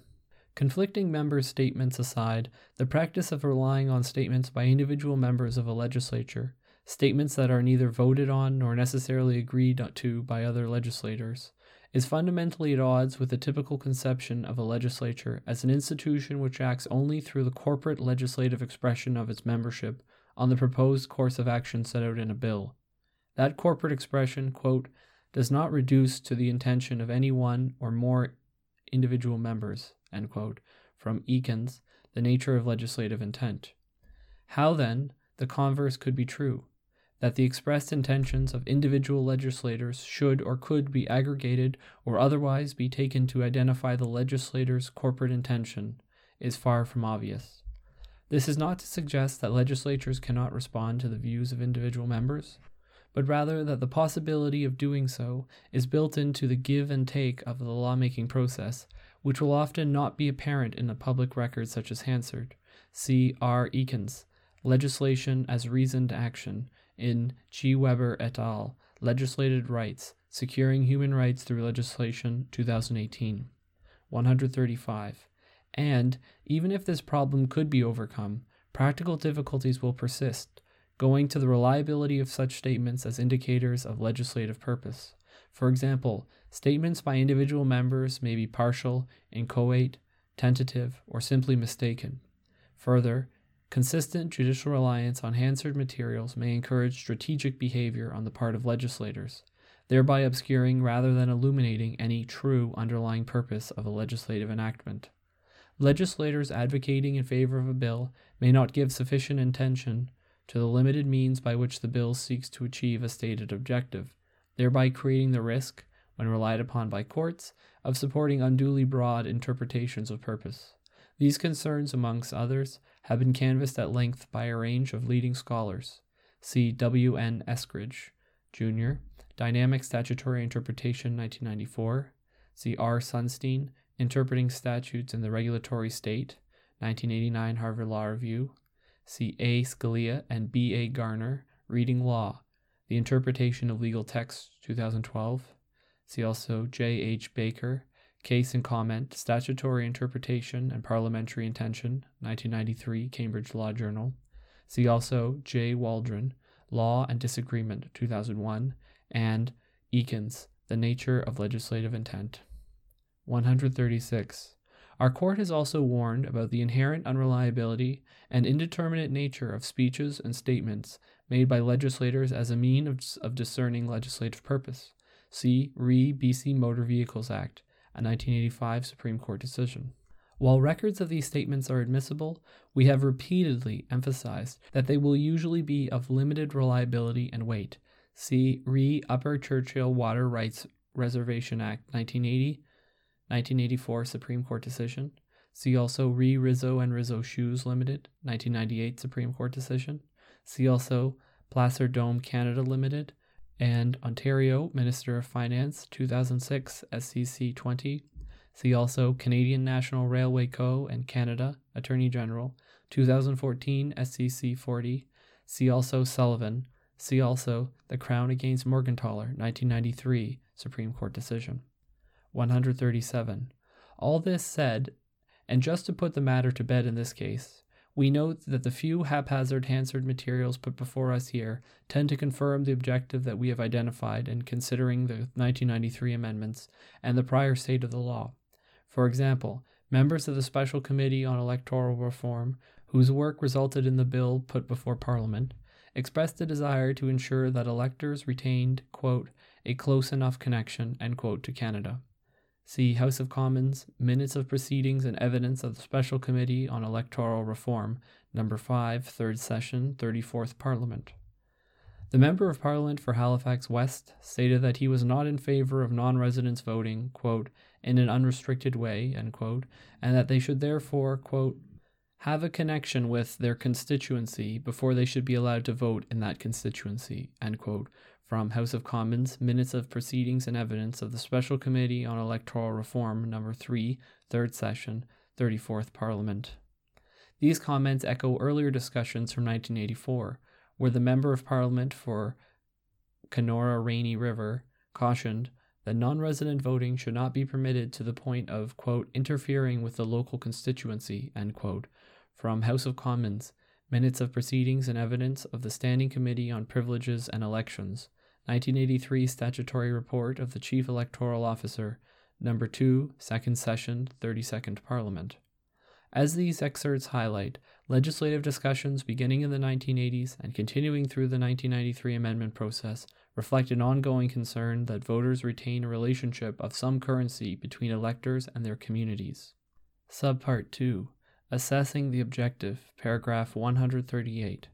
Conflicting members' statements aside, the practice of relying on statements by individual members of a legislature, statements that are neither voted on nor necessarily agreed to by other legislators, is fundamentally at odds with the typical conception of a legislature as an institution which acts only through the corporate legislative expression of its membership on the proposed course of action set out in a bill. That corporate expression, quote, does not reduce to the intention of any one or more individual members, quote, from Ekins, The Nature of Legislative Intent. How, then, the converse could be true that the expressed intentions of individual legislators should or could be aggregated or otherwise be taken to identify the legislator's corporate intention is far from obvious. This is not to suggest that legislatures cannot respond to the views of individual members, but rather that the possibility of doing so is built into the give and take of the lawmaking process which will often not be apparent in a public record such as Hansard. See R. Ekins, Legislation as Reasoned Action, in G. Webber et al., Legislated Rights, Securing Human Rights Through Legislation, 2018. 135. And, even if this problem could be overcome, practical difficulties will persist. going to the reliability of such statements as indicators of legislative purpose. For example, statements by individual members may be partial, inchoate, tentative, or simply mistaken. Further, consistent judicial reliance on Hansard materials may encourage strategic behavior on the part of legislators, thereby obscuring rather than illuminating any true underlying purpose of a legislative enactment. Legislators advocating in favor of a bill may not give sufficient attention to the limited means by which the bill seeks to achieve a stated objective, thereby creating the risk, when relied upon by courts, of supporting unduly broad interpretations of purpose. These concerns, amongst others, have been canvassed at length by a range of leading scholars. See W. N. Eskridge, Jr., Dynamic Statutory Interpretation, 1994. See R. Sunstein, Interpreting Statutes in the Regulatory State, 1989 Harvard Law Review. See A. Scalia and B. A. Garner, Reading Law, The Interpretation of Legal Texts, 2012. See also J. H. Baker, Case and Comment, Statutory Interpretation and Parliamentary Intention, 1993, Cambridge Law Journal. See also J. Waldron, Law and Disagreement, 2001, and Ekins, The Nature of Legislative Intent. 136. Our court has also warned about the inherent unreliability and indeterminate nature of speeches and statements made by legislators as a mean of, of discerning legislative purpose. See Re BC Motor Vehicles Act, a 1985 Supreme Court decision. While records of these statements are admissible, we have repeatedly emphasized that they will usually be of limited reliability and weight. See Re Upper Churchill Water Rights Reversion Act 1980, 1984 Supreme Court decision. See also Re Rizzo and Rizzo Shoes Limited, 1998 Supreme Court decision. See also Placer Dome Canada Limited, and Ontario Minister of Finance 2006 SCC 20. See also Canadian National Railway Co. and Canada Attorney General 2014 SCC 40. See also Sullivan. See also the Crown against Morgentaler 1993 Supreme Court decision. 137. All this said, and just to put the matter to bed in this case, we note that the few haphazard Hansard materials put before us here tend to confirm the objective that we have identified in considering the 1993 amendments and the prior state of the law. For example, members of the Special Committee on Electoral Reform, whose work resulted in the bill put before Parliament, expressed a desire to ensure that electors retained, quote, a close enough connection, quote, to Canada. See House of Commons, Minutes of Proceedings and Evidence of the Special Committee on Electoral Reform, Number 5, 3rd Session, 34th Parliament. The Member of Parliament for Halifax West stated that he was not in favour of non residents voting, quote, in an unrestricted way, quote, and that they should therefore, quote, have a connection with their constituency before they should be allowed to vote in that constituency, quote, from House of Commons Minutes of Proceedings and Evidence of the Special Committee on Electoral Reform, Number 3, 3rd Session, 34th Parliament. These comments echo earlier discussions from 1984, where the Member of Parliament for Kenora Rainy River cautioned that non resident voting should not be permitted to the point of, quote, interfering with the local constituency, end quote, from House of Commons Minutes of Proceedings and Evidence of the Standing Committee on Privileges and Elections, 1983 Statutory Report of the Chief Electoral Officer, Number 2, Second Session, 32nd Parliament. As these excerpts highlight, legislative discussions beginning in the 1980s and continuing through the 1993 amendment process reflect an ongoing concern that voters retain a relationship of some currency between electors and their communities. Subpart 2 Assessing the Objective, paragraph 138.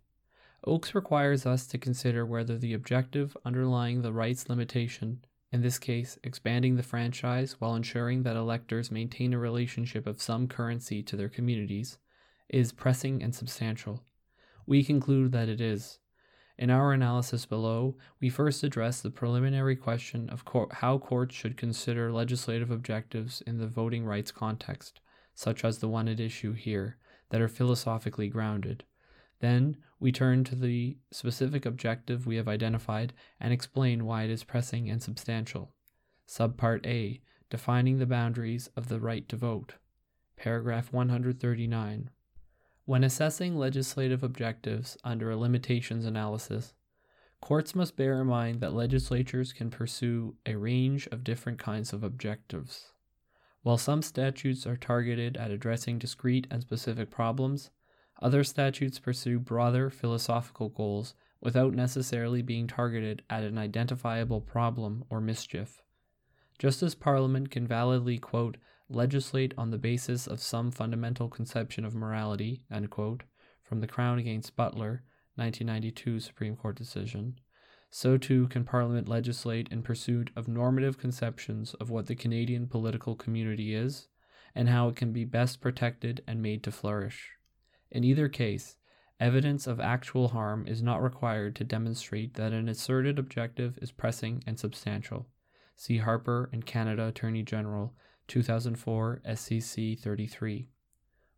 Oakes requires us to consider whether the objective underlying the rights limitation, in this case expanding the franchise while ensuring that electors maintain a relationship of some currency to their communities, is pressing and substantial. We conclude that it is. In our analysis below, we first address the preliminary question of how courts should consider legislative objectives in the voting rights context, such as the one at issue here, that are philosophically grounded. Then we turn to the specific objective we have identified and explain why it is pressing and substantial. Subpart A Defining the boundaries of the right to vote. Paragraph 139. When assessing legislative objectives under a limitations analysis, courts must bear in mind that legislatures can pursue a range of different kinds of objectives. While some statutes are targeted at addressing discrete and specific problems, other statutes pursue broader philosophical goals without necessarily being targeted at an identifiable problem or mischief. Just as Parliament can validly, quote, legislate on the basis of some fundamental conception of morality, from the Crown against Butler, 1992 Supreme Court decision, so too can Parliament legislate in pursuit of normative conceptions of what the Canadian political community is and how it can be best protected and made to flourish. In either case, evidence of actual harm is not required to demonstrate that an asserted objective is pressing and substantial. See Harper and Canada Attorney General, 2004 SCC 33.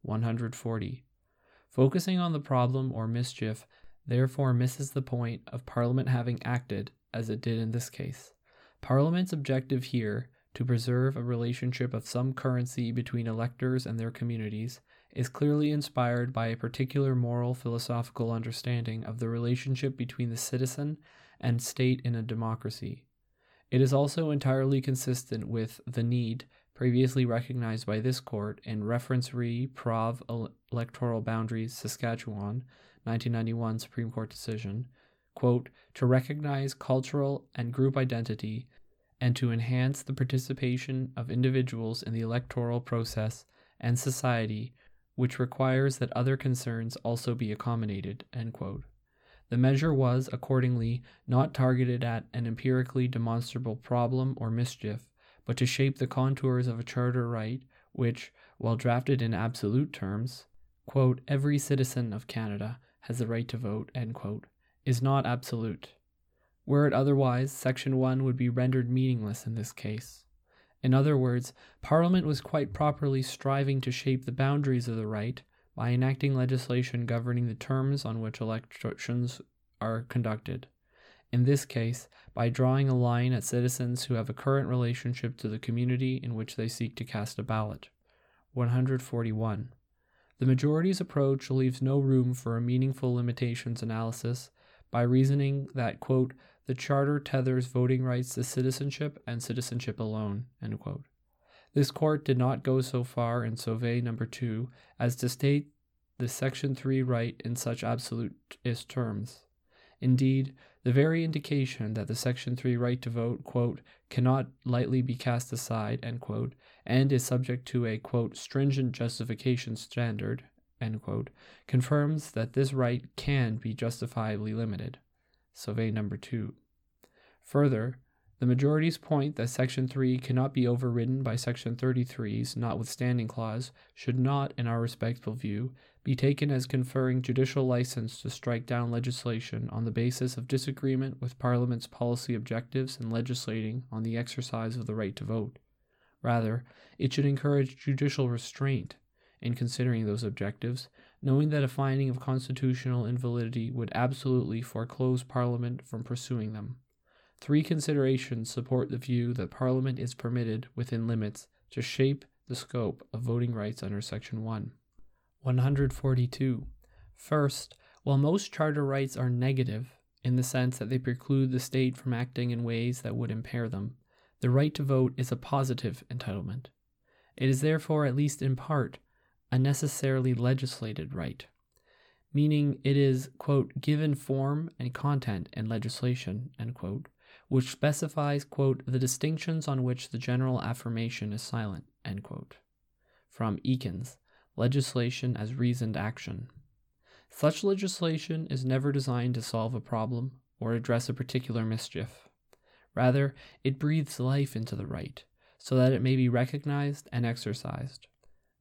140. Focusing on the problem or mischief therefore misses the point of Parliament having acted as it did in this case. Parliament's objective here, to preserve a relationship of some currency between electors and their communities, is clearly inspired by a particular moral philosophical understanding of the relationship between the citizen and state in a democracy. It is also entirely consistent with the need, previously recognized by this court in Reference Re Prov Electoral Boundaries Saskatchewan, 1991 Supreme Court decision, quote, to recognize cultural and group identity and to enhance the participation of individuals in the electoral process and society, which requires that other concerns also be accommodated. The measure was, accordingly, not targeted at an empirically demonstrable problem or mischief, but to shape the contours of a charter right which, while drafted in absolute terms, quote, every citizen of Canada has the right to vote, quote, is not absolute. Were it otherwise, Section 1 would be rendered meaningless in this case. In other words, Parliament was quite properly striving to shape the boundaries of the right by enacting legislation governing the terms on which elections are conducted. In this case, by drawing a line at citizens who have a current relationship to the community in which they seek to cast a ballot. 141. The majority's approach leaves no room for a meaningful limitations analysis by reasoning that, quote, the Charter tethers voting rights to citizenship and citizenship alone, This court did not go so far in Sauvé number 2 as to state the Section 3 right in such absolutist terms. Indeed, the very indication that the Section 3 right to vote, quote, cannot lightly be cast aside, quote, and is subject to a, quote, stringent justification standard, quote, confirms that this right can be justifiably limited. Sauvé number 2. Further, the majority's point that Section 3 cannot be overridden by Section 33's notwithstanding clause should not, in our respectful view, be taken as conferring judicial license to strike down legislation on the basis of disagreement with Parliament's policy objectives in legislating on the exercise of the right to vote. Rather, it should encourage judicial restraint in considering those objectives, knowing that a finding of constitutional invalidity would absolutely foreclose Parliament from pursuing them. Three considerations support the view that Parliament is permitted, within limits, to shape the scope of voting rights under Section 1. 142. First, while most charter rights are negative, in the sense that they preclude the state from acting in ways that would impair them, the right to vote is a positive entitlement. It is therefore, at least in part, a necessarily legislated right, meaning it is, quote, given form and content in legislation, quote, which specifies, quote, the distinctions on which the general affirmation is silent, From Ekins, legislation as reasoned action. Such legislation is never designed to solve a problem or address a particular mischief. Rather, it breathes life into the right, so that it may be recognized and exercised.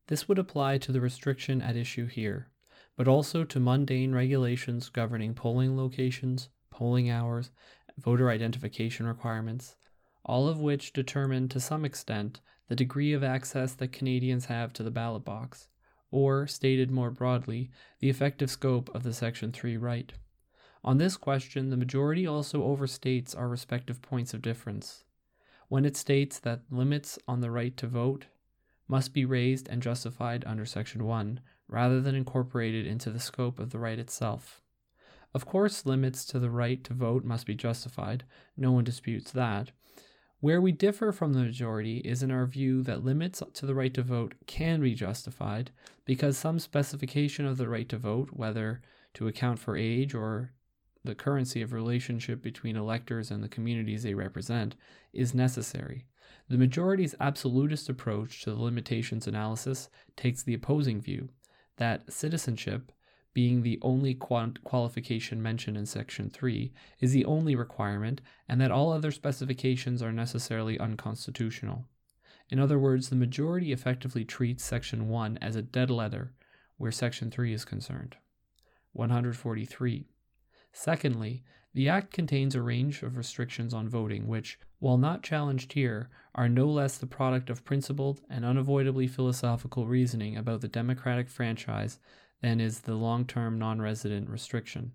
This would apply to the restriction at issue here, but also to mundane regulations governing polling locations, polling hours, voter identification requirements, all of which determine to some extent the degree of access that Canadians have to the ballot box, or, stated more broadly, the effective scope of the Section 3 right. On this question, the majority also overstates our respective points of difference. When it states that limits on the right to vote, must be raised and justified under Section 1 rather than incorporated into the scope of the right itself. Of course, limits to the right to vote must be justified, no one disputes that. Where we differ from the majority is in our view that limits to the right to vote can be justified because some specification of the right to vote, whether to account for age or the currency of relationship between electors and the communities they represent, is necessary. The majority's absolutist approach to the limitations analysis takes the opposing view that citizenship, being the only qualification mentioned in Section 3, is the only requirement, and that all other specifications are necessarily unconstitutional. In other words, the majority effectively treats Section 1 as a dead letter where Section 3 is concerned. 143. Secondly, the Act contains a range of restrictions on voting, which, while not challenged here, are no less the product of principled and unavoidably philosophical reasoning about the democratic franchise than is the long term non resident restriction.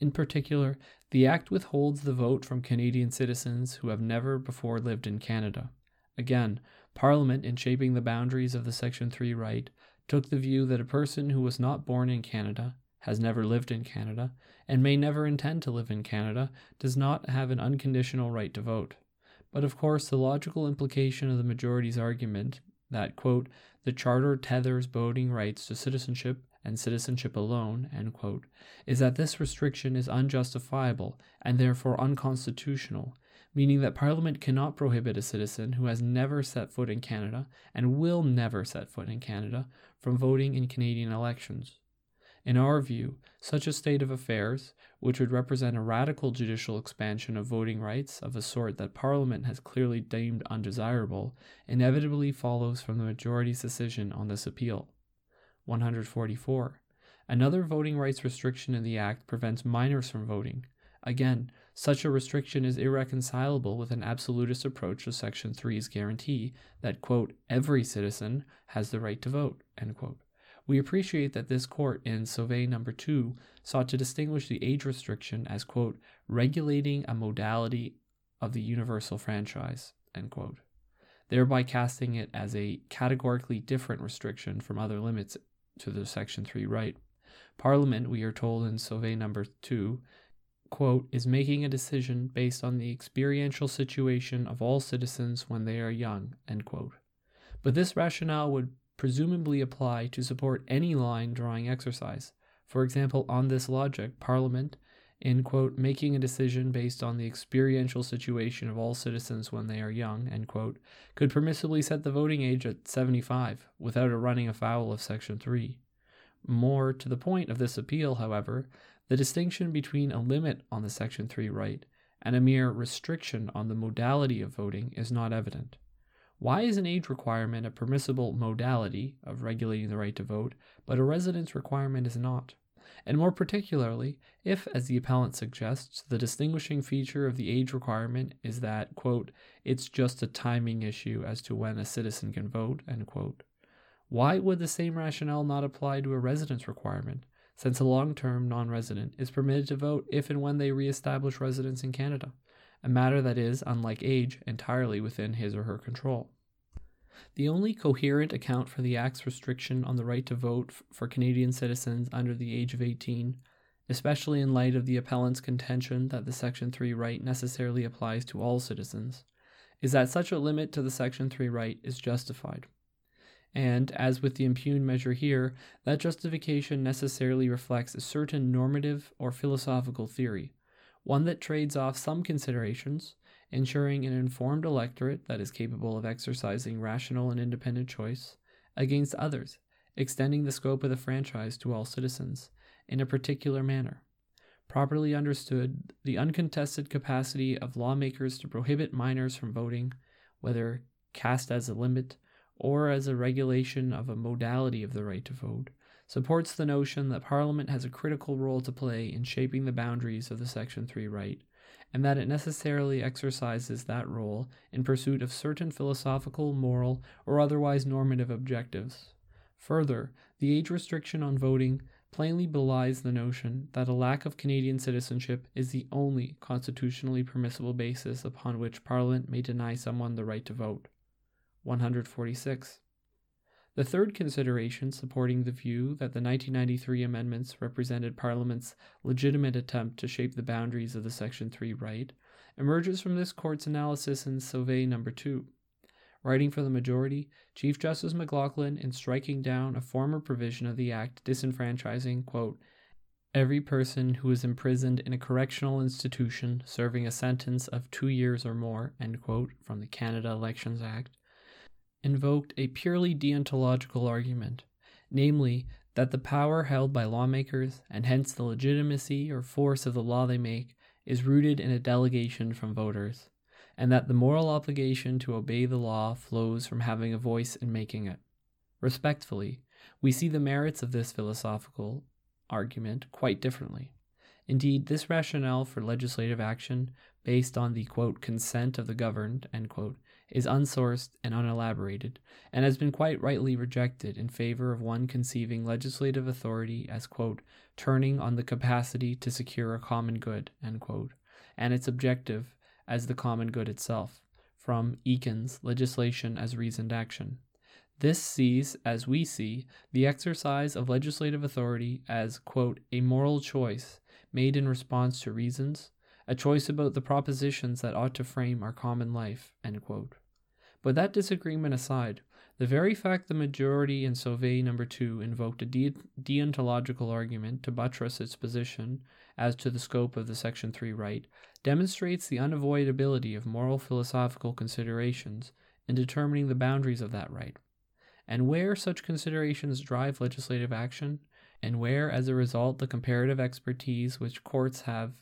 In particular, the Act withholds the vote from Canadian citizens who have never before lived in Canada. Again, Parliament, in shaping the boundaries of the Section 3 right, took the view that a person who was not born in Canada has never lived in Canada, and may never intend to live in Canada, does not have an unconditional right to vote. But of course, the logical implication of the majority's argument that, quote, the Charter tethers voting rights to citizenship and citizenship alone, quote, is that this restriction is unjustifiable and therefore unconstitutional, meaning that Parliament cannot prohibit a citizen who has never set foot in Canada and will never set foot in Canada from voting in Canadian elections. In our view, such a state of affairs, which would represent a radical judicial expansion of voting rights of a sort that Parliament has clearly deemed undesirable, inevitably follows from the majority's decision on this appeal. 144. Another voting rights restriction in the Act prevents minors from voting. Again, such a restriction is irreconcilable with an absolutist approach to Section 3's guarantee that, quote, every citizen has the right to vote, end quote. We appreciate that this court in Sauvé number 2 sought to distinguish the age restriction as quote regulating a modality of the universal franchise end quote thereby casting it as a categorically different restriction from other limits to the section 3 right. Parliament we are told in Sauvé number 2 quote is making a decision based on the experiential situation of all citizens when they are young end quote. But this rationale would presumably apply to support any line drawing exercise. For example, on this logic, Parliament, in quote, making a decision based on the experiential situation of all citizens when they are young, end quote, could permissibly set the voting age at 75 without it running afoul of Section 3. More to the point of this appeal, however, the distinction between a limit on the Section 3 right and a mere restriction on the modality of voting is not evident. Why is an age requirement a permissible modality of regulating the right to vote, but a residence requirement is not? And more particularly, if, as the appellant suggests, the distinguishing feature of the age requirement is that, quote, it's just a timing issue as to when a citizen can vote, end quote, why would the same rationale not apply to a residence requirement, since a long term non resident is permitted to vote if and when they re establish residence in Canada? A matter that is, unlike age, entirely within his or her control. The only coherent account for the Act's restriction on the right to vote for Canadian citizens under the age of 18, especially in light of the appellant's contention that the Section 3 right necessarily applies to all citizens, is that such a limit to the Section 3 right is justified. And, as with the impugned measure here, that justification necessarily reflects a certain normative or philosophical theory, one that trades off some considerations, ensuring an informed electorate that is capable of exercising rational and independent choice, against others, extending the scope of the franchise to all citizens in a particular manner. Properly understood, the uncontested capacity of lawmakers to prohibit minors from voting, whether cast as a limit or as a regulation of a modality of the right to vote, supports the notion that Parliament has a critical role to play in shaping the boundaries of the Section 3 right, and that it necessarily exercises that role in pursuit of certain philosophical, moral, or otherwise normative objectives. Further, the age restriction on voting plainly belies the notion that a lack of Canadian citizenship is the only constitutionally permissible basis upon which Parliament may deny someone the right to vote. 146. The third consideration, supporting the view that the 1993 amendments represented Parliament's legitimate attempt to shape the boundaries of the Section 3 right, emerges from this court's analysis in Sauvé number 2. Writing for the majority, Chief Justice McLachlin, in striking down a former provision of the Act disenfranchising, quote, every person who is imprisoned in a correctional institution serving a sentence of two years or more, end quote, from the Canada Elections Act, invoked a purely deontological argument, namely, that the power held by lawmakers, and hence the legitimacy or force of the law they make, is rooted in a delegation from voters, and that the moral obligation to obey the law flows from having a voice in making it. Respectfully, we see the merits of this philosophical argument quite differently. Indeed, this rationale for legislative action, based on the quote, consent of the governed, quote, is unsourced and unelaborated, and has been quite rightly rejected in favor of one conceiving legislative authority as, quote, turning on the capacity to secure a common good, quote, and its objective as the common good itself, from Ekins, Legislation as Reasoned Action. This sees, as we see, the exercise of legislative authority as, quote, a moral choice made in response to reasons, a choice about the propositions that ought to frame our common life, but that disagreement aside, the very fact the majority in Sauvé number 2 invoked a de- deontological argument to buttress its position as to the scope of the Section 3 right demonstrates the unavoidability of moral philosophical considerations in determining the boundaries of that right. And where such considerations drive legislative action, and where, as a result, the comparative expertise which courts have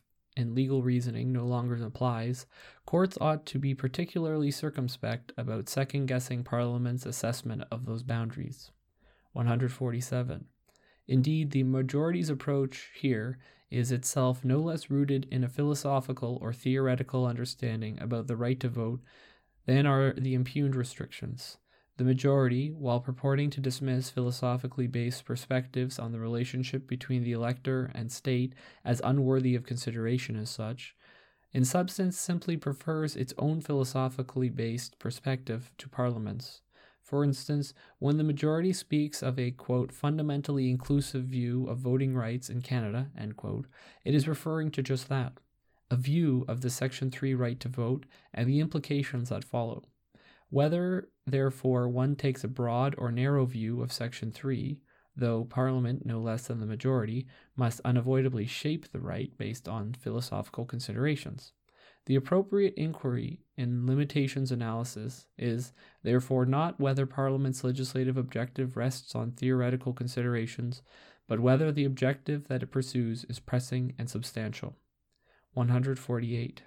and legal reasoning no longer applies, courts ought to be particularly circumspect about second guessing Parliament's assessment of those boundaries. 147. Indeed, the majority's approach here is itself no less rooted in a philosophical or theoretical understanding about the right to vote than are the impugned restrictions. The majority, while purporting to dismiss philosophically based perspectives on the relationship between the elector and state as unworthy of consideration as such, in substance simply prefers its own philosophically based perspective to Parliament's. For instance, when the majority speaks of a quote, fundamentally inclusive view of voting rights in Canada, quote, it is referring to just that a view of the Section 3 right to vote and the implications that follow. Whether, therefore, one takes a broad or narrow view of Section 3, though Parliament, no less than the majority, must unavoidably shape the right based on philosophical considerations. The appropriate inquiry in limitations analysis is, therefore, not whether Parliament's legislative objective rests on theoretical considerations, but whether the objective that it pursues is pressing and substantial. 148.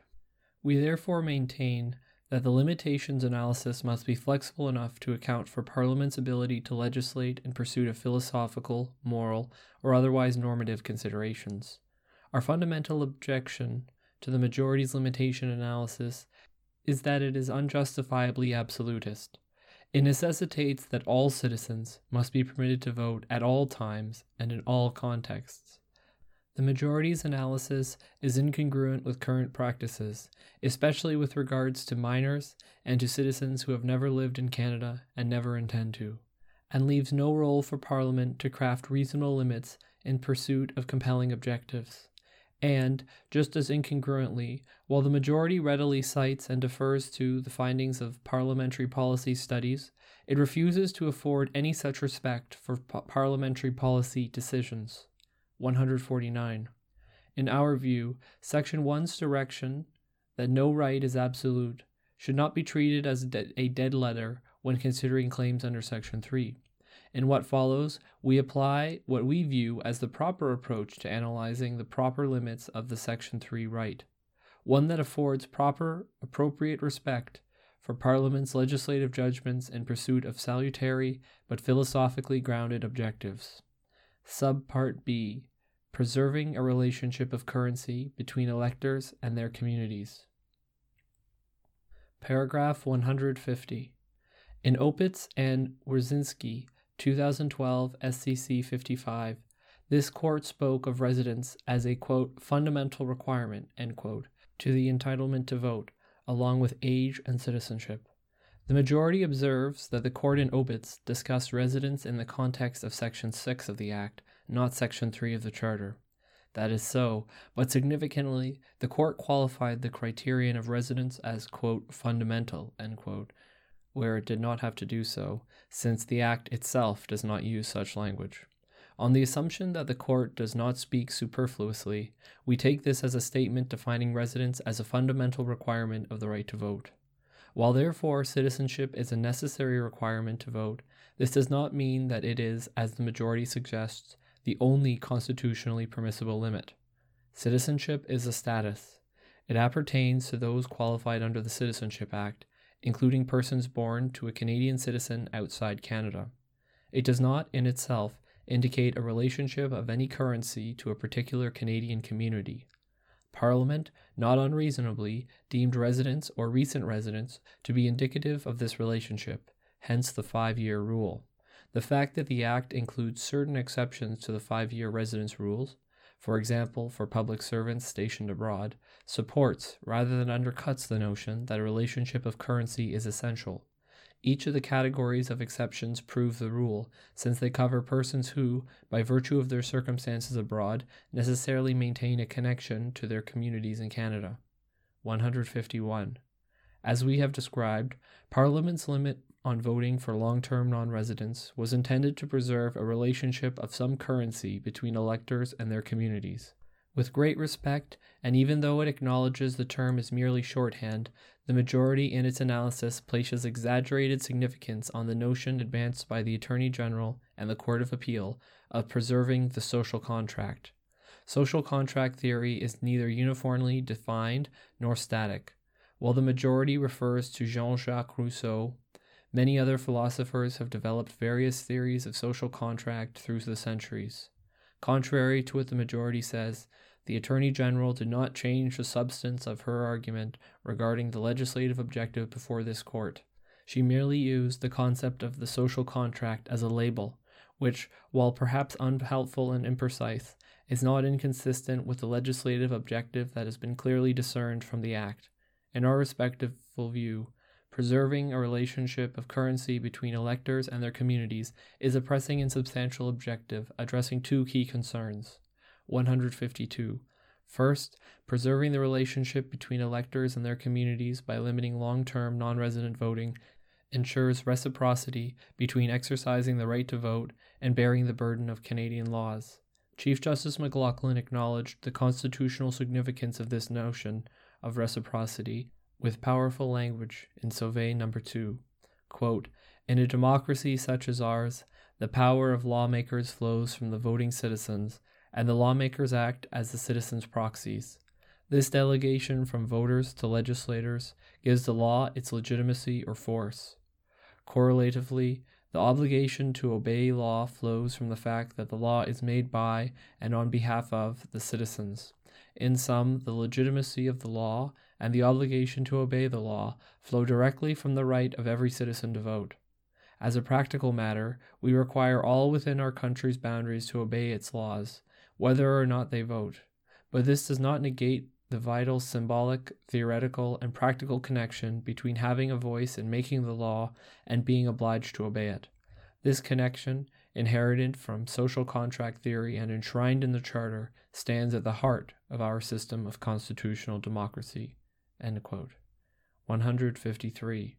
We therefore maintain that the limitations analysis must be flexible enough to account for Parliament's ability to legislate in pursuit of philosophical, moral, or otherwise normative considerations. Our fundamental objection to the majority's limitation analysis is that it is unjustifiably absolutist. It necessitates that all citizens must be permitted to vote at all times and in all contexts. The majority's analysis is incongruent with current practices, especially with regards to minors and to citizens who have never lived in Canada and never intend to, and leaves no role for Parliament to craft reasonable limits in pursuit of compelling objectives. And, just as incongruently, while the majority readily cites and defers to the findings of parliamentary policy studies, it refuses to afford any such respect for parliamentary policy decisions. 149. In our view, Section 1's direction that no right is absolute should not be treated as a dead letter when considering claims under Section 3. In what follows, we apply what we view as the proper approach to analyzing the proper limits of the Section 3 right, one that affords proper, appropriate respect for Parliament's legislative judgments in pursuit of salutary but philosophically grounded objectives. Subpart B Preserving a relationship of currency between electors and their communities. Paragraph 150. In Opitz and Wrzesnewskyj, 2012 SCC 55, this court spoke of residence as a quote, fundamental requirement quote, to the entitlement to vote, along with age and citizenship. The majority observes that the court in Opitz discussed residence in the context of Section 6 of the Act, not Section 3 of the Charter. That is so, but significantly, the court qualified the criterion of residence as, quote, fundamental, quote, where it did not have to do so, since the Act itself does not use such language. On the assumption that the court does not speak superfluously, we take this as a statement defining residence as a fundamental requirement of the right to vote. While therefore citizenship is a necessary requirement to vote, this does not mean that it is, as the majority suggests, the only constitutionally permissible limit. Citizenship is a status. It appertains to those qualified under the Citizenship Act, including persons born to a Canadian citizen outside Canada. It does not, in itself, indicate a relationship of any currency to a particular Canadian community. Parliament, not unreasonably, deemed residence or recent residence to be indicative of this relationship, hence the five year rule. The fact that the Act includes certain exceptions to the five year residence rules, for example, for public servants stationed abroad, supports rather than undercuts the notion that a relationship of currency is essential. Each of the categories of exceptions prove the rule, since they cover persons who, by virtue of their circumstances abroad, necessarily maintain a connection to their communities in Canada. 151. As we have described, Parliament's limit on voting for long term non residents was intended to preserve a relationship of some currency between electors and their communities. With great respect, and even though it acknowledges the term is merely shorthand, the majority in its analysis places exaggerated significance on the notion advanced by the Attorney General and the Court of Appeal of preserving the social contract. Social contract theory is neither uniformly defined nor static. While the majority refers to Jean Jacques Rousseau, Many other philosophers have developed various theories of social contract through the centuries. Contrary to what the majority says, the Attorney General did not change the substance of her argument regarding the legislative objective before this court. She merely used the concept of the social contract as a label, which, while perhaps unhelpful and imprecise, is not inconsistent with the legislative objective that has been clearly discerned from the Act. In our respectful view, preserving a relationship of currency between electors and their communities is a pressing and substantial objective addressing two key concerns. 152. First, preserving the relationship between electors and their communities by limiting long term non resident voting ensures reciprocity between exercising the right to vote and bearing the burden of Canadian laws. Chief Justice McLachlin acknowledged the constitutional significance of this notion of reciprocity with powerful language in Sauvé number 2. Quote, in a democracy such as ours, the power of lawmakers flows from the voting citizens, and the lawmakers act as the citizens' proxies. This delegation from voters to legislators gives the law its legitimacy or force. Correlatively, the obligation to obey law flows from the fact that the law is made by and on behalf of the citizens. In sum, the legitimacy of the law and the obligation to obey the law flow directly from the right of every citizen to vote. As a practical matter, we require all within our country's boundaries to obey its laws, whether or not they vote. But this does not negate the vital symbolic, theoretical, and practical connection between having a voice in making the law and being obliged to obey it. This connection, inherited from social contract theory and enshrined in the Charter, stands at the heart of our system of constitutional democracy. 153.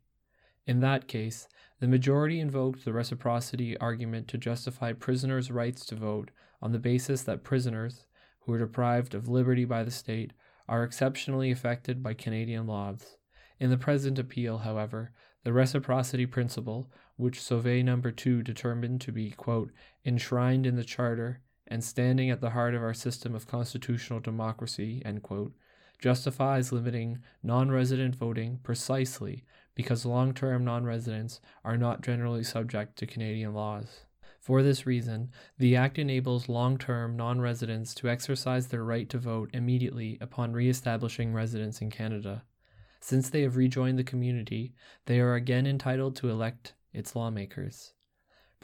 In that case, the majority invoked the reciprocity argument to justify prisoners' rights to vote on the basis that prisoners, who are deprived of liberty by the state, are exceptionally affected by Canadian laws. In the present appeal, however, the reciprocity principle, which Sauvé number 2 determined to be, quote, enshrined in the Charter and standing at the heart of our system of constitutional democracy, quote, justifies limiting non resident voting precisely because long term non residents are not generally subject to Canadian laws. For this reason, the Act enables long term non residents to exercise their right to vote immediately upon re establishing residence in Canada. Since they have rejoined the community, they are again entitled to elect its lawmakers.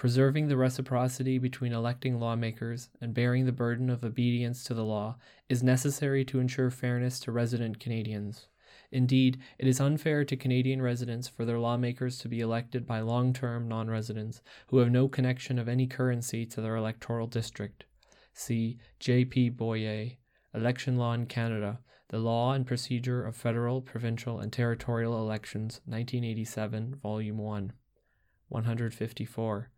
Preserving the reciprocity between electing lawmakers and bearing the burden of obedience to the law is necessary to ensure fairness to resident Canadians. Indeed, it is unfair to Canadian residents for their lawmakers to be elected by long term non residents who have no connection of any currency to their electoral district. See J.P. Boyer, Election Law in Canada, The Law and Procedure of Federal, Provincial, and Territorial Elections, 1987, Volume 1. 154.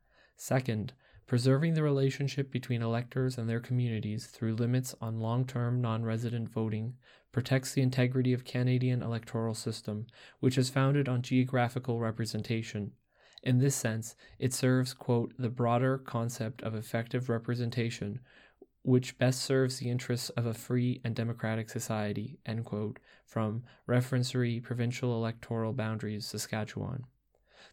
Second, preserving the relationship between electors and their communities through limits on long term non resident voting protects the integrity of Canadian electoral system, which is founded on geographical representation. In this sense, it serves, quote, the broader concept of effective representation, which best serves the interests of a free and democratic society, end quote, from Reference Re Provincial Electoral Boundaries, Saskatchewan.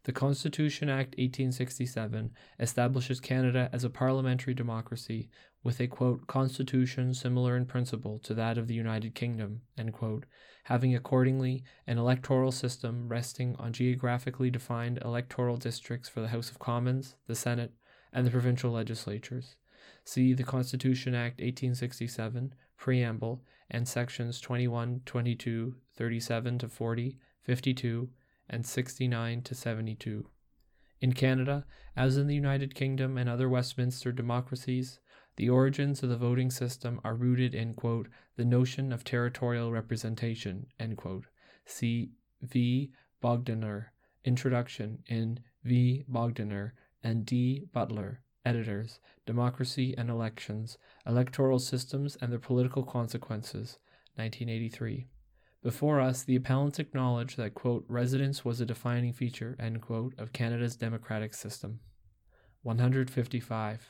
The Constitution Act 1867 establishes Canada as a parliamentary democracy with a quote, constitution similar in principle to that of the United Kingdom, quote, having accordingly an electoral system resting on geographically defined electoral districts for the House of Commons, the Senate, and the provincial legislatures. See the Constitution Act 1867, Preamble, and sections 21, 22, 37 to 40, 52, and 69 to 72. In Canada, as in the United Kingdom and other Westminster democracies, the origins of the voting system are rooted in, quote, the notion of territorial representation, end quote. See V. Bogdanor, Introduction in V. Bogdanor and D. Butler, editors, Democracy and Elections, Electoral Systems and Their Political Consequences, 1983. Before us, the appellants acknowledge that, quote, residence was a defining feature, end quote, of Canada's democratic system. 155.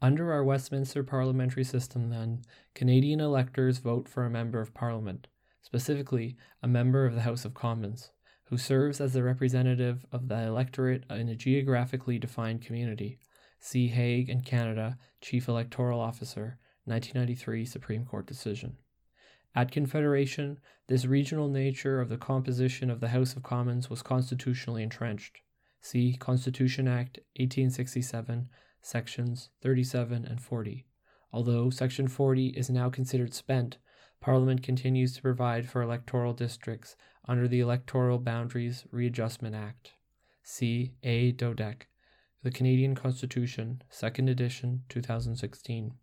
Under our Westminster parliamentary system, then, Canadian electors vote for a member of parliament, specifically a member of the House of Commons, who serves as the representative of the electorate in a geographically defined community. See Haig and Canada, Chief Electoral Officer, 1993 Supreme Court decision. At Confederation, this regional nature of the composition of the House of Commons was constitutionally entrenched. See Constitution Act 1867, sections 37 and 40. Although Section 40 is now considered spent, Parliament continues to provide for electoral districts under the Electoral Boundaries Readjustment Act. See A. Dodek, The Canadian Constitution, 2nd edition, 2016.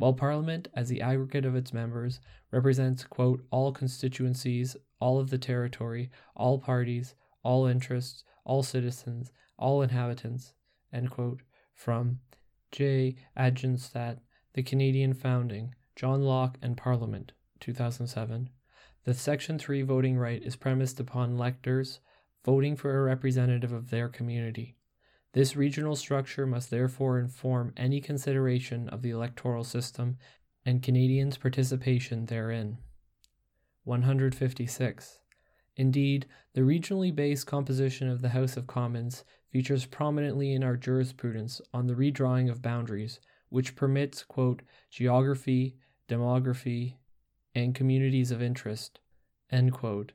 While Parliament, as the aggregate of its members, represents, quote, all constituencies, all of the territory, all parties, all interests, all citizens, all inhabitants, end quote, from J. Ajzenstat, The Canadian Founding, John Locke and Parliament, 2007. The Section 3 voting right is premised upon electors voting for a representative of their community. This regional structure must therefore inform any consideration of the electoral system and Canadians' participation therein. 156. Indeed, the regionally based composition of the House of Commons features prominently in our jurisprudence on the redrawing of boundaries, which permits, quote, geography, demography, and communities of interest, end quote,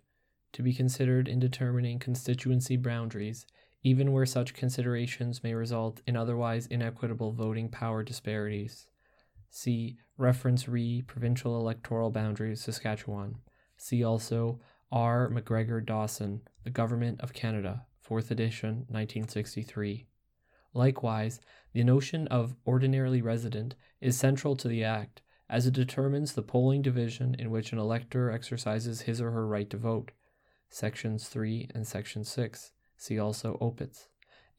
to be considered in determining constituency boundaries even where such considerations may result in otherwise inequitable voting power disparities. See Reference Re Provincial Electoral Boundaries, Saskatchewan. See also R. McGregor Dawson, The Government of Canada, 4th edition, 1963. Likewise, the notion of ordinarily resident is central to the Act, as it determines the polling division in which an elector exercises his or her right to vote. Sections 3 and Section 6. See also Opitz.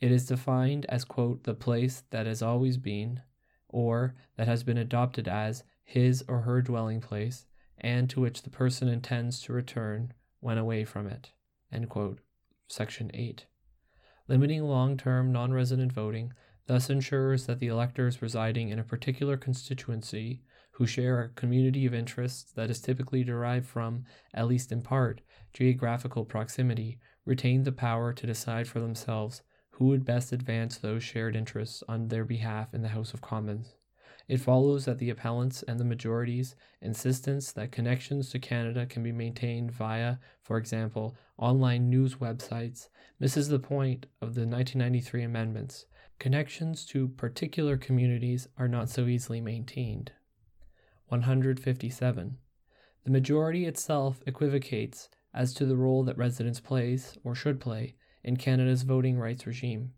It is defined as, quote, the place that has always been, or that has been adopted as his or her dwelling place, and to which the person intends to return when away from it. End quote. Section 8. Limiting long term non resident voting thus ensures that the electors residing in a particular constituency who share a community of interests that is typically derived from, at least in part, geographical proximity, retain the power to decide for themselves who would best advance those shared interests on their behalf in the House of Commons. It follows that the appellants and the majority's insistence that connections to Canada can be maintained via, for example, online news websites misses the point of the 1993 amendments. Connections to particular communities are not so easily maintained. 157. The majority itself equivocates as to the role that residence plays or should play in Canada's voting rights regime.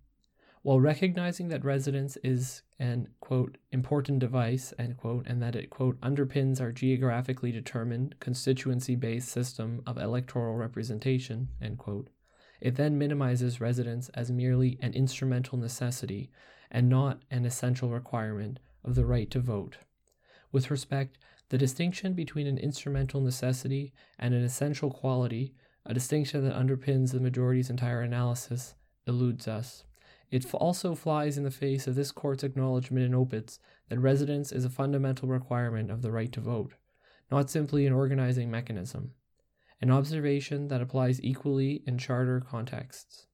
While recognizing that residence is an quote important device quote and that it quote underpins our geographically determined constituency based system of electoral representation it then minimizes residence as merely an instrumental necessity and not an essential requirement of the right to vote. With respect, the distinction between an instrumental necessity and an essential quality, a distinction that underpins the majority's entire analysis, eludes us. It also flies in the face of this court's acknowledgement in Opitz that residence is a fundamental requirement of the right to vote, not simply an organizing mechanism, an observation that applies equally in charter contexts.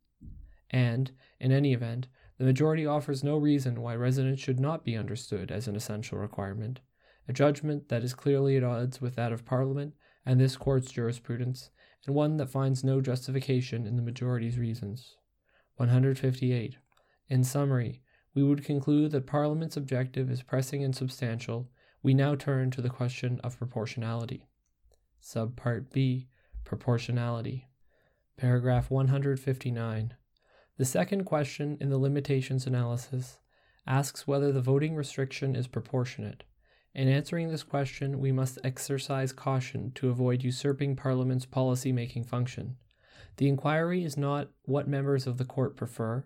And, in any event, the majority offers no reason why residence should not be understood as an essential requirement, a judgment that is clearly at odds with that of Parliament and this court's jurisprudence, and one that finds no justification in the majority's reasons. 158. In summary, we would conclude that Parliament's objective is pressing and substantial. We now turn to the question of proportionality. Subpart B Proportionality. Paragraph 159. The second question in the limitations analysis asks whether the voting restriction is proportionate. In answering this question, we must exercise caution to avoid usurping Parliament's policy making function. The inquiry is not what members of the court prefer,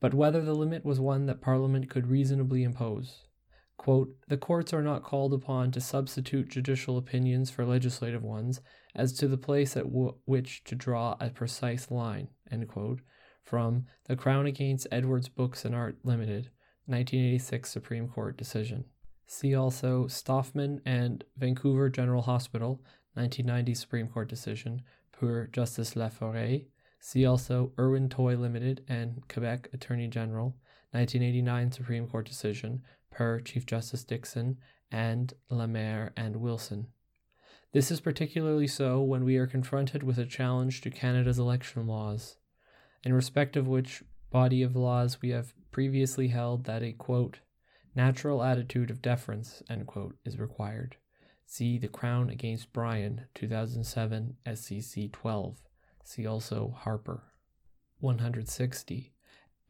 but whether the limit was one that Parliament could reasonably impose. Quote, the courts are not called upon to substitute judicial opinions for legislative ones as to the place at w- which to draw a precise line, quote, from The Crown Against Edwards Books and Art Limited, 1986 Supreme Court decision. See also Stoffman and Vancouver General Hospital, 1990 Supreme Court decision, per Justice La Forest, See also Irwin Toy Limited and Quebec Attorney General, 1989 Supreme Court decision per Chief Justice Dickson and Lamer and Wilson. This is particularly so when we are confronted with a challenge to Canada's election laws, in respect of which body of laws we have previously held that a quote, natural attitude of deference quote, is required. See The Crown Against Bryan, 2007 SCC 12. See also Harper. 160.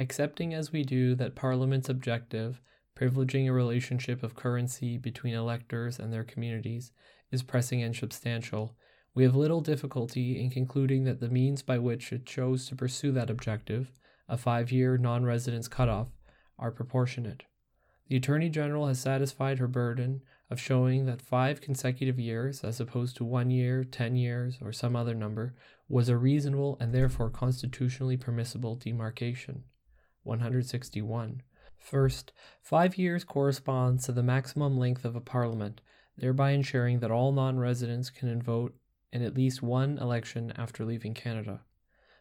Accepting as we do that Parliament's objective, privileging a relationship of currency between electors and their communities, is pressing and substantial, we have little difficulty in concluding that the means by which it chose to pursue that objective, a five year non residence cutoff, are proportionate. The Attorney General has satisfied her burden of showing that five consecutive years, as opposed to one year, ten years, or some other number, was a reasonable and therefore constitutionally permissible demarcation. 161. First, five years corresponds to the maximum length of a parliament, thereby ensuring that all non residents can vote in at least one election after leaving Canada.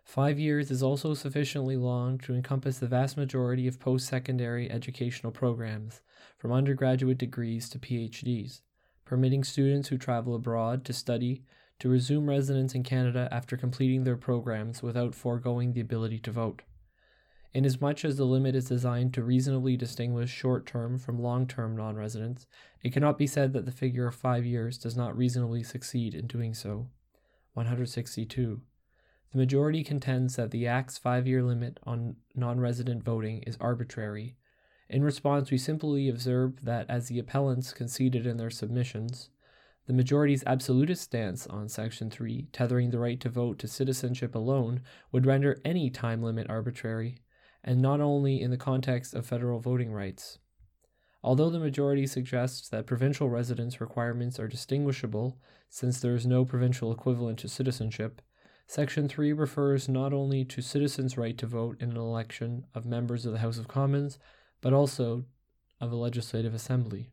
Five years is also sufficiently long to encompass the vast majority of post secondary educational programs, from undergraduate degrees to PhDs, permitting students who travel abroad to study to resume residence in Canada after completing their programs without foregoing the ability to vote. Inasmuch as the limit is designed to reasonably distinguish short term from long term non residents, it cannot be said that the figure of five years does not reasonably succeed in doing so. 162. The majority contends that the Act's five year limit on non resident voting is arbitrary. In response, we simply observe that, as the appellants conceded in their submissions, the majority's absolutist stance on Section 3, tethering the right to vote to citizenship alone, would render any time limit arbitrary, and not only in the context of federal voting rights. Although the majority suggests that provincial residence requirements are distinguishable, since there is no provincial equivalent to citizenship, Section 3 refers not only to citizens' right to vote in an election of members of the House of Commons, but also of a legislative assembly.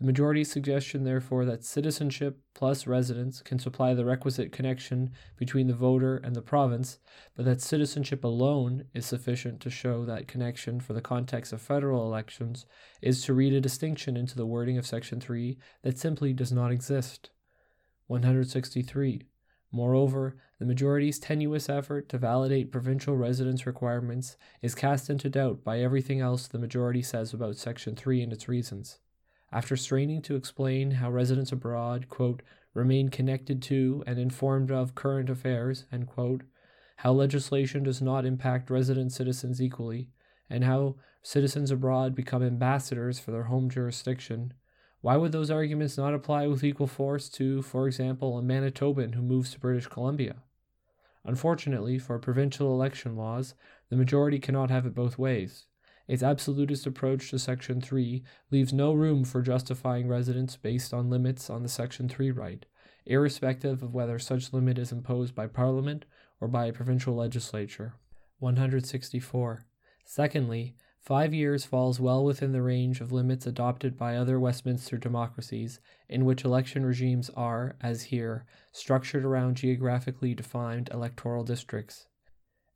The majority's suggestion, therefore, that citizenship plus residence can supply the requisite connection between the voter and the province, but that citizenship alone is sufficient to show that connection for the context of federal elections, is to read a distinction into the wording of Section 3 that simply does not exist. 163. Moreover, the majority's tenuous effort to validate provincial residence requirements is cast into doubt by everything else the majority says about Section 3 and its reasons. After straining to explain how residents abroad, quote, remain connected to and informed of current affairs, quote, how legislation does not impact resident citizens equally, and how citizens abroad become ambassadors for their home jurisdiction, why would those arguments not apply with equal force to, for example, a Manitoban who moves to British Columbia? Unfortunately, for provincial election laws, the majority cannot have it both ways. Its absolutist approach to Section 3 leaves no room for justifying residence based on limits on the Section 3 right, irrespective of whether such limit is imposed by Parliament or by a provincial legislature. 164. Secondly, five years falls well within the range of limits adopted by other Westminster democracies, in which election regimes are, as here, structured around geographically defined electoral districts.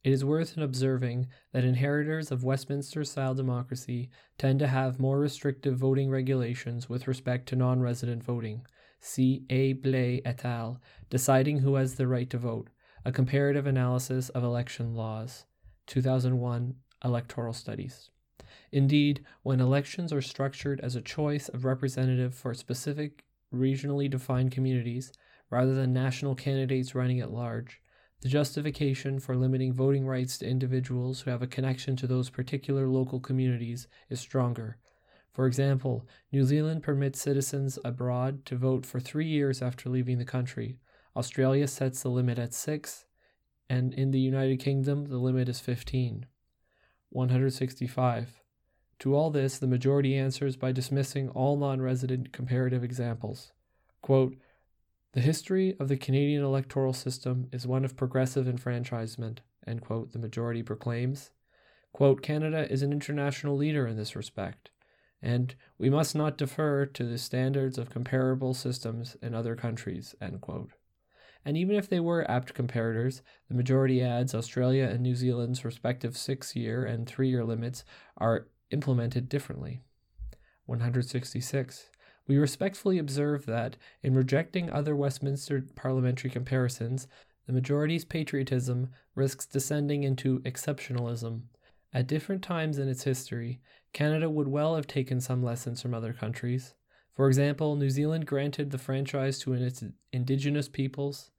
It is worth observing that inheritors of Westminster style democracy tend to have more restrictive voting regulations with respect to non resident voting. See A. Blais et al., Deciding Who Has the Right to Vote, a comparative analysis of election laws, 2001 Electoral Studies. Indeed, when elections are structured as a choice of representative for specific regionally defined communities, rather than national candidates running at large, the justification for limiting voting rights to individuals who have a connection to those particular local communities is stronger. For example, New Zealand permits citizens abroad to vote for three years after leaving the country. Australia sets the limit at six, and in the United Kingdom, the limit is 15. 165. To all this, the majority answers by dismissing all non resident comparative examples. Quote, the history of the Canadian electoral system is one of progressive enfranchisement, quote, the majority proclaims. Quote, Canada is an international leader in this respect, and we must not defer to the standards of comparable systems in other countries. And even if they were apt comparators, the majority adds Australia and New Zealand's respective six year and three year limits are implemented differently. 166. We respectfully observe that, in rejecting other Westminster parliamentary comparisons, the majority's patriotism risks descending into exceptionalism. At different times in its history, Canada would well have taken some lessons from other countries. For example, New Zealand granted the franchise to its indigenous peoples,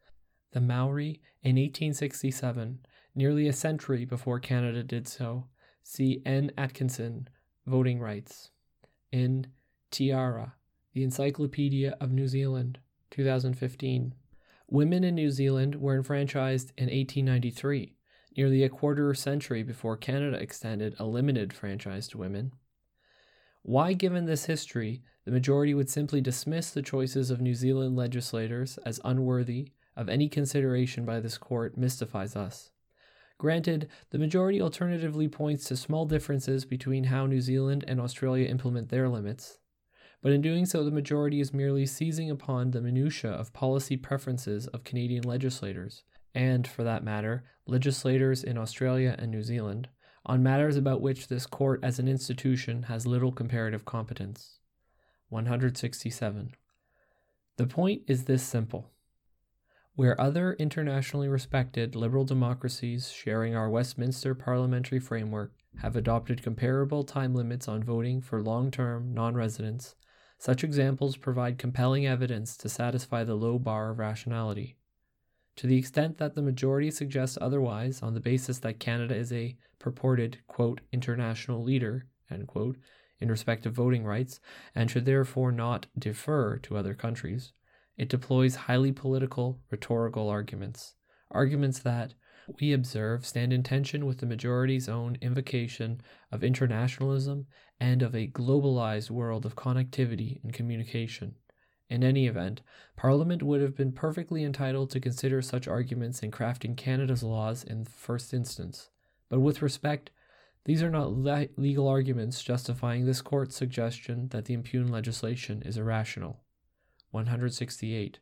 the Maori, in 1867, nearly a century before Canada did so. See N. Atkinson, Voting Rights. In Te Ara, the Encyclopedia of New Zealand, 2015. Women in New Zealand were enfranchised in 1893, nearly a quarter century before Canada extended a limited franchise to women. Why, given this history, the majority would simply dismiss the choices of New Zealand legislators as unworthy of any consideration by this court mystifies us. Granted, the majority alternatively points to small differences between how New Zealand and Australia implement their limits, but in doing so, the majority is merely seizing upon the minutiae of policy preferences of Canadian legislators, and, for that matter, legislators in Australia and New Zealand, on matters about which this court as an institution has little comparative competence. 167. The point is this simple. Where other internationally respected liberal democracies sharing our Westminster parliamentary framework have adopted comparable time limits on voting for long term non residents, such examples provide compelling evidence to satisfy the low bar of rationality. To the extent that the majority suggests otherwise on the basis that Canada is a purported, quote, international leader, end quote, in respect of voting rights, and should therefore not defer to other countries, it deploys highly political, rhetorical arguments, arguments that, we observe, stand in tension with the majority's own invocation of internationalism and of a globalized world of connectivity and communication. In any event, Parliament would have been perfectly entitled to consider such arguments in crafting Canada's laws in the first instance. But with respect, these are not le- legal arguments justifying this court's suggestion that the impugned legislation is irrational. 168.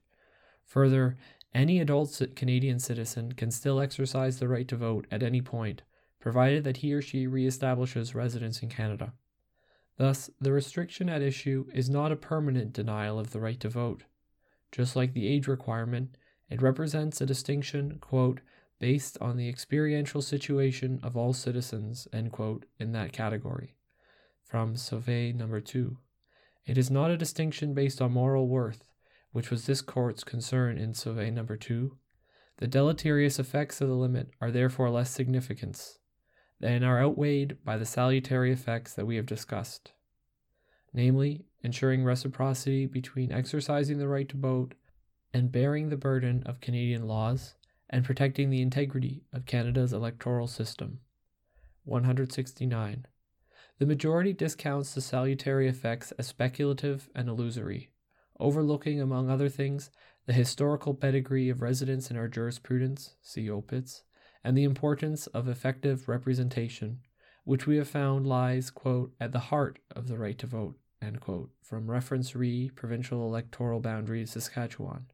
Further, any adult Canadian citizen can still exercise the right to vote at any point, provided that he or she reestablishes residence in Canada. Thus, the restriction at issue is not a permanent denial of the right to vote. Just like the age requirement, it represents a distinction, quote, based on the experiential situation of all citizens, end quote, in that category. From Sauvé number 2. It is not a distinction based on moral worth, which was this court's concern in Sauvé number 2, the deleterious effects of the limit are therefore less significant and are outweighed by the salutary effects that we have discussed, namely, ensuring reciprocity between exercising the right to vote and bearing the burden of Canadian laws, and protecting the integrity of Canada's electoral system. 169. The majority discounts the salutary effects as speculative and illusory, overlooking, among other things, the historical pedigree of residents in our jurisprudence, see Opitz, and the importance of effective representation, which we have found lies, quote, at the heart of the right to vote, quote, from Reference Re Provincial Electoral Boundaries, Saskatchewan,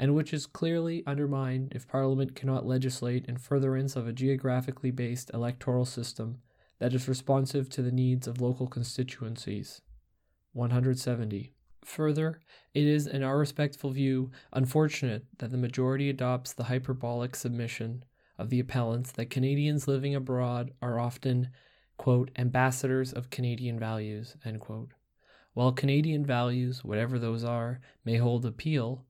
and which is clearly undermined if Parliament cannot legislate in furtherance of a geographically based electoral system that is responsive to the needs of local constituencies. 170. Further, it is, in our respectful view, unfortunate that the majority adopts the hyperbolic submission of the appellants that Canadians living abroad are often, quote, ambassadors of Canadian values, end quote. While Canadian values, whatever those are, may hold appeal,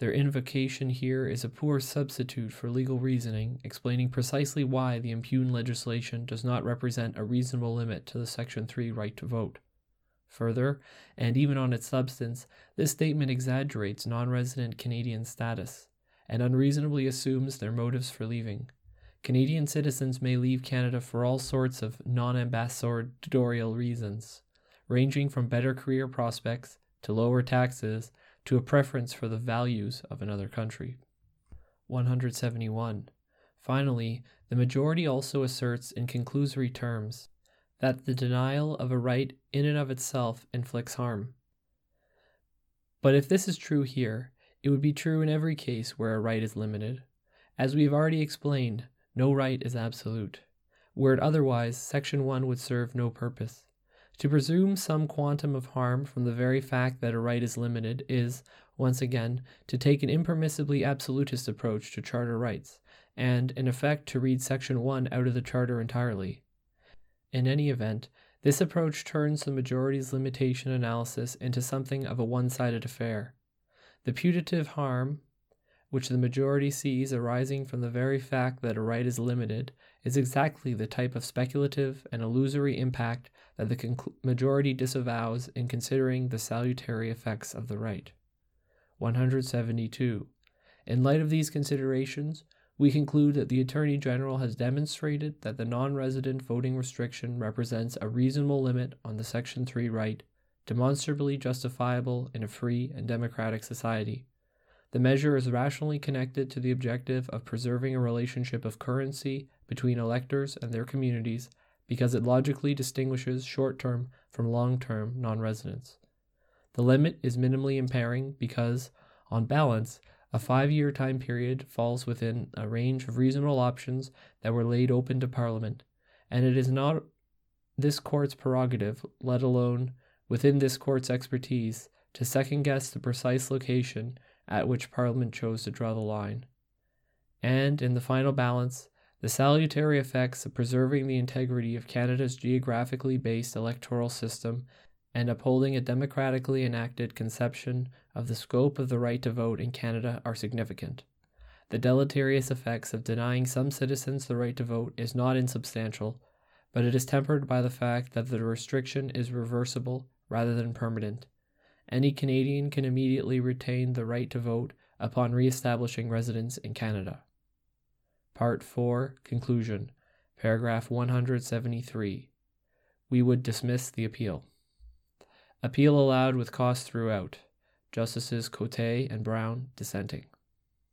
their invocation here is a poor substitute for legal reasoning, explaining precisely why the impugned legislation does not represent a reasonable limit to the Section 3 right to vote. Further, and even on its substance, this statement exaggerates non resident Canadian status and unreasonably assumes their motives for leaving. Canadian citizens may leave Canada for all sorts of non ambassadorial reasons, ranging from better career prospects to lower taxes to a preference for the values of another country. 171. Finally, the majority also asserts in conclusory terms that the denial of a right in and of itself inflicts harm. But if this is true here, it would be true in every case where a right is limited. As we have already explained, no right is absolute. Were it otherwise, Section 1 would serve no purpose. To presume some quantum of harm from the very fact that a right is limited is, once again, to take an impermissibly absolutist approach to Charter rights, and, in effect, to read Section 1 out of the Charter entirely. In any event, this approach turns the majority's limitation analysis into something of a one sided affair. The putative harm, which the majority sees arising from the very fact that a right is limited, is exactly the type of speculative and illusory impact that the majority disavows in considering the salutary effects of the right. 172. In light of these considerations, we conclude that the Attorney General has demonstrated that the non resident voting restriction represents a reasonable limit on the Section 3 right demonstrably justifiable in a free and democratic society. The measure is rationally connected to the objective of preserving a relationship of currency between electors and their communities because it logically distinguishes short term from long term non residents. The limit is minimally impairing because, on balance, a five year time period falls within a range of reasonable options that were laid open to Parliament, and it is not this court's prerogative, let alone within this court's expertise to second guess the precise location at which Parliament chose to draw the line. And, in the final balance, the salutary effects of preserving the integrity of Canada's geographically based electoral system and upholding a democratically enacted conception of the scope of the right to vote in Canada are significant. The deleterious effects of denying some citizens the right to vote is not insubstantial, but it is tempered by the fact that the restriction is reversible rather than permanent. Any Canadian can immediately retain the right to vote upon re establishing residence in Canada. Part 4 Conclusion Paragraph 173. We would dismiss the appeal. Appeal allowed with costs throughout. Justices Côté and Brown dissenting.